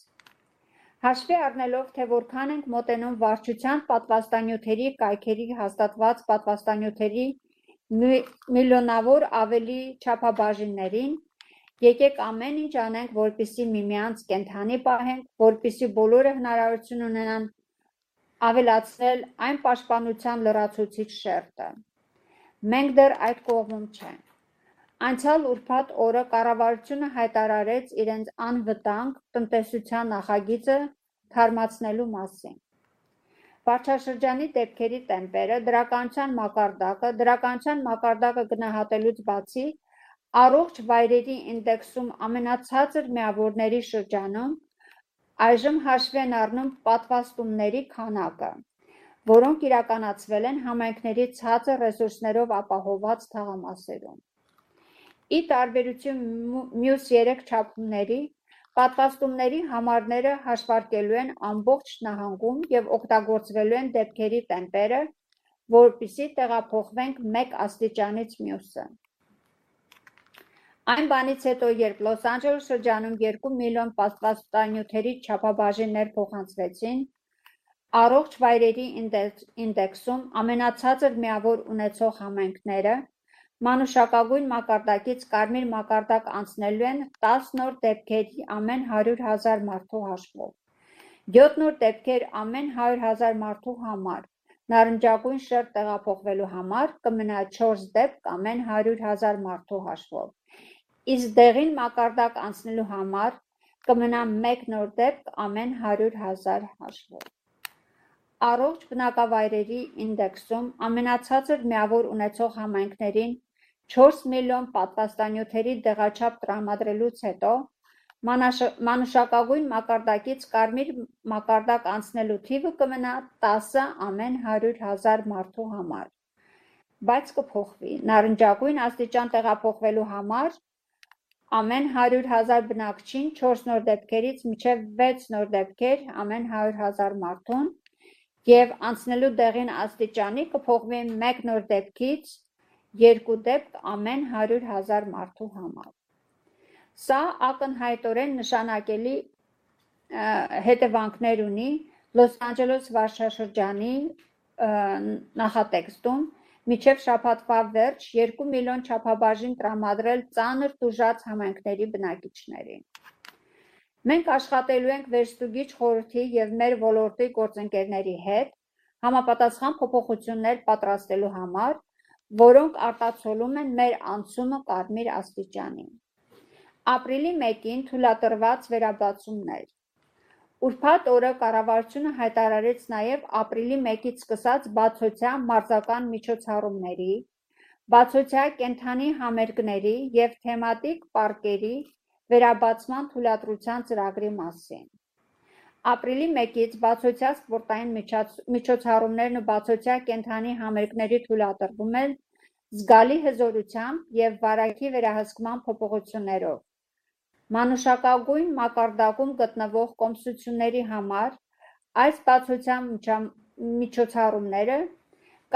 S9: Հաշվի առնելով, թե որքան ենք մոտենում վարչության պատվաստանյութերի կայքերի հաստատված պատվաստանյութերի միլիոնավոր ավելի չափաբաժիններին, եկեք ամեն ինչ անենք, որպիսի միմյանց կենթանի պահենք, որպիսի բոլորը հնարավորություն ունենան ավելացնել այն պաշտպանության լրացուցիչ շերտը։ Մենք դեռ այդ կողմում չենք։ Անցյալ ուրբաթ օրը կառավարությունը հայտարարեց իրենց անվտանգ տնտեսության նախագիծը թարմացնելու մասին։ Վարչաշրջանի դեպքերի տեմպերը, դրականության մակարդակը, դրականության մակարդակը գնահատելուց բացի, առողջ վայրերի ինդեքսում ամենացածր միավորների շրջանում այժմ հաշվի են առնում պատվաստումների քանակը, որոնք իրականացվել են համայնքների ցածր ռեսուրսներով ապահովված թաղամասերում։ Ի տարբերություն մյուս երեք չափումների, պատվաստումների համարները հաշվարկելու են ամբողջ նահանգում և օգտագործվելու են դեպքերի տեմպերը, որպեսզի տեղափոխվենք մեկ աստիճանից մյուսը։ Այն բանից հետո, երբ Լոս Անջելես շրջանում 2 միլիոն պատվաստանյութերի չափաբաժիններ փոխանցվեցին, առողջ վայրերի ինդեքսում ամենացածր միավոր ունեցող համայնքները մանուշակագույն մակարդակից կարմիր մակարդակ անցնելու են 10 նոր դեպքերի ամեն 100,000 մարդու հաշվով, 7 նոր դեպքեր ամեն 100,000 մարդու համար, նարնջագույն շերտ տեղափոխվելու համար կմնա 4 դեպք ամեն 100,000 մարդու հաշվով, իսկ դեղին մակարդակ անցնելու համար կմնա մեկ նոր դեպք ամեն 100,000 հաշվով։ Առողջ բնակավայրերի ինդեքսում ամենացածր միավոր ունեցող համայնքներին 4 միլիոն պատվաստանյութերի դեղաչափ տրամադրելուց հետո մանուշակագույն մակարդակից կարմիր մակարդակ անցնելու թիվը կմնա 10 ամեն 100,000 մարդու համար, բայց կփոխվի։ Նարնջագույն աստիճան տեղափոխվելու համար ամեն 100,000 բնակչին 4 նոր դեպքերից մինչև 6 նոր դեպքեր ամեն 100,000 մարդուն եւ անցնելու դեղին աստիճանի կփոխվի 1 նոր դեպքից 2 դեպք ամեն 100,000 մարդու համար։ Սա ակնհայտորեն նշանակելի հետևանքներ ունի Լոս Անջելես վարչաշրջանի նախատեքստում մինչև շաբաթվա վերջ երկու միլիոն չափաբաժին տրամադրել ծանր տուժած համայնքների բնակիչներին։ Մենք աշխատելու ենք վերստուգիչ խորհրդի եւ մեր ոլորտի գործընկերների հետ համապատասխան փոփոխություններ պատրաստելու համար, որոնք արտացոլում են մեր անցումը կարմիր աստիճանին։ Ապրիլի 1-ին թույլատրված վերաբացումներ. Ուրբաթ օրը կառավարությունը հայտարարեց նաև ապրիլի 1-ից սկսած բացօթյա մարզական միջոցառումների, բացօթյա կենդանի համերգների և թեմատիկ պարկերի վերաբացման թույլատրության ծրագրի մասին։ Ապրիլի 1-ից բացօթյա սպորտային միջոցառումներն ու բացօթյա կենդանի համերգների թույլատրվում են զգալի հզորությամբ և վարակի վերահսկման փոփոխություններով։ Մանուշակագույն մակարդակում գտնվող կոմսությունների համար այս բացության միջոցառումները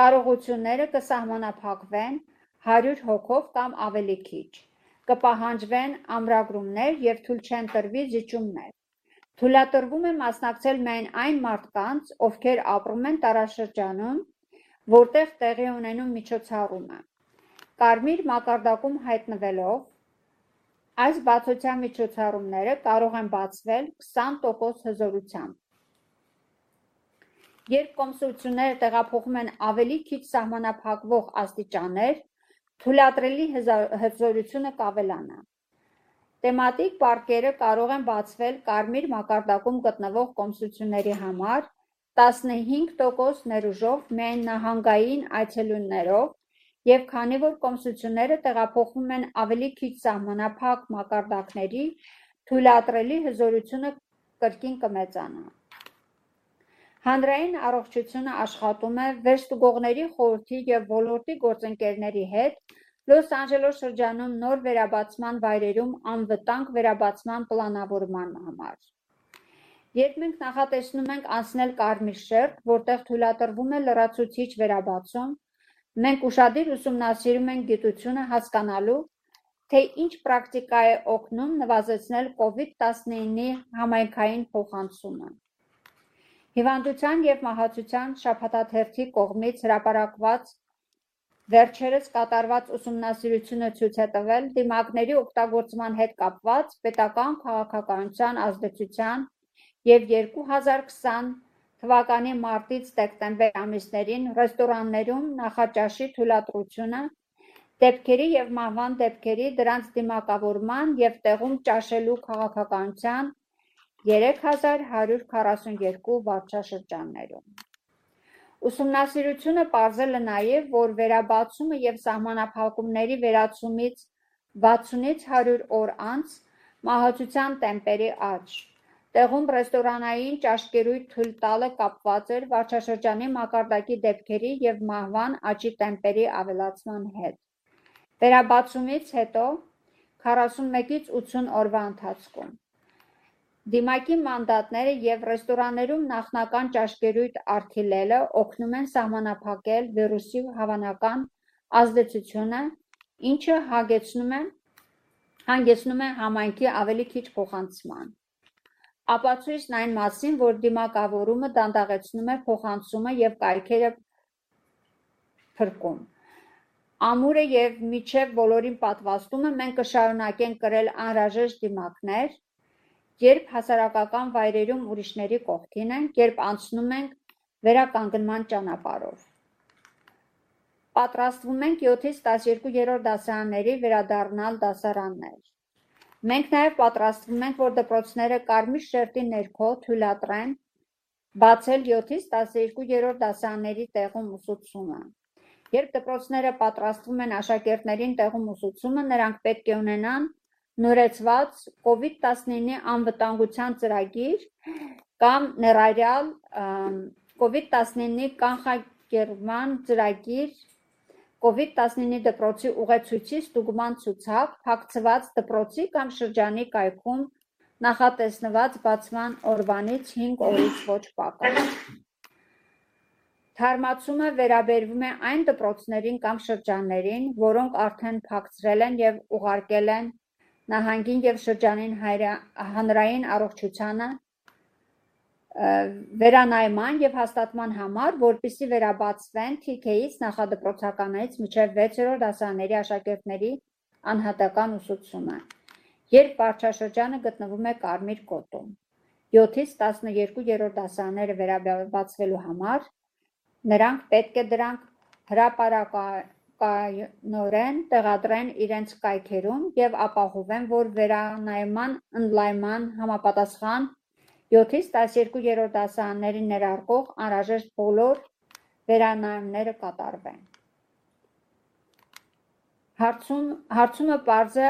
S9: կարողությունները կսահմանափակվեն 100 հոգով կամ ավելի քիչ, կպահանջվեն ամրագրումներ և թույլ չեն տրվի զիջումներ։ Թույլատրվում է մասնակցել միայն այն մարդկանց, ովքեր ապրում են տարածաշրջանում, որտեղ տեղի ունենում միջոցառումը։ Կարմիր մակարդակում հայտնվելով Այս բացօթյա միջոցառումները կարող են բացվել 20% հզորությամբ։ Երբ կոմսությունները տեղափոխում են ավելի քիչ սահմանափակվող աստիճաններ, թույլատրելի հզորությունը կավելանա։ Թեմատիկ պարկերը կարող են բացվել կարմիր մակարդակում գտնվող կոմսությունների համար 15% ներուժով միայն նահանգային այցելություններով Եվ քանի որ կոմսությունները տեղափոխվում են ավելի քիչ սահմանափակ մակարդակների, թույլատրելի հզորությունը կրկին կմեծանա։ Հանրային առողջությունը աշխատում է վերստուգողների խորհրդի և ոլորտի գործընկերների հետ Լոս Անջելես շրջանում նոր վերաբացման վայրերում անվտանգ վերաբացման պլանավորման համար։ Երբ մենք նախատեսնում ենք անցնել կարմիր շերտ, որտեղ թույլատրվում է լրացուցիչ վերաբացում, Մենք ուշադիր ուսումնասիրում ենք գիտությունը հասկանալու, թե ինչ պրակտիկա է օգնում նվազեցնել COVID-19-ի համայնքային փոխանցումը։ Հիվանդության և մահացության շաբաթաթերթի կողմից հրապարակված վերջերս կատարված ուսումնասիրությունը ցույց է տվել դիմակների օգտագործման հետ կապված պետական քաղաքականության ազդեցության և 2020 թվականի մարտից դեկտեմբեր ամիսներին ռեստորաններում նախաճաշի թույլատրությունը, դեպքերի և մահվան դեպքերի, դրանց դիմակավորման և տեղում ճաշելու քաղաքականության 3142 վարչաշրջաններում։ Ուսումնասիրությունը պարզել է նաև, որ վերաբացումը և սահմանափակումների վերացումից 60-ից 100 օր անց մահացության տեմպերի աճ Տեղում ռեստորանային ճաշկերույթ թույլ տալը կապված էր վարչաշրջանի մակարդակի դեպքերի և մահվան աճի տեմպերի ավելացման հետ։ Վերաբացումից հետո 41-ից 80 օրվա ընթացքում դիմակի մանդատները և ռեստորաններում նախնական ճաշկերույթ արգելելը օգնում են սահմանափակել վիրուսի հավանական ազդեցությունը, ինչը հագեցնում է հանգեցնում է համայնքի ավելի քիչ փոխանցման։ Ապացույցն այն մասին, որ դիմակավորումը դանդաղեցնում է փոխանցումը եւ կայքերը փրկում։ Ամուրը եւ միջև բոլորին պատվաստումը մենք կշարունակենք կրել անհրաժեշտ դիմակներ, երբ հասարակական վայրերում ուրիշների կողքին ենք, երբ անցնում ենք վերականգնման ճանապարհով։ Պատրաստվում ենք 7-ից 12-րդ դասարանների վերադառնալ դասարաններ։ Մենք նաև պատրաստվում ենք, որ դպրոցները կարմիր շերտի ներքո թույլատրեն բացել 7-ից 12-րդ դասարանների տեղում ուսուցումը։ Երբ դպրոցները պատրաստվում են աշակերտներին տեղում ուսուցումը, նրանք պետք է ունենան նորեցված COVID-19-ի անվտանգության ծրագիր կամ ներառյալ COVID-19-ի կանխարգելման ծրագիր COVID-19 դպրոցի ուղեցույցի ստուգման ցուցակ, փակցված դպրոցի կամ շրջանի կայքում նախատեսնված բացման օրվանից 5 օրից ոչ պակաս։ Թարմացումը վերաբերվում է այն դպրոցներին կամ շրջաններին, որոնք արդեն փակցրել են եւ ուղարկել են նահանգին եւ շրջանին հանրային առողջությանը վերանայման եւ հաստատման համար, որպիսի վերաբացվեն TK-ից նախադպրոցականից միջև 6-րդ դասարանների աշակերտների անհատական ուսուցումը, երբ վարչաշրջանը գտնվում է կարմիր կոտում։ 7-ից 12-րդ դասարանները վերաբացվելու համար Նրանք պետք է դրանք հրապարակայնորեն տեղադրեն իրենց կայքերում եւ ապահովեն, որ վերանայման ընդլայնման համապատասխան 7-ից 12-րդ դասարաններին ներառվող անհրաժեշտ բոլոր վերանայումները կատարվեն։ Հարցում հարցումը པարզ է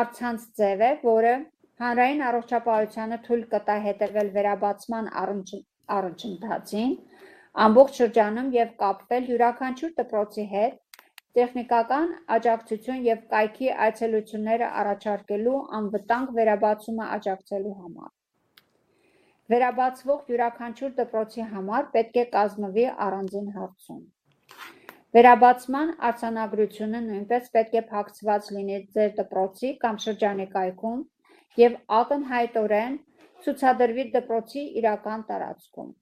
S9: արցանց ձև է, որը հանրային առողջապահությանը թույլ կտա հետևել վերաբացման առաջընթացին, ամբողջ շրջանում և կապվել յուրաքանչյուր դպրոցի հետ, տեխնիկական աջակցություն և կայքի այցելությունները առաջարկելու անվտանգ վերաբացումը աջակցելու համար։ Վերաբացվող յուրաքանչյուր դպրոցի համար պետք է կազմվի առանձին հարցում։ Վերաբացման արձանագրությունը նույնպես պետք է փակցված լինի ձեր դպրոցի կամ շրջանի կայքում և ակնհայտորեն ցուցադրվի դպրոցի իրական տարածքում։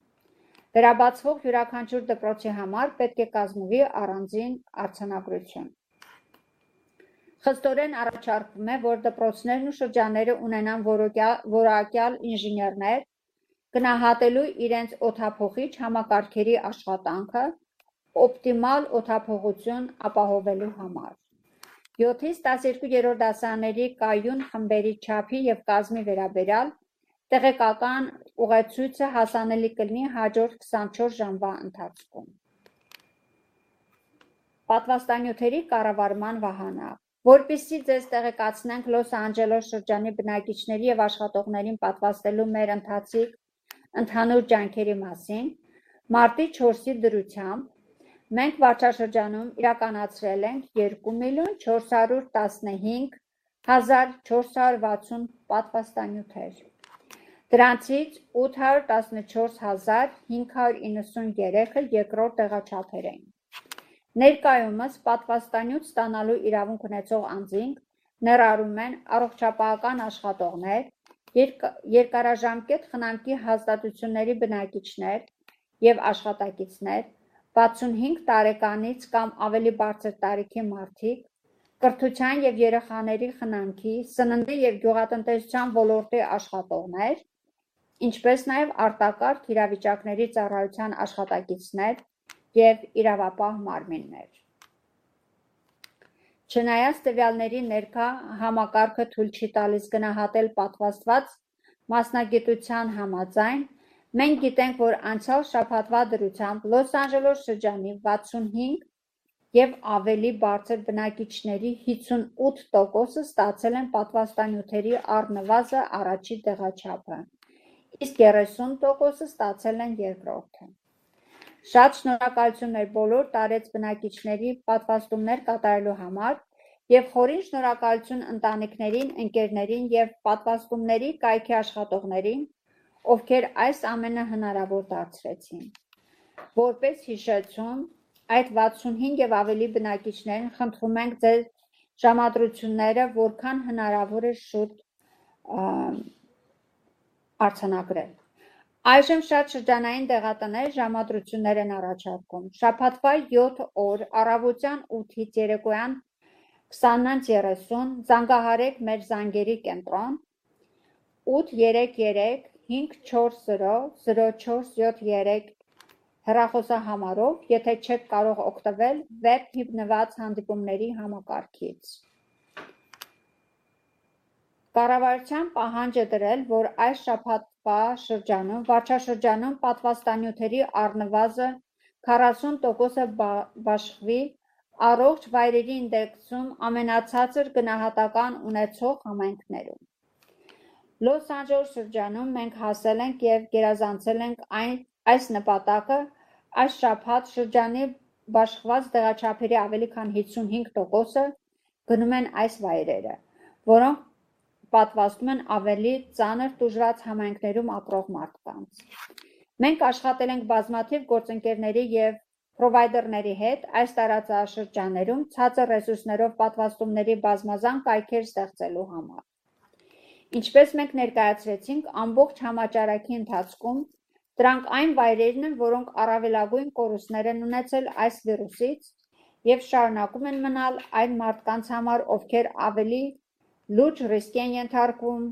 S9: Վերաբացվող յուրաքանչյուր դպրոցի համար պետք է կազմվի առանձին արձանագրություն։ Խստորեն առաջարկվում է, որ դպրոցներն ու շրջանները ունենան որակյալ ինժեներներ, գնահատելու իրենց օդափոխիչ համակարգերի աշխատանքը, օպտիմալ օդափոխություն ապահովելու համար։ 7-ից 12-րդ դասարանների կայուն խմբերի չափի եւ կազմի վերաբերյալ Տեղեկական ուղեցույցը հասանելի կլինի հաջորդ 24 ժամվա ընթացքում։ Պատվաստանյութերի կառավարման վահանակ Որպիսի ձեզ տեղեկացնենք Լոս Անջելոս շրջանի բնակիչների եւ աշխատողներին պատվաստելու մեր ընթացիկ ընդհանուր ջանքերի մասին, մարտի 4-ի դրությամբ մենք վարչաշրջանում իրականացրել ենք 2 միլիոն 415 1460 պատվաստանյութեր։ Դրանցից 814593-ը երկրորդ տեղաչափեր էին։ Ներկայումս պատվաստանյութ ստանալու իրավունք ունեցող անձինք ներառում են առողջապահական աշխատողներ, երկարաժամկետ խնամքի հաստատությունների բնակիչներ եւ աշխատակիցներ, 65 տարեկանից կամ ավելի բարձր տարիքի մարդիկ, կրթության եւ երեխաների խնամքի, սննդի եւ գյուղատնտեսության ոլորտի աշխատողներ, ինչպես նաև արտակարգ իրավիճակների ծառայության աշխատակիցներ և իրավապահ մարմիններ։ Չնայած տվյալների ներկա համակարգը թույլ չի տալիս գնահատել պատվաստված մասնագիտության համաձայն, մենք գիտենք, որ անցյալ շաբաթվա դրությամբ Լոս Անջելոս շրջանի 65 եւ ավելի բարձր բնակիչների 58%-ը ստացել են պատվաստանյութերի առնվազն առաջի տեղաչափը իսկ 30%-ը ստացել են երկրորդը։ Շատ շնորհակալություն մեր բոլոր տարեց բնակիչների պատվաստումներ կատարելու համար եւ խորին շնորհակալություն ընտանիքներին, ընկերներին եւ պատվաստումների կայքի աշխատողներին, ովքեր այս ամենը հնարավոր դարձրեցին։ Որպես հիշեցում, այդ 65 եւ ավելի բնակիչներին խնդրում ենք ձեր ժամադրությունները որքան հնարավոր է շուտ արձանագրել։ Այժմ շատ շրջանային դեղատներ ժամադրություններ են առաջարկում։ Շաբաթվա 7 օր առավոտյան 8-ից երեկոյան 20-30 զանգահարեք մեր զանգերի կենտրոն 833 540 0473 հեռախոսահամարով, եթե չեք կարող օգտվել վեբ հիմնված հանդիպումների համակարգից։ Կառավարության պահանջ է դրել, որ այս շաբաթվա շրջանում վարչաշրջանում պատվաստանյութերի առնվազն 40%-ը բաշխվի առողջ վայրերի ինդեքսում ամենացածր գնահատական ունեցող համայնքներում։ Լոս Անջելես շրջանում մենք հասել ենք եւ գերազանցել ենք այն այս նպատակը այս շաբաթ շրջանի բաշխված դեղաչափերի ավելի քան 55%-ը գնում են այս վայրերը, որոնք պատվաստում են ավելի ծանր տուժված համայնքներում ապրող մարդկանց։ Մենք աշխատել ենք բազմաթիվ գործընկերների եւ պրովայդերների հետ այս տարածաշրջաներում ցածր ռեսուրսներով պատվաստումների բազմազան կայքեր ստեղծելու համար։ Ինչպես մենք ներկայացրեցինք ամբողջ համաճարակի ընթացքում, դրանք այն վայրերն են, որոնք առավելագույն կորուստներ են ունեցել այս վիրուսից եւ շարունակում են մնալ այն մարդկանց համար, ովքեր ավելի լուրջ ռիսկի են ենթարկվում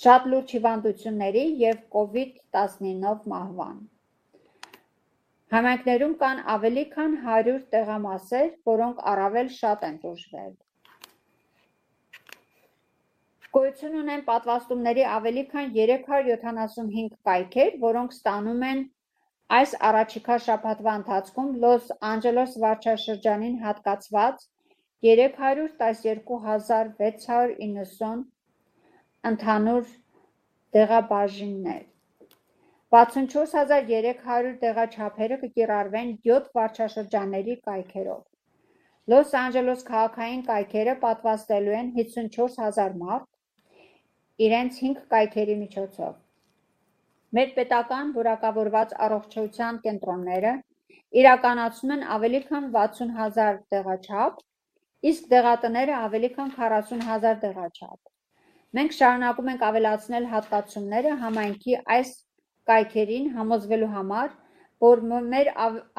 S9: շատ լուրջ հիվանդությունների եւ COVID-19-ով մահվան։ Համայնքներում կան ավելի քան 100 տեղամասեր, որոնք առավել շատ են դժվել։ Գոյություն ունեն պատվաստումների ավելի քան 375 կայքեր, որոնք ստանում են այս առաջիկա շաբաթվա ընթացքում Լոս Անջելես վարչաշրջանին հատկացված 312690 ընդհանուր դեղաբաժիններ։ 64300 տեղաչափերը կկիրառվեն 7 վարչաշրջանների կայքերով։ Լոս Անջելես քաղաքային կայքերը պատվաստելու են 54000 մարդ, իրենց 5 կայքերի միջոցով։ Մեր պետական որակավորված առողջության կենտրոնները իրականացնում են ավելի քան 60 հազար տեղաչափ, իսկ դեղատները ավելի քան 40 հազար տեղաչափ։ Մենք շարունակում ենք ավելացնել հատկացումները համայնքի այս կայքերին համոզվելու համար, որ մեր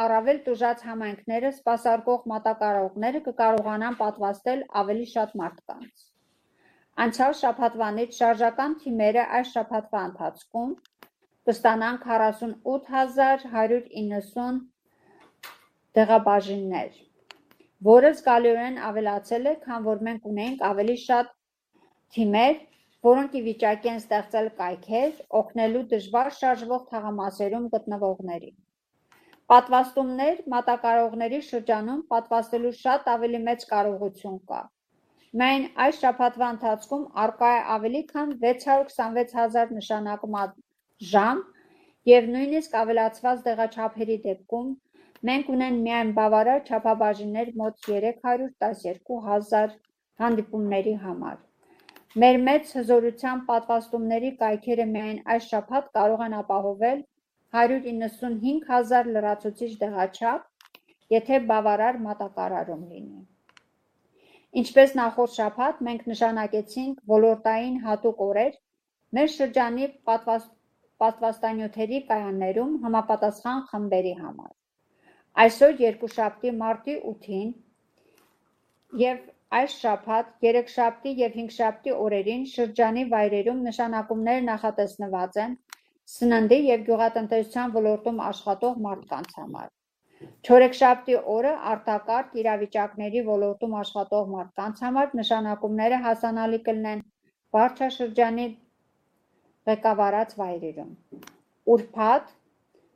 S9: առավել տուժած համայնքները սպասարկող մատակարարողները կկարողանան պատվաստել ավելի շատ մարդկանց։ Անցյալ շաբաթվանից շարժական թիմերը այս շաբաթվա ընթացքում կստանան 48190 դեղաբաժիններ, որը զգալիորեն ավելացել է, քան որ մենք ունեինք ավելի շատ թիմեր, որոնք ի վիճակի են ստեղծել կայքեր, օգնելու դժվար շարժվող թաղամասերում գտնվողներին։ Պատվաստումներ մատակարարողների շրջանում պատվաստելու շատ ավելի մեծ կարողություն կա, Միայն այս շաբաթվա ընթացքում առկա է ավելի քան 626 հազար նշանակում և նույնիսկ ավելացված դեղաչափերի դեպքում մենք ունենք միայն բավարար չափաբաժիններ մոտ 312 հազար հանդիպումների համար։ Մեր մեծ հզորությամբ պատվաստումների կայքերը միայն այս շաբաթ կարող են ապահովել 195 հազար լրացուցիչ դեղաչափ, եթե բավարար մատակարարում լինի։ Ինչպես նախորդ շաբաթ մենք նշանակեցինք ոլորտային հատուկ օրեր մեր շրջանի պատվաստանյութերի կայաններում համապատասխան խմբերի համար։ Այսօր երկուշաբթի մարտի 8-ին եւ այս շաբաթ, երեքշաբթի եւ հինգշաբթի օրերին շրջանի վայրերում նշանակումներ նախատեսնված են սննդի եւ գյուղատնտեսության ոլորտում աշխատող մարդկանց համար։ Չորեքշաբթի օրը արտակարգ իրավիճակների ոլորտում աշխատող մարդկանց համար նշանակումները հասանալի կլինեն վարչաշրջանի ղեկավարած վայրերում։ Ուրբաթ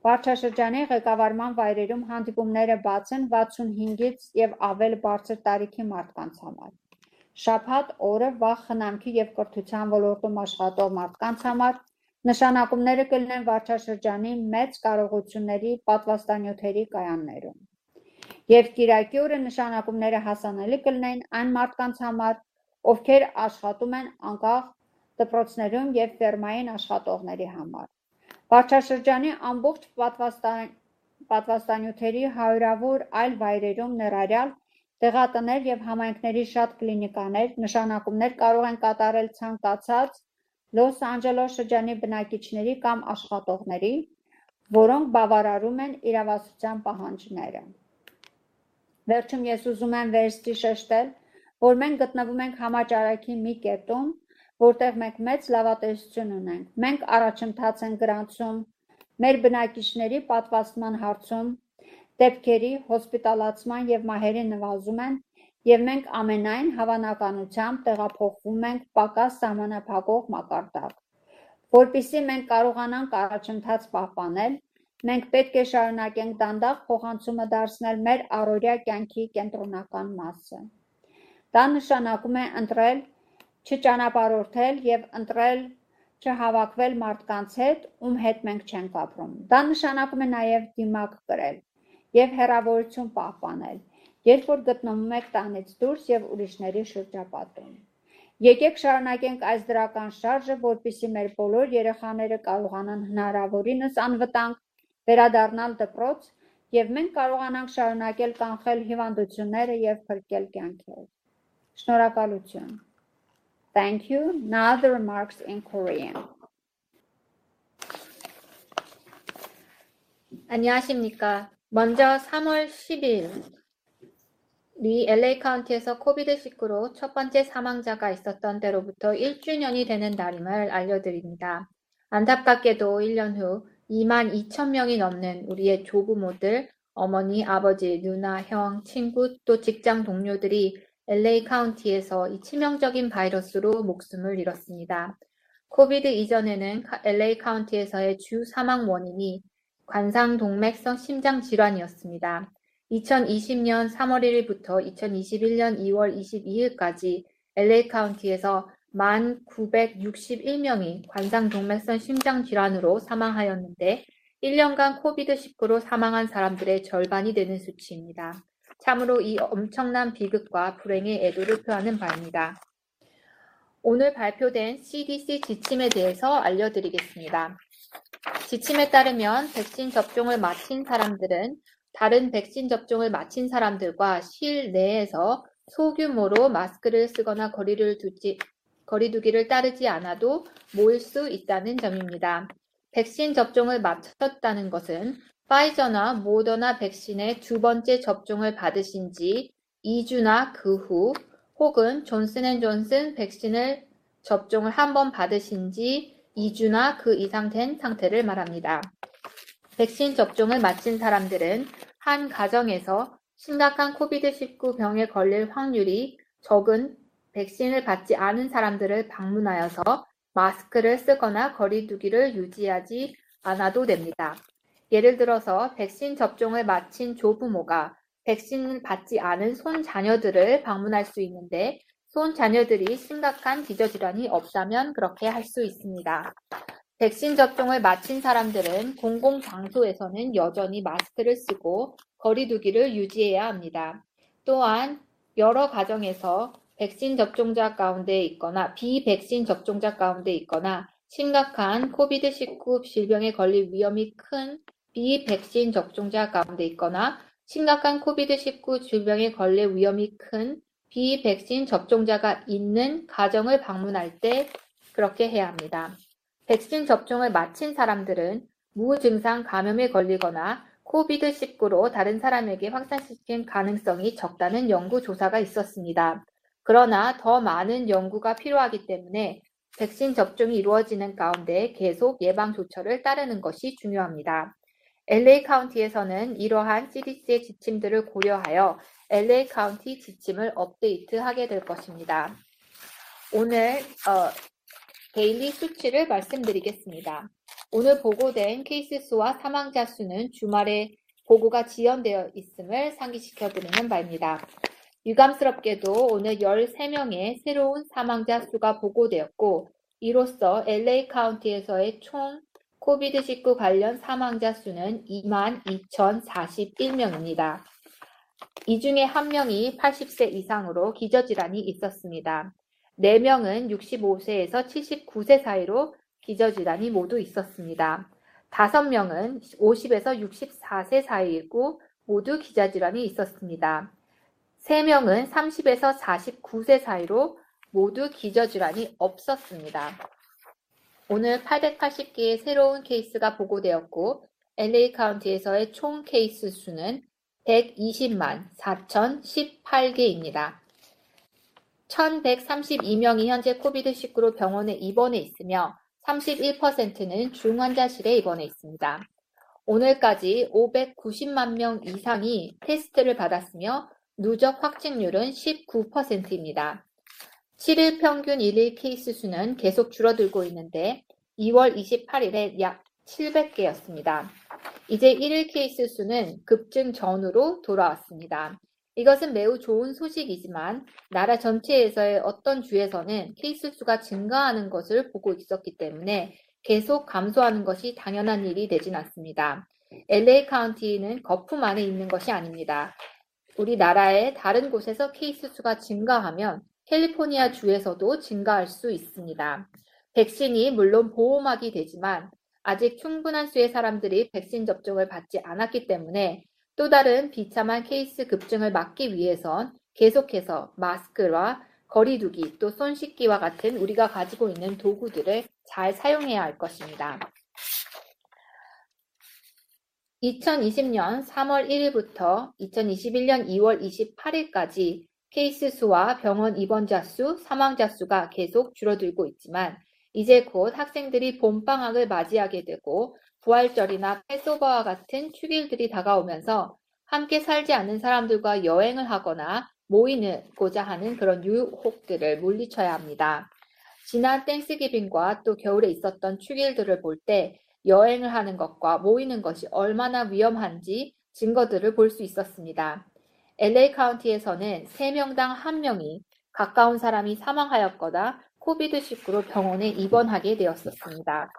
S9: վարչաշրջանի ղեկավարման վայրերում հանդիպումները բաց են 65-ից եւ ավել բարձր տարիքի մարդկանց համար։ Շաբաթ օրը վաղ խնամքի եւ կրթության ոլորտում աշխատող մարդկանց համար Նշանակումները կլինեն վարչաշրջանի մեծ կարողությունների պատվաստանյութերի կայաններում։ Եվ կիրակի օրը նշանակումները հասանելի կլինեն այն մարդկանց համար, ովքեր աշխատում են անկախ դպրոցներում եւ ֆերմային աշխատողների համար։ Վարչաշրջանի ամբողջ պատվաստան պատվաստանյութերի հարյուրավոր այլ վայրերում ներառյալ տեղատներ եւ համայնքների շատ կլինիկաներ, նշանակումներ կարող են կատարել ցանկացած Լոս Անջելոս շրջանի բնակիչների կամ աշխատողների, որոնք բավարարում են իրավասության պահանջները։ Վերջում ես ուզում եմ վերստի շեշտել, որ մենք գտնվում ենք համաճարակի մի կետում, որտեղ մենք մեծ լավատեսություն ունենք։ Մենք առաջընթաց են գրանցում մեր բնակիչների պատվաստման հարցում, դեպքերի հոսպիտալացման և մահերի նվազում են, և մենք ամենայն հավանականությամբ տեղափոխվում ենք պակաս սահմանափակող մակարդակ: Որպեսզի մենք կարողանանք առաջընթաց պահպանել, մենք պետք է շարունակենք դանդաղ փոխանցումը դարձնել մեր առօրյա կյանքի կենտրոնական մասը: Դա նշանակում է ընտրել չճանապարհորդել և ընտրել չհավաքվել մարդկանց հետ, ում հետ մենք չենք ապրում: Դա նշանակում է նաև դիմակ կրել և հեռավորություն պահպանել, երբ որ գտնվում եք տանից դուրս և ուրիշների շրջապատում: Եկեք շարունակենք այս դրական շարժը, որպեսզի մեր բոլոր երեխաները կարողանան հնարավորինս անվտանգ վերադառնալ դպրոց և մենք կարողանանք շարունակել կանխել հիվանդությունները և փրկել կյանքեր: Շնորհակալություն: Thank you. Now the remarks in Korean.
S10: 안녕하십니까. 먼저 3월 10일 리 LA 카운티에서 코비드19로 첫 번째 사망자가 있었던 때로부터 1주년이 되는 날임을 알려드립니다. 안타깝게도 1년 후 2만 2천 명이 넘는 우리의 조부모들, 어머니, 아버지, 누나, 형, 친구, 또 직장 동료들이 LA 카운티에서 이 치명적인 바이러스로 목숨을 잃었습니다. 코비드 이전에는 LA 카운티에서의 주 사망 원인이 관상동맥성 심장 질환이었습니다. 2020년 3월 1일부터 2021년 2월 22일까지 LA 카운티에서 1,961명이 관상동맥성 심장 질환으로 사망하였는데 1년간 코비드19로 사망한 사람들의 절반이 되는 수치입니다. 참으로 이 엄청난 비극과 불행의 애도를 표하는 바입니다. 오늘 발표된 CDC 지침에 대해서 알려드리겠습니다. 지침에 따르면 백신 접종을 마친 사람들은 다른 백신 접종을 마친 사람들과 실내에서 소규모로 마스크를 쓰거나 거리를 두지, 거리두기를 따르지 않아도 모일 수 있다는 점입니다. 백신 접종을 마쳤다는 것은 파이저나 모더나 백신의 두 번째 접종을 받으신 지 2주나 그 후 혹은 존슨앤존슨 백신을 접종을 한 번 받으신 지 2주나 그 이상 된 상태를 말합니다. 백신 접종을 마친 사람들은 한 가정에서 심각한 코비드19 병에 걸릴 확률이 적은 백신을 받지 않은 사람들을 방문하여서 마스크를 쓰거나 거리두기를 유지하지 않아도 됩니다. 예를 들어서 백신 접종을 마친 조부모가 백신을 받지 않은 손자녀들을 방문할 수 있는데 손자녀들이 심각한 기저질환이 없다면 그렇게 할 수 있습니다. 백신 접종을 마친 사람들은 공공장소에서는 여전히 마스크를 쓰고 거리두기를 유지해야 합니다. 또한 여러 가정에서 백신 접종자 가운데 있거나 비백신 접종자 가운데 있거나 심각한 코비드 19 질병에 걸릴 위험이 큰 비백신 접종자 가운데 있거나 심각한 코비드19 질병에 걸릴 위험이 큰 비백신 접종자가 있는 가정을 방문할 때 그렇게 해야 합니다. 백신 접종을 마친 사람들은 무증상 감염에 걸리거나 코비드19로 다른 사람에게 확산시킨 가능성이 적다는 연구 조사가 있었습니다. 그러나 더 많은 연구가 필요하기 때문에 백신 접종이 이루어지는 가운데 계속 예방 조처를 따르는 것이 중요합니다. LA 카운티에서는 이러한 CDC의 지침들을 고려하여 LA 카운티 지침을 업데이트하게 될 것입니다. 오늘 어, 데일리 수치를 말씀드리겠습니다. 오늘 보고된 케이스 수와 사망자 수는 주말에 보고가 지연되어 있음을 상기시켜 드리는 바입니다. 유감스럽게도 오늘 13명의 새로운 사망자 수가 보고되었고 이로써 LA 카운티에서의 총 코비드19 관련 사망자 수는 2만 2,041명입니다. 이 중에 한 명이 80세 이상으로 기저질환이 있었습니다. 4명은 65세에서 79세 사이로 기저질환이 모두 있었습니다. 5명은 50에서 64세 사이이고 모두 기저질환이 있었습니다. 3명은 30에서 49세 사이로 모두 기저질환이 없었습니다. 오늘 880개의 새로운 케이스가 보고되었고 LA 카운티에서의 총 케이스 수는 120만 4,018개입니다. 1,132명이 현재 코비드19로 병원에 입원해 있으며 31%는 중환자실에 입원해 있습니다. 오늘까지 590만 명 이상이 테스트를 받았으며 누적 확진율은 19%입니다. 7일 평균 일일 케이스 수는 계속 줄어들고 있는데 2월 28일에 약 700개였습니다. 이제 1일 케이스 수는 급증 전으로 돌아왔습니다. 이것은 매우 좋은 소식이지만 나라 전체에서의 어떤 주에서는 케이스 수가 증가하는 것을 보고 있었기 때문에 계속 감소하는 것이 당연한 일이 되진 않습니다. LA 카운티는 거품 안에 있는 것이 아닙니다. 우리나라의 다른 곳에서 케이스 수가 증가하면 캘리포니아 주에서도 증가할 수 있습니다. 백신이 물론 보호막이 되지만 아직 충분한 수의 사람들이 백신 접종을 받지 않았기 때문에 또 다른 비참한 케이스 급증을 막기 위해선 계속해서 마스크와 거리두기 또 손 씻기와 같은 우리가 가지고 있는 도구들을 잘 사용해야 할 것입니다. 2020년 3월 1일부터 2021년 2월 28일까지 케이스 수와 병원 입원자 수, 사망자 수가 계속 줄어들고 있지만 이제 곧 학생들이 봄방학을 맞이하게 되고 부활절이나 패소버와 같은 축일들이 다가오면서 함께 살지 않는 사람들과 여행을 하거나 모이고자 하는 그런 유혹들을 물리쳐야 합니다. 지난 땡스기빙과 또 겨울에 있었던 축일들을 볼 때 여행을 하는 것과 모이는 것이 얼마나 위험한지 증거들을 볼 수 있었습니다. LA 카운티에서는 3명당 1명이 가까운 사람이 사망하였거나 코비드19로 병원에 입원하게 되었었습니다.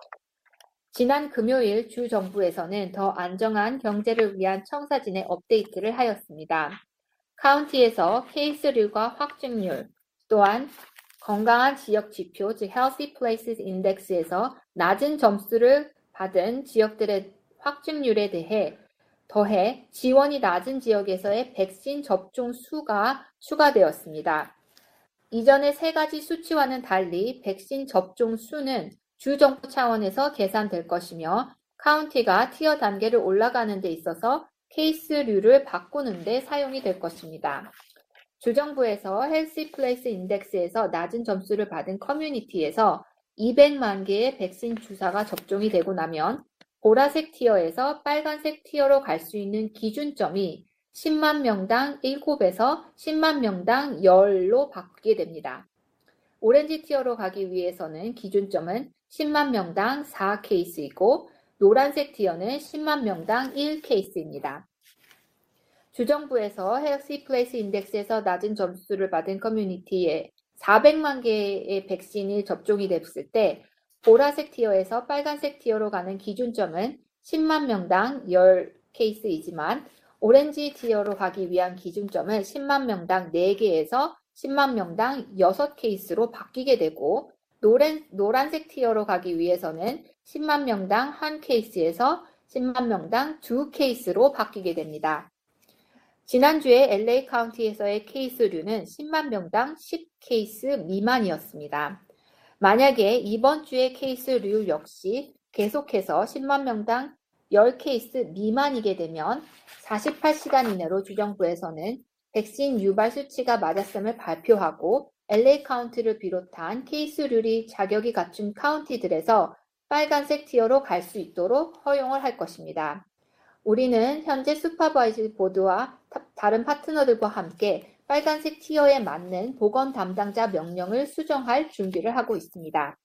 S10: 지난 금요일 주 정부에서는 더 안정한 경제를 위한 청사진의 업데이트를 하였습니다. 카운티에서 케이스율과 확진율 또한 건강한 지역 지표, 즉 Healthy Places Index에서 낮은 점수를 받은 지역들의 확진율에 대해 더해 지원이 낮은 지역에서의 백신 접종 수가 추가되었습니다. 이전의 세 가지 수치와는 달리 백신 접종 수는 주정부 차원에서 계산될 것이며 카운티가 티어 단계를 올라가는 데 있어서 케이스류를 바꾸는 데 사용이 될 것입니다. 주정부에서 헬시 플레이스 인덱스에서 낮은 점수를 받은 커뮤니티에서 200만 개의 백신 주사가 접종이 되고 나면 보라색 티어에서 빨간색 티어로 갈 수 있는 기준점이 10만 명당 7에서 10만 명당 10로 바뀌게 됩니다. 오렌지 티어로 가기 위해서는 기준점은 10만 명당 4 케이스이고 노란색 티어는 10만 명당 1 케이스입니다. 주정부에서 헬시 플레이스 인덱스에서 낮은 점수를 받은 커뮤니티에 400만 개의 백신이 접종이 됐을 때 보라색 티어에서 빨간색 티어로 가는 기준점은 10만 명당 10케이스이지만 오렌지 티어로 가기 위한 기준점은 10만 명당 4개에서 10만 명당 6케이스로 바뀌게 되고 노란, 노란색 티어로 가기 위해서는 10만 명당 1케이스에서 10만 명당 2케이스로 바뀌게 됩니다. 지난주에 LA 카운티에서의 케이스류는 10만 명당 10케이스 미만이었습니다. 만약에 이번 주의 케이스류 역시 계속해서 10만 명당 10케이스 미만이게 되면 48시간 이내로 주정부에서는 백신 유발 수치가 맞았음을 발표하고 LA 카운티를 비롯한 케이스률이 자격이 갖춘 카운티들에서 빨간색 티어로 갈 수 있도록 허용을 할 것입니다. 우리는 현재 슈퍼바이즈 보드와 다른 파트너들과 함께 빨간색 티어에 맞는 보건 담당자 명령을 수정할 준비를 하고 있습니다.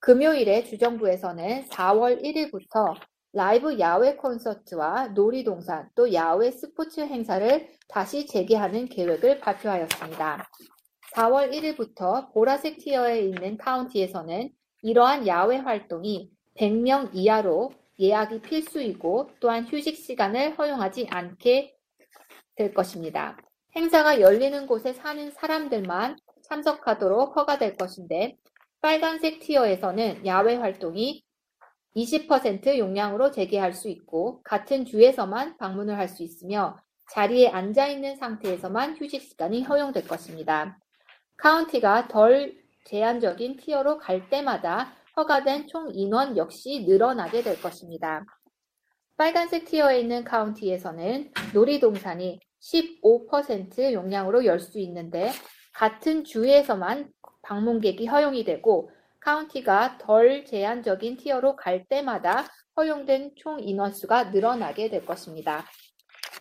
S10: 금요일에 주정부에서는 4월 1일부터 라이브 야외 콘서트와 놀이동산 또 야외 스포츠 행사를 다시 재개하는 계획을 발표하였습니다. 4월 1일부터 보라색 티어에 있는 카운티에서는 이러한 야외 활동이 100명 이하로 예약이 필수이고 또한 휴식 시간을 허용하지 않게 될 것입니다. 행사가 열리는 곳에 사는 사람들만 참석하도록 허가될 것인데 빨간색 티어에서는 야외 활동이 20% 용량으로 재개할 수 있고 같은 주에서만 방문을 할 수 있으며 자리에 앉아 있는 상태에서만 휴식 시간이 허용될 것입니다. 카운티가 덜 제한적인 티어로 갈 때마다 허가된 총 인원 역시 늘어나게 될 것입니다. 빨간색 티어에 있는 카운티에서는 놀이동산이 15% 용량으로 열 수 있는데 같은 주에서만 방문객이 허용이 되고 카운티가 덜 제한적인 티어로 갈 때마다 허용된 총 인원수가 늘어나게 될 것입니다.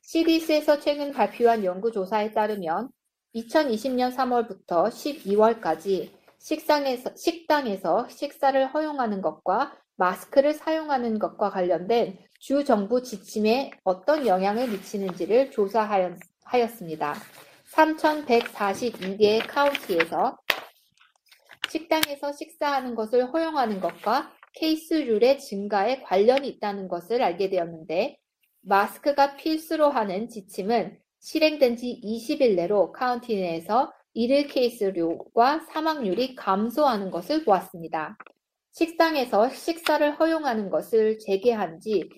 S10: CDC에서 최근 발표한 연구조사에 따르면 2020년 3월부터 12월까지 식당에서, 식당에서 식사를 허용하는 것과 마스크를 사용하는 것과 관련된 주 정부 지침에 어떤 영향을 미치는지를 조사하였습니다. 3,142개의 카운티에서 식당에서 식사하는 것을 허용하는 것과 케이스률의 증가에 관련이 있다는 것을 알게 되었는데 마스크가 필수로 하는 지침은 실행된 지 20일 내로 카운티 내에서 일일 케이스율과 사망률이 감소하는 것을 보았습니다. 식당에서 식사를 허용하는 것을 재개한 지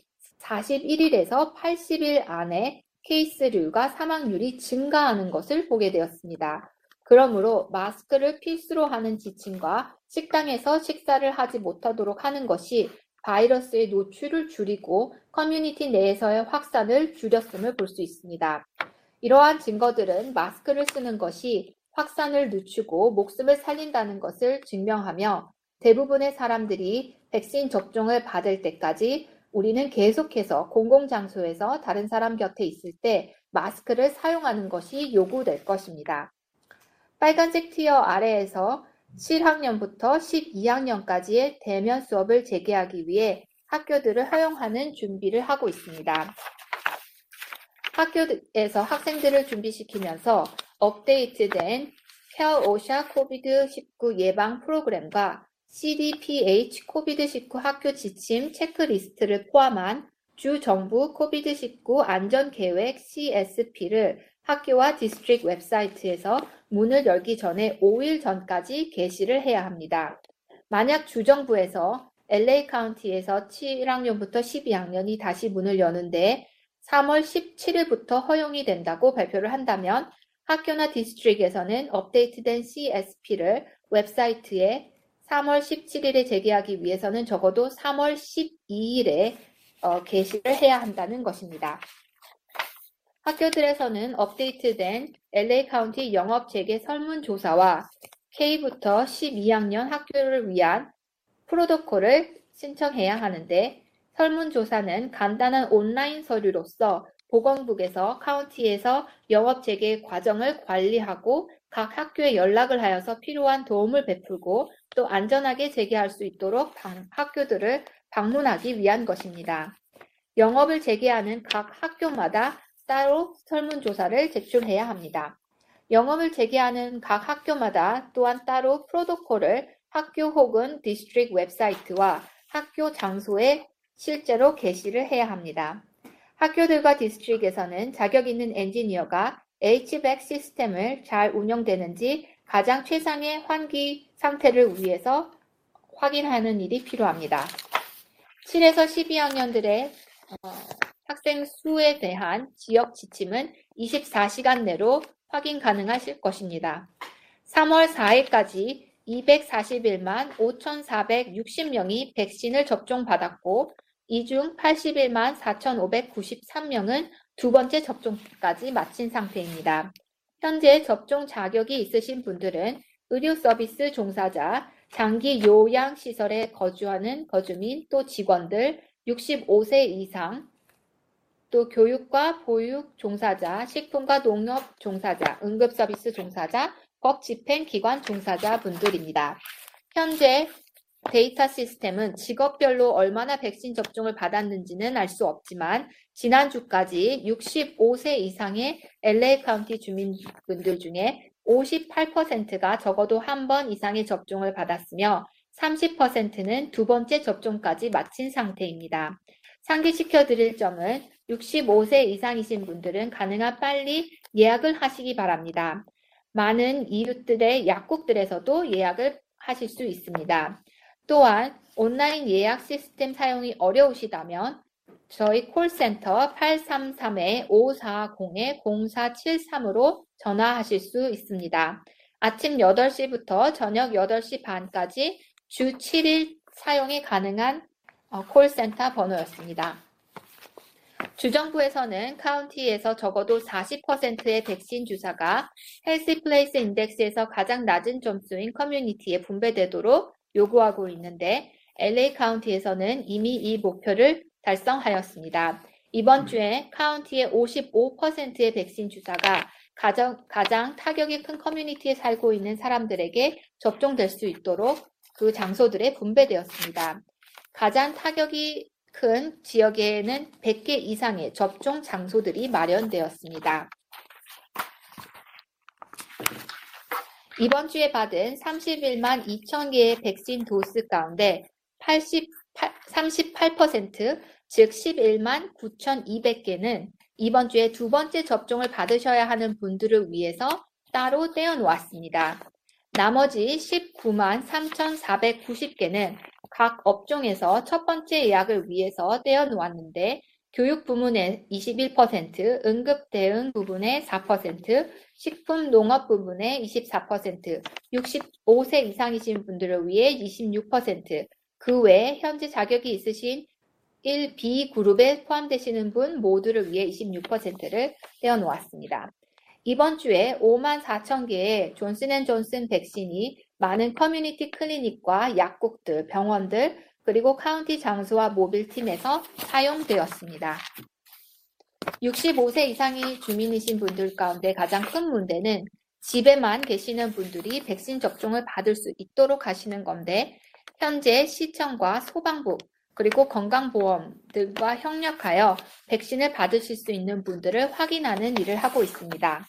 S10: 41일에서 80일 안에 케이스율과 사망률이 증가하는 것을 보게 되었습니다. 그러므로 마스크를 필수로 하는 지침과 식당에서 식사를 하지 못하도록 하는 것이 바이러스의 노출을 줄이고 커뮤니티 내에서의 확산을 줄였음을 볼 수 있습니다. 이러한 증거들은 마스크를 쓰는 것이 확산을 늦추고 목숨을 살린다는 것을 증명하며 대부분의 사람들이 백신 접종을 받을 때까지 우리는 계속해서 공공장소에서 다른 사람 곁에 있을 때 마스크를 사용하는 것이 요구될 것입니다. 빨간색 티어 아래에서 7학년부터 12학년까지의 대면 수업을 재개하기 위해 학교들을 허용하는 준비를 하고 있습니다. 학교에서 학생들을 준비시키면서 업데이트된 켈오샤 코비드 19 예방 프로그램과 CDPH 코비드19 학교 지침 체크리스트를 포함한 주 정부 코비드19 안전계획 CSP를 학교와 디스트릭 웹사이트에서 문을 열기 전에 5일 전까지 게시를 해야 합니다. 만약 주정부에서 LA 카운티에서 7학년부터 12학년이 다시 문을 여는데 3월 17일부터 허용이 된다고 발표를 한다면 학교나 디스트릭에서는 업데이트된 CSP를 웹사이트에 3월 17일에 제기하기 위해서는 적어도 3월 12일에 어, 게시를 해야 한다는 것입니다. 학교들에서는 업데이트된 LA 카운티 영업 재개 설문조사와 K부터 12학년 학교를 위한 프로토콜을 신청해야 하는데 설문조사는 간단한 온라인 서류로서 보건국에서 카운티에서 영업 재개 과정을 관리하고 각 학교에 연락을 하여서 필요한 도움을 베풀고 또 안전하게 재개할 수 있도록 학교들을 방문하기 위한 것입니다. 영업을 재개하는 각 학교마다 따로 설문조사를 제출해야 합니다. 영업을 재개하는 각 학교마다 또한 따로 프로토콜을 학교 혹은 디스트릭 웹사이트와 학교 장소에 실제로 게시를 해야 합니다. 학교들과 디스트릭에서는 자격 있는 엔지니어가 HVAC 시스템을 잘 운영되는지 가장 최상의 환기 상태를 위해서 확인하는 일이 필요합니다. 7에서 12학년들의 어, 학생 수에 대한 지역 지침은 24시간 내로 확인 가능하실 것입니다. 3월 4일까지 241만 5,460명이 백신을 접종받았고 이 중 81만 4,593명은 두 번째 접종까지 마친 상태입니다. 현재 접종 자격이 있으신 분들은 의료 서비스 종사자, 장기 요양 시설에 거주하는 거주민 또 직원들 65세 이상, 또 교육과 보육 종사자, 식품과 농업 종사자, 응급 서비스 종사자, 법 집행 기관 종사자 분들입니다. 현재 데이터 시스템은 직업별로 얼마나 백신 접종을 받았는지는 알 수 없지만 지난주까지 65세 이상의 LA 카운티 주민분들 중에 58%가 적어도 한 번 이상의 접종을 받았으며 30%는 두 번째 접종까지 마친 상태입니다. 상기시켜 드릴 점은 65세 이상이신 분들은 가능한 빨리 예약을 하시기 바랍니다. 많은 이웃들의 약국들에서도 예약을 하실 수 있습니다. 또한 온라인 예약 시스템 사용이 어려우시다면 저희 콜센터 833-540-0473으로 전화하실 수 있습니다. 아침 8시부터 저녁 8시 반까지 주 7일 사용이 가능한 어, 콜센터 번호였습니다. 주정부에서는 카운티에서 적어도 40%의 백신 주사가 헬스플레이스 인덱스에서 가장 낮은 점수인 커뮤니티에 분배되도록 요구하고 있는데 LA 카운티에서는 이미 이 목표를 달성하였습니다. 이번 주에 카운티의 55%의 백신 주사가 가장, 가장 타격이 큰 커뮤니티에 살고 있는 사람들에게 접종될 수 있도록 그 장소들에 분배되었습니다. 가장 타격이 큰 지역에는 100개 이상의 접종 장소들이 마련되었습니다. 이번 주에 받은 31만 2천 개의 백신 도스 가운데 88, 38%, 즉 11만 9,200개는 이번 주에 두 번째 접종을 받으셔야 하는 분들을 위해서 따로 떼어놓았습니다. 나머지 19만 3,490개는 각 업종에서 첫 번째 예약을 위해서 떼어놓았는데 교육 부문의 21%, 응급 대응 부분의 4%, 식품 농업 부분의 24%, 65세 이상이신 분들을 위해 26%, 그 외에 현재 자격이 있으신 1B 그룹에 포함되시는 분 모두를 위해 26%를 떼어놓았습니다. 이번 주에 5만 4천 개의 존슨앤존슨 백신이 많은 커뮤니티 클리닉과 약국들, 병원들, 그리고 카운티 장소와 모빌팀에서 사용되었습니다. 65세 이상의 주민이신 분들 가운데 가장 큰 문제는 집에만 계시는 분들이 백신 접종을 받을 수 있도록 하시는 건데 현재 시청과 소방부 그리고 건강보험들과 협력하여 백신을 받으실 수 있는 분들을 확인하는 일을 하고 있습니다.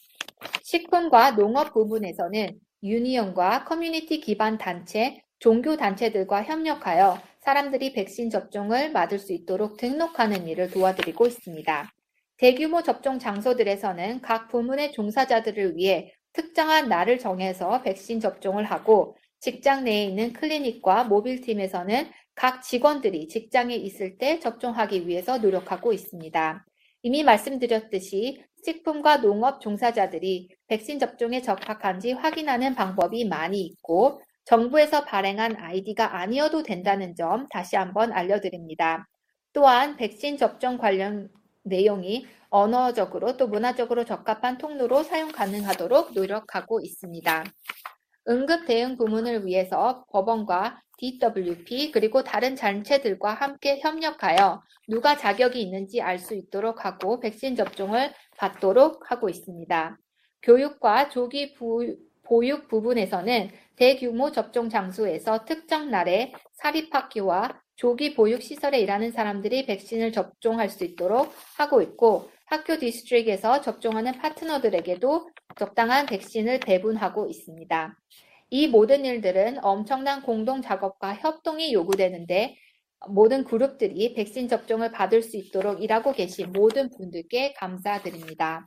S10: 식품과 농업 부분에서는 유니온과 커뮤니티 기반 단체, 종교 단체들과 협력하여 사람들이 백신 접종을 받을 수 있도록 등록하는 일을 도와드리고 있습니다. 대규모 접종 장소들에서는 각 부문의 종사자들을 위해 특정한 날을 정해서 백신 접종을 하고 직장 내에 있는 클리닉과 모빌팀에서는 각 직원들이 직장에 있을 때 접종하기 위해서 노력하고 있습니다. 이미 말씀드렸듯이 식품과 농업 종사자들이 백신 접종에 적합한지 확인하는 방법이 많이 있고 정부에서 발행한 아이디가 아니어도 된다는 점 다시 한번 알려드립니다. 또한 백신 접종 관련 내용이 언어적으로 또 문화적으로 적합한 통로로 사용 가능하도록 노력하고 있습니다. 응급 대응 부문을 위해서 법원과 DWP 그리고 다른 단체들과 함께 협력하여 누가 자격이 있는지 알 수 있도록 하고 백신 접종을 받도록 하고 있습니다. 교육과 조기 부, 보육 부분에서는 대규모 접종 장소에서 특정 날에 사립학교와 조기 보육 시설에 일하는 사람들이 백신을 접종할 수 있도록 하고 있고 학교 디스트릭에서 접종하는 파트너들에게도 적당한 백신을 배분하고 있습니다. 이 모든 일들은 엄청난 공동 작업과 협동이 요구되는데 모든 그룹들이 백신 접종을 받을 수 있도록 일하고 계신 모든 분들께 감사드립니다.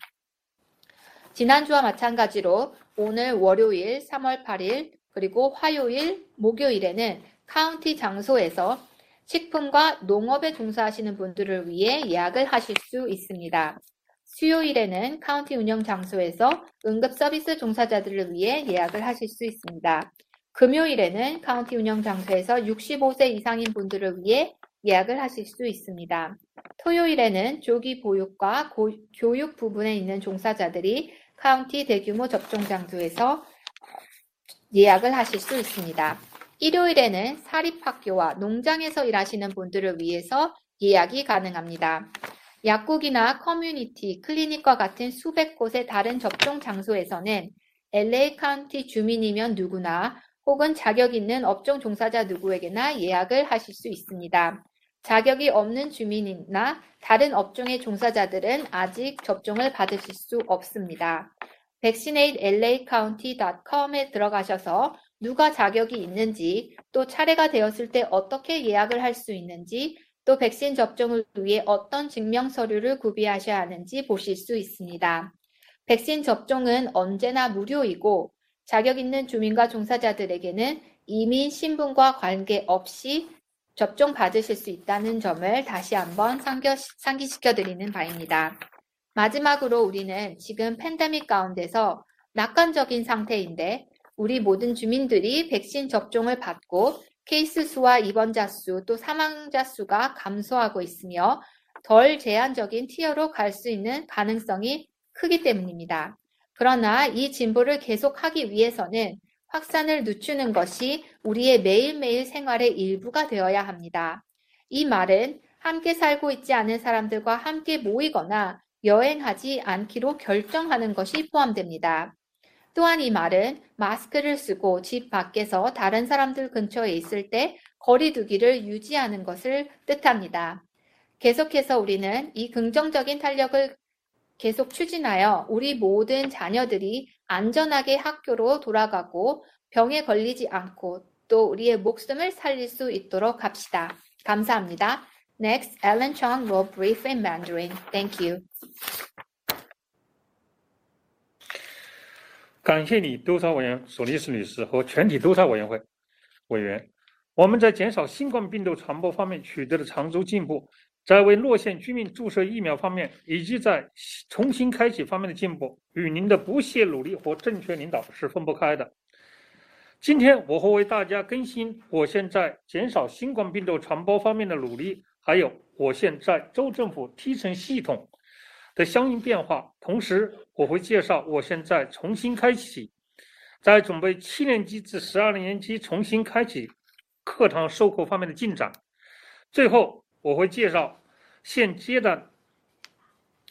S10: 지난주와 마찬가지로 오늘 월요일 3월 8일 그리고 화요일, 목요일에는 카운티 장소에서 식품과 농업에 종사하시는 분들을 위해 예약을 하실 수 있습니다. 수요일에는 카운티 운영 장소에서 응급 서비스 종사자들을 위해 예약을 하실 수 있습니다. 금요일에는 카운티 운영 장소에서 65세 이상인 분들을 위해 예약을 하실 수 있습니다. 토요일에는 조기 보육과 고, 교육 부분에 있는 종사자들이 카운티 대규모 접종 장소에서 예약을 하실 수 있습니다. 일요일에는 사립학교와 농장에서 일하시는 분들을 위해서 예약이 가능합니다. 약국이나 커뮤니티, 클리닉과 같은 수백 곳의 다른 접종 장소에서는 LA 카운티 주민이면 누구나 혹은 자격 있는 업종 종사자 누구에게나 예약을 하실 수 있습니다. 자격이 없는 주민이나 다른 업종의 종사자들은 아직 접종을 받으실 수 없습니다. vaccinateLAcounty.com에 들어가셔서 누가 자격이 있는지 또 차례가 되었을 때 어떻게 예약을 할 수 있는지 또 백신 접종을 위해 어떤 증명 서류를 구비하셔야 하는지 보실 수 있습니다. 백신 접종은 언제나 무료이고 자격 있는 주민과 종사자들에게는 이민 신분과 관계없이 접종 받으실 수 있다는 점을 다시 한번 상기시켜 드리는 바입니다. 마지막으로 우리는 지금 팬데믹 가운데서 낙관적인 상태인데 우리 모든 주민들이 백신 접종을 받고 케이스 수와 입원자 수 또 사망자 수가 감소하고 있으며 덜 제한적인 티어로 갈 수 있는 가능성이 크기 때문입니다. 그러나 이 진보를 계속하기 위해서는 확산을 늦추는 것이 우리의 매일매일 생활의 일부가 되어야 합니다. 이 말은 함께 살고 있지 않은 사람들과 함께 모이거나 여행하지 않기로 결정하는 것이 포함됩니다. 또한 이 말은 마스크를 쓰고 집 밖에서 다른 사람들 근처에 있을 때 거리두기를 유지하는 것을 뜻합니다. 계속해서 우리는 이 긍정적인 탄력을 계속 추진하여 우리 모든 자녀들이 안전하게 학교로 돌아가고 병에 걸리지 않고 또 우리의 목숨을 살릴 수 있도록 합시다. 감사합니다. Next, Ellen Chong will brief in Mandarin. Thank you.
S11: 感谢你，督察委员索利斯女士和全体督察委员会委员。我们在减少新冠病毒传播方面取得了长足进步， 在为洛县居民注射疫苗方面，以及在重新开启方面的进步，与您的不懈努力和正确领导是分不开的。今天我会为大家更新我县在减少新冠病毒传播方面的努力，还有我县在州政府梯层系统的相应变化。同时，我会介绍我现在重新开启，在准备七年级至十二年级重新开启课堂授课方面的进展。最后。我会介绍现阶段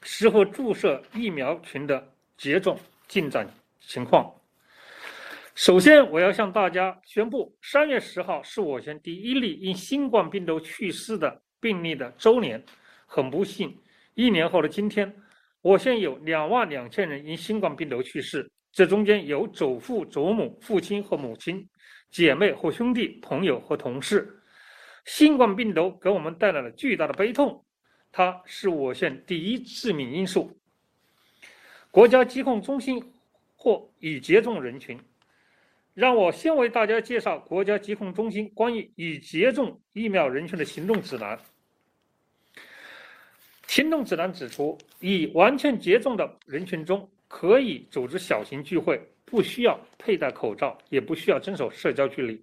S11: 适合注射疫苗群的接种进展情况。首先，我要向大家宣布，三月十号是我县第一例因新冠病毒去世的病例的周年。很不幸，一年后的今天，我县有两万两千人因新冠病毒去世，这中间有祖父、祖母、父亲和母亲、姐妹和兄弟、朋友和同事。新冠病毒给我们带来了巨大的悲痛，它是我县第一致命因素。国家疾控中心或已接种人群，让我先为大家介绍国家疾控中心关于已接种疫苗人群的行动指南。行动指南指出，已完全接种的人群中可以组织小型聚会，不需要佩戴口罩，也不需要遵守社交距离。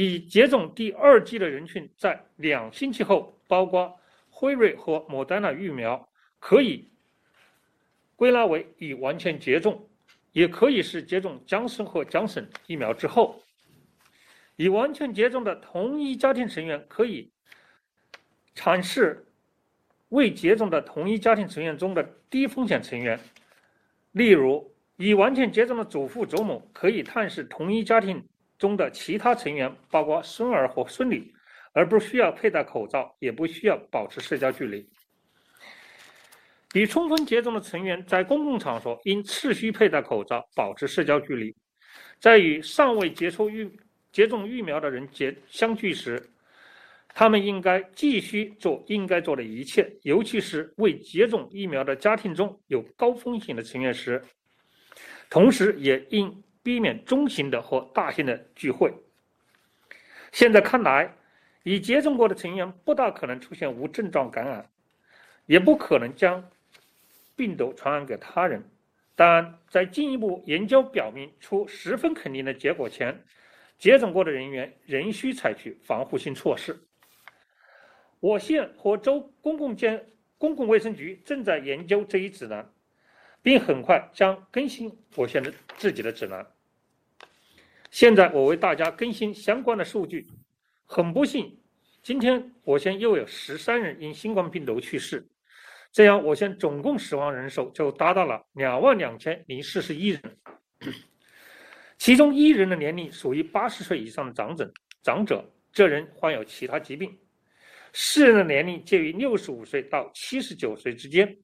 S11: 已接种第二剂的人群，在两星期后，包括辉瑞和莫德纳疫苗，可以归纳为已完全接种，也可以是接种江森和江森疫苗之后。已完全接种的同一家庭成员可以阐释未接种的同一家庭成员中的低风险成员，例如，已完全接种的祖父祖母可以探视同一家庭。中的其他成员，包括孙儿和孙女，而不需要佩戴口罩，也不需要保持社交距离。已充分接种的成员在公共场所应持续佩戴口罩，保持社交距离。在与尚未接触疫接种疫苗的人接相聚时，他们应该继续做应该做的一切，尤其是未接种疫苗的家庭中有高风险的成员时，同时也应。避免中型的和大型的聚会。现在看来，已接种过的成员不大可能出现无症状感染，也不可能将病毒传染给他人。但在进一步研究表明出十分肯定的结果前，接种过的人员仍需采取防护性措施。我县和州公共健公共卫生局正在研究这一指南，并很快将更新我县的自己的指南。现在我为大家更新相关的数据。很不幸，今天我县又有十三人因新冠病毒去世，这样我县总共死亡人数就达到了两万两千零四十一人。其中一人的年龄属于八十岁以上的长者，长者这人患有其他疾病；四人的年龄介于六十五岁到七十九岁之间，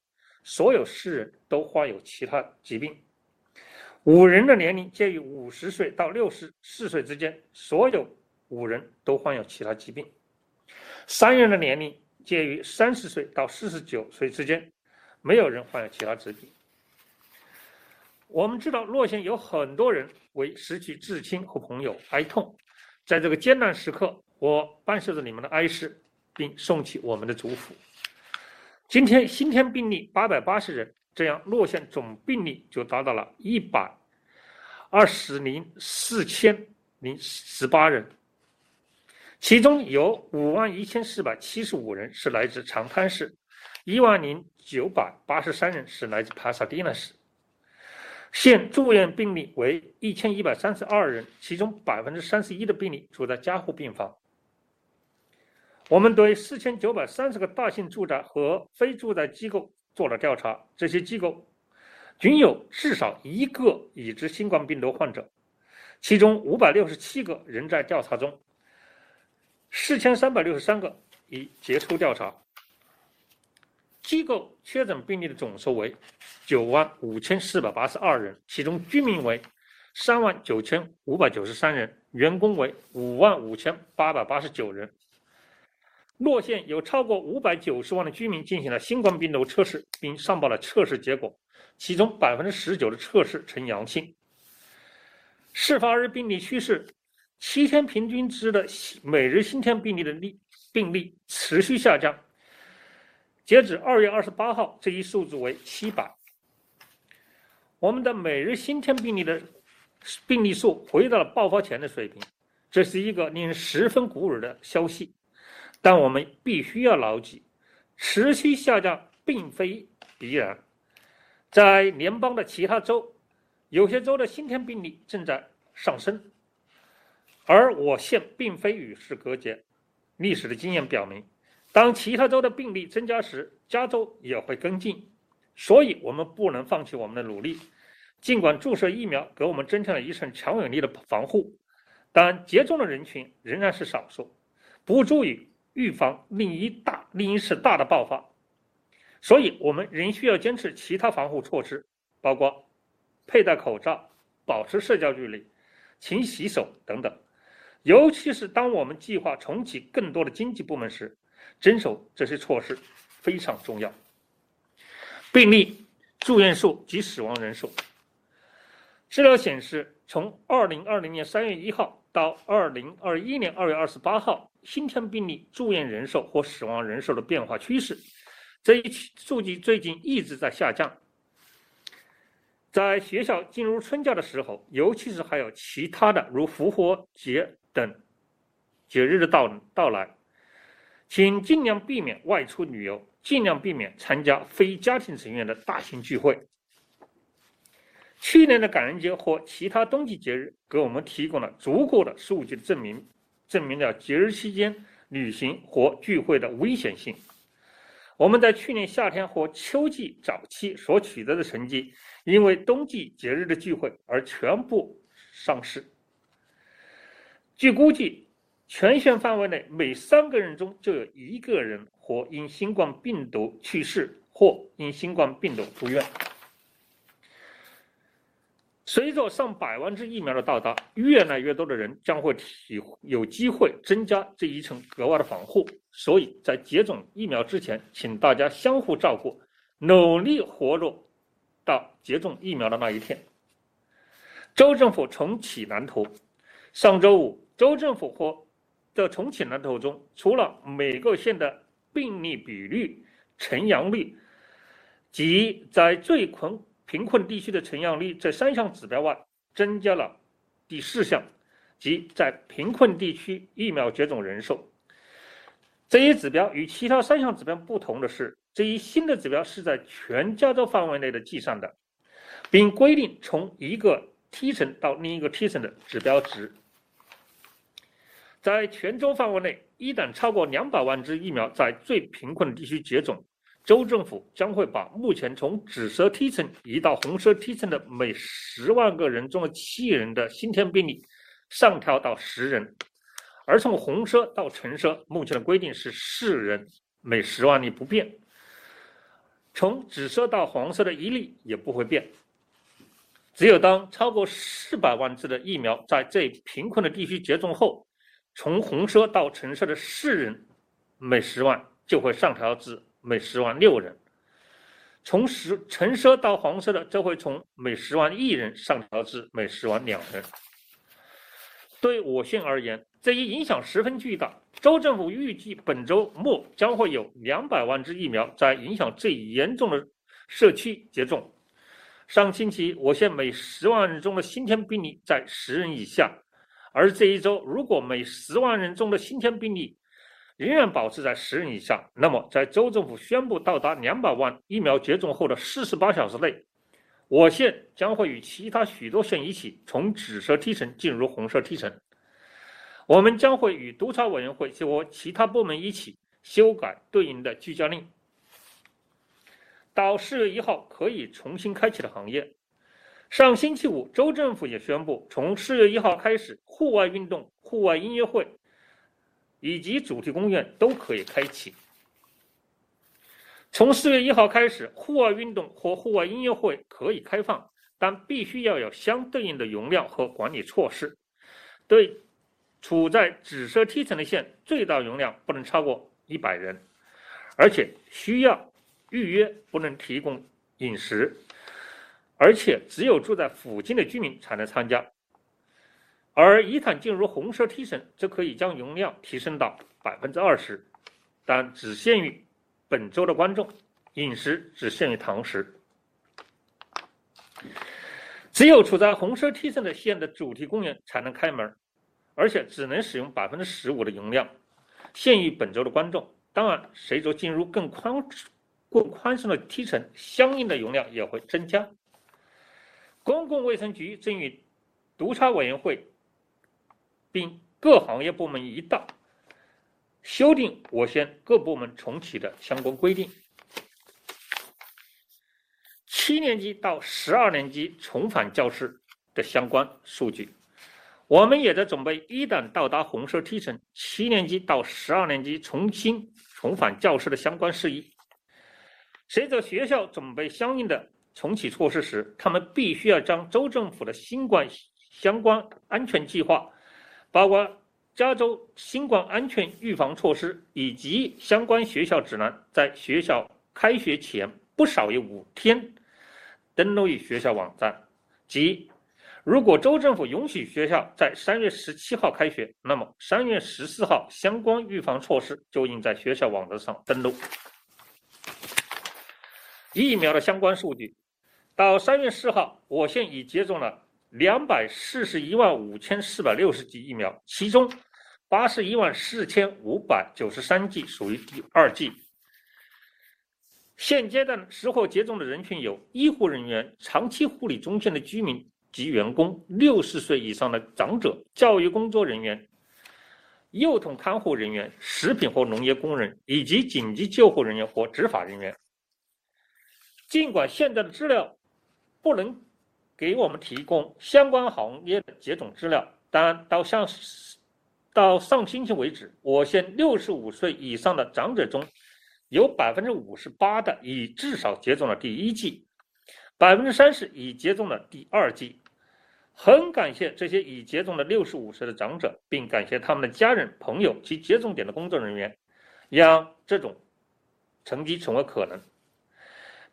S11: 所有四人都患有其他疾病。五人的年龄介于五十岁到六十四岁之间，所有五人都患有其他疾病。三人的年龄介于三十岁到四十九岁之间，没有人患有其他疾病。我们知道洛县有很多人为失去至亲和朋友哀痛，在这个艰难时刻，我伴随着你们的哀思，并送去我们的祝福。今天新添病例八百八十人，这样洛县总病例就达到了一百二十零四千零十八人，其中有五万一千四百七十五人是来自长滩市，一万零九百八十三人是来自帕萨蒂纳市。现住院病例为一千一百三十二人，其中百分之三十一的病例住在加护病房。我们对四千九百三十个大型住宅和非住宅机构做了调查，这些机构均有至少一个已知新冠病毒患者，其中五百六十七个仍在调查中，四千三百六十三个已结束调查。机构确诊病例的总数为九万五千四百八十二人，其中居民为三万九千五百九十三人，员工为五万五千八百八十九人。洛县有超过五百九十万的居民进行了新冠病毒测试，并上报了测试结果，其中百分之十九的测试呈阳性。事发日病例趋势，七天平均值的每日新添病例的例病例持续下降。截止二月二十八号，这一数字为七百。我们的每日新添病例的病例数回到了爆发前的水平，这是一个令人十分鼓舞的消息。但我们必须要牢记，持续下降并非必然。在联邦的其他州，有些州的新添病例正在上升，而我县并非与世隔绝。历史的经验表明。当其他州的病例增加时，加州也会跟进，所以我们不能放弃我们的努力。尽管注射疫苗给我们增添了一层强有力的防护，但接种的人群仍然是少数，不注意预防另一大另一次大的爆发。所以，我们仍需要坚持其他防护措施，包括佩戴口罩、保持社交距离、勤洗手等等。尤其是当我们计划重启更多的经济部门时。遵守这些措施非常重要。病例、住院数及死亡人数。资料显示，从二零二零年三月一号到二零二一年二月二十八号，新添病例、住院人数或死亡人数的变化趋势，这一数据最近一直在下降。在学校进入春假的时候，尤其是还有其他的如复活节等节日的到到来。请尽量避免外出旅游，尽量避免参加非家庭成员的大型聚会。去年的感恩节或其他冬季节日给我们提供了足够的数据证明，证明了节日期间旅行或聚会的危险性。我们在去年夏天或秋季早期所取得的成绩，因为冬季节日的聚会而全部丧失。据估计。全县范围内，每三个人中就有一个人或因新冠病毒去世，或因新冠病毒住院。随着上百万支疫苗的到达，越来越多的人将会体有机会增加这一层格外的防护。所以在接种疫苗之前，请大家相互照顾，努力活络到接种疫苗的那一天。州政府重启蓝图。上周五，州政府或的重启蓝图中，除了每个县的病例比率、呈阳率及在最困贫困地区的呈阳率这三项指标外，增加了第四项，即在贫困地区疫苗接种人数。这一指标与其他三项指标不同的是，这一新的指标是在全加州范围内的计算的，并规定从一个梯层到另一个梯层的指标值。在全州范围内，一旦超过两百万支疫苗在最贫困地区接种，州政府将会把目前从紫色梯层移到红色梯层的每十万个人中的七人的新天病例上调到十人，而从红色到橙色，目前的规定是四人每十万例不变。从紫色到黄色的一例也不会变。只有当超过四百万支的疫苗在最贫困的地区接种后，从红色到橙色的四人每十万就会上调至每十万六人，从十橙色到黄色的这会从每十万一人上调至每十万两人。对我县而言，这一影响十分巨大。州政府预计本周末将会有两百万支疫苗在影响最严重的社区接种。上星期，我县每十万人中的新添病例在十人以下，而这一周，如果每十万人中的新添病例仍然保持在十人以下，那么在州政府宣布到达两百万疫苗接种后的四十八小时内，我县将会与其他许多县一起从紫色梯层进入红色梯层。我们将会与督查委员会和其他部门一起修改对应的居家令。到四月一号可以重新开启的行业。上星期五，州政府也宣布，从四月一号开始，户外运动、户外音乐会以及主题公园都可以开启。从四月一号开始，户外运动和户外音乐会可以开放，但必须要有相对应的容量和管理措施。对处在紫色梯层的县，最大容量不能超过一百人，而且需要。预约不能提供饮食，而且只有住在附近的居民才能参加。而一旦进入红色梯层，则可以将容量提升到百分之二十，但只限于本周的观众，饮食只限于堂食。只有处在红色梯层的县的主题公园才能开门，而且只能使用百分之十五的容量，限于本周的观众。当然，随着进入更宽。更宽松的梯层，相应的容量也会增加。公共卫生局正与督查委员会并各行业部门一道修订我县各部门重启的相关规定。七年级到十二年级重返教室的相关数据，我们也在准备，一旦到达红色梯层，七年级到十二年级重新重返教室的相关事宜。随着学校准备相应的重启措施时，他们必须要将州政府的新冠相关安全计划，包括加州新冠安全预防措施以及相关学校指南，在学校开学前不少于五天登录于学校网站。即，如果州政府允许学校在三月十七号开学，那么三月十四号相关预防措施就应在学校网站上登录。疫苗的相关数据，到三月四号，我县已接种了两百四十一万五千四百六十剂疫苗，其中八十一万四千五百九十三剂属于第二剂。现阶段实获接种的人群有医护人员、长期护理中心的居民及员工、六十岁以上的长者、教育工作人员、幼童看护人员、食品或农业工人以及紧急救护人员或执法人员。尽管现在的资料不能给我们提供相关行业的接种资料，但到上到上星期为止，我县六十五岁以上的长者中有百分之五十八的已至少接种了第一剂，百分之三十已接种了第二剂。很感谢这些已接种的六十五岁的长者，并感谢他们的家人、朋友及接种点的工作人员，让这种成绩成为可能。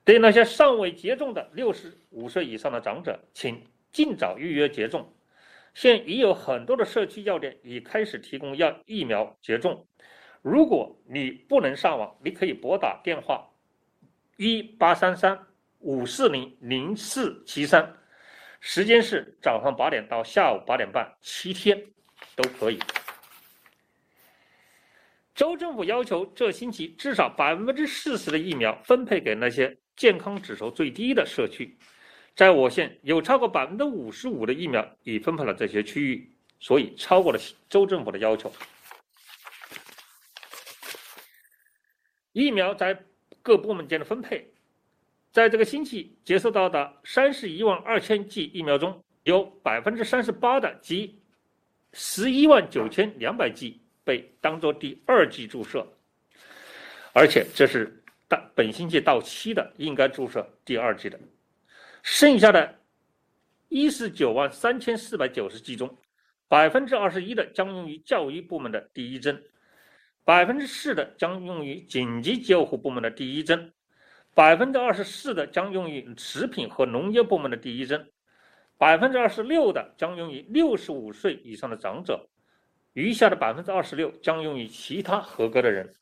S11: 对那些尚未接种的六十五岁以上的长者，请尽早预约接种。现已有很多的社区药店已开始提供药疫苗接种。如果你不能上网，你可以拨打电话一八三三五四零零四七三，时间是早上八点到下午八点半，七天都可以。州政府要求这星期至少百分之四十的疫苗分配给那些。健康指数最低的社区，在我县有超过百分之五十五的疫苗已分配了这些区域，所以超过了州政府的要求。疫苗在各部门间的分配，在这个星期接收到的三十一万二千剂疫苗中，有百分之三十八的即十一万九千两百剂被当做第二剂注射，而且这是到。本星期到期的应该注射第二剂的，剩下的一十九万三千四百九十剂中，百分之二十一的将用于教育部门的第一针，百分之四的将用于紧急救护部门的第一针，百分之二十四的将用于食品和农业部门的第一针，百分之二十六的将用于六十五岁以上的长者，余下的百分之二十六将用于其他合格的人。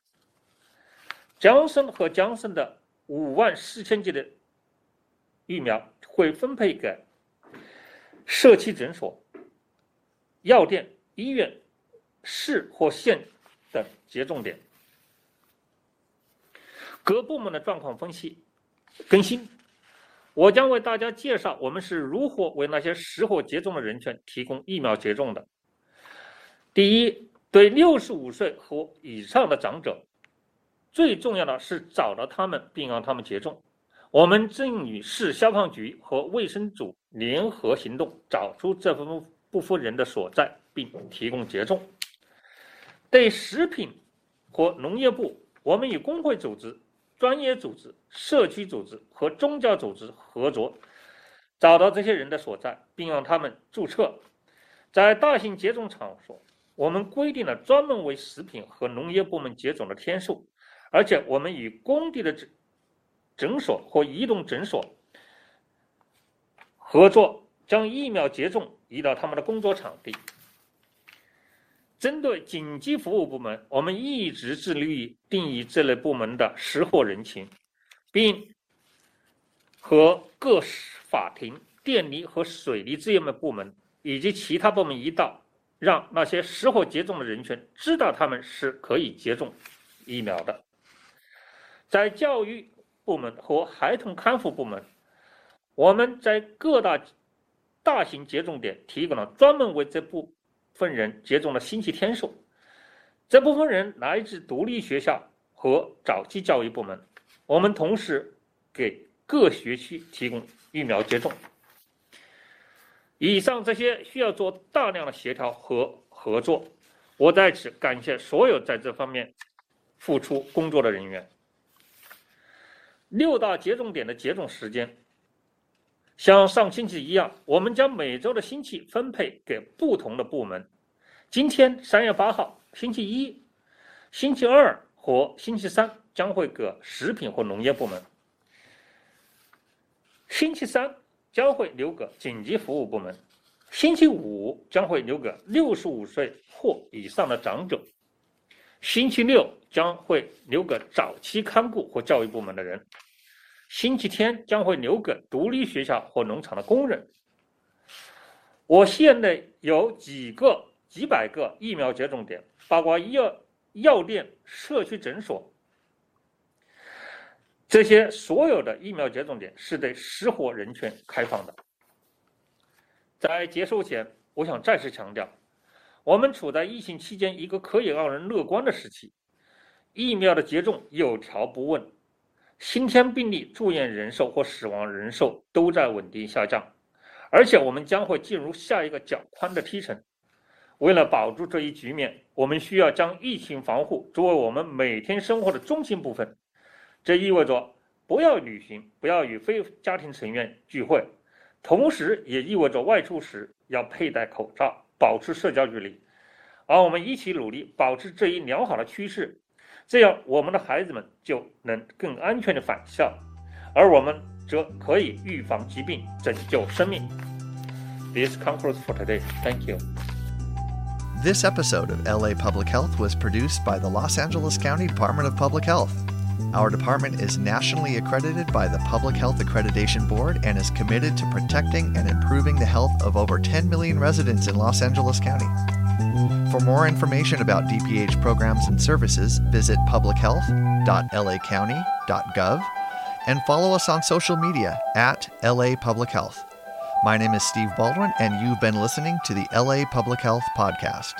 S11: 江森和江森的五万四千剂的疫苗会分配给社区诊所、药店、医院、市或县等接种点。各部门的状况分析更新，我将为大家介绍我们是如何为那些适合接种的人群提供疫苗接种的。第一，对六十五岁和以上的长者，最重要的是找到他们并让他们接种。我们正与市消防局和卫生组联合行动，找出这部分部分人的所在，并提供接种。对食品和农业部，我们与工会组织。专业组织、社区组织和宗教组织合作，找到这些人的所在，并让他们注册。在大型接种场所，我们规定了专门为食品和农业部门接种的天数，而且我们与工地的诊诊所或移动诊所合作，将疫苗接种移到他们的工作场地。针对紧急服务部门，我们一直致力于定义这类部门的识货人群，并和各法庭、电力和水利资源的部门以及其他部门一道，让那些适合接种的人群知道他们是可以接种疫苗的。在教育部门和孩童康复部门，我们在各大大型接种点提供了专门为这部。分人接种的星期天数，这部分人来自独立学校和早期教育部门。我们同时给各学区提供疫苗接种。以上这些需要做大量的协调和合作。我在此感谢所有在这方面付出工作的人员。六大接种点的接种时间。像上星期一样，我们将每周的星期分配给不同的部门。今天三月八号，星期一、星期二和星期三将会给食品和农业部门。星期三将会留给紧急服务部门。星期五将会留给六十五岁或以上的长者。星期六将会留给早期看护或教育部门的人。星期天将会留给独立学校或农场的工人。我县内有几个、几百个疫苗接种点，包括药药店、社区诊所。这些所有的疫苗接种点是对失火人群开放的。在结束前，我想再次强调，我们处在疫情期间一个可以让人乐观的时期，疫苗的接种有条不紊。新添病例、住院人数或死亡人数都在稳定下降，而且我们将会进入下一个较宽的梯程。为了保住这一局面，我们需要将疫情防护作为我们每天生活的中心部分。这意味着不要旅行，不要与非家庭成员聚会，同时也意味着外出时要佩戴口罩，保持社交距离。而我们一起努力保持这一良好的趋势。这样，我们的孩子们就能更安全的返校，而我们则可以预防疾病，拯救生命。This concludes for today. Thank you.
S1: This episode of LA Public Health was produced by the Los Angeles County Department of Public Health. Our department is nationally accredited by the Public Health Accreditation Board and is committed to protecting and improving the health of over 10 million residents in Los Angeles County. For more information about DPH programs and services, visit publichealth.lacounty.gov and follow us on social media at LA Public Health. My name is Steve Baldwin, and you've been listening to the LA Public Health Podcast.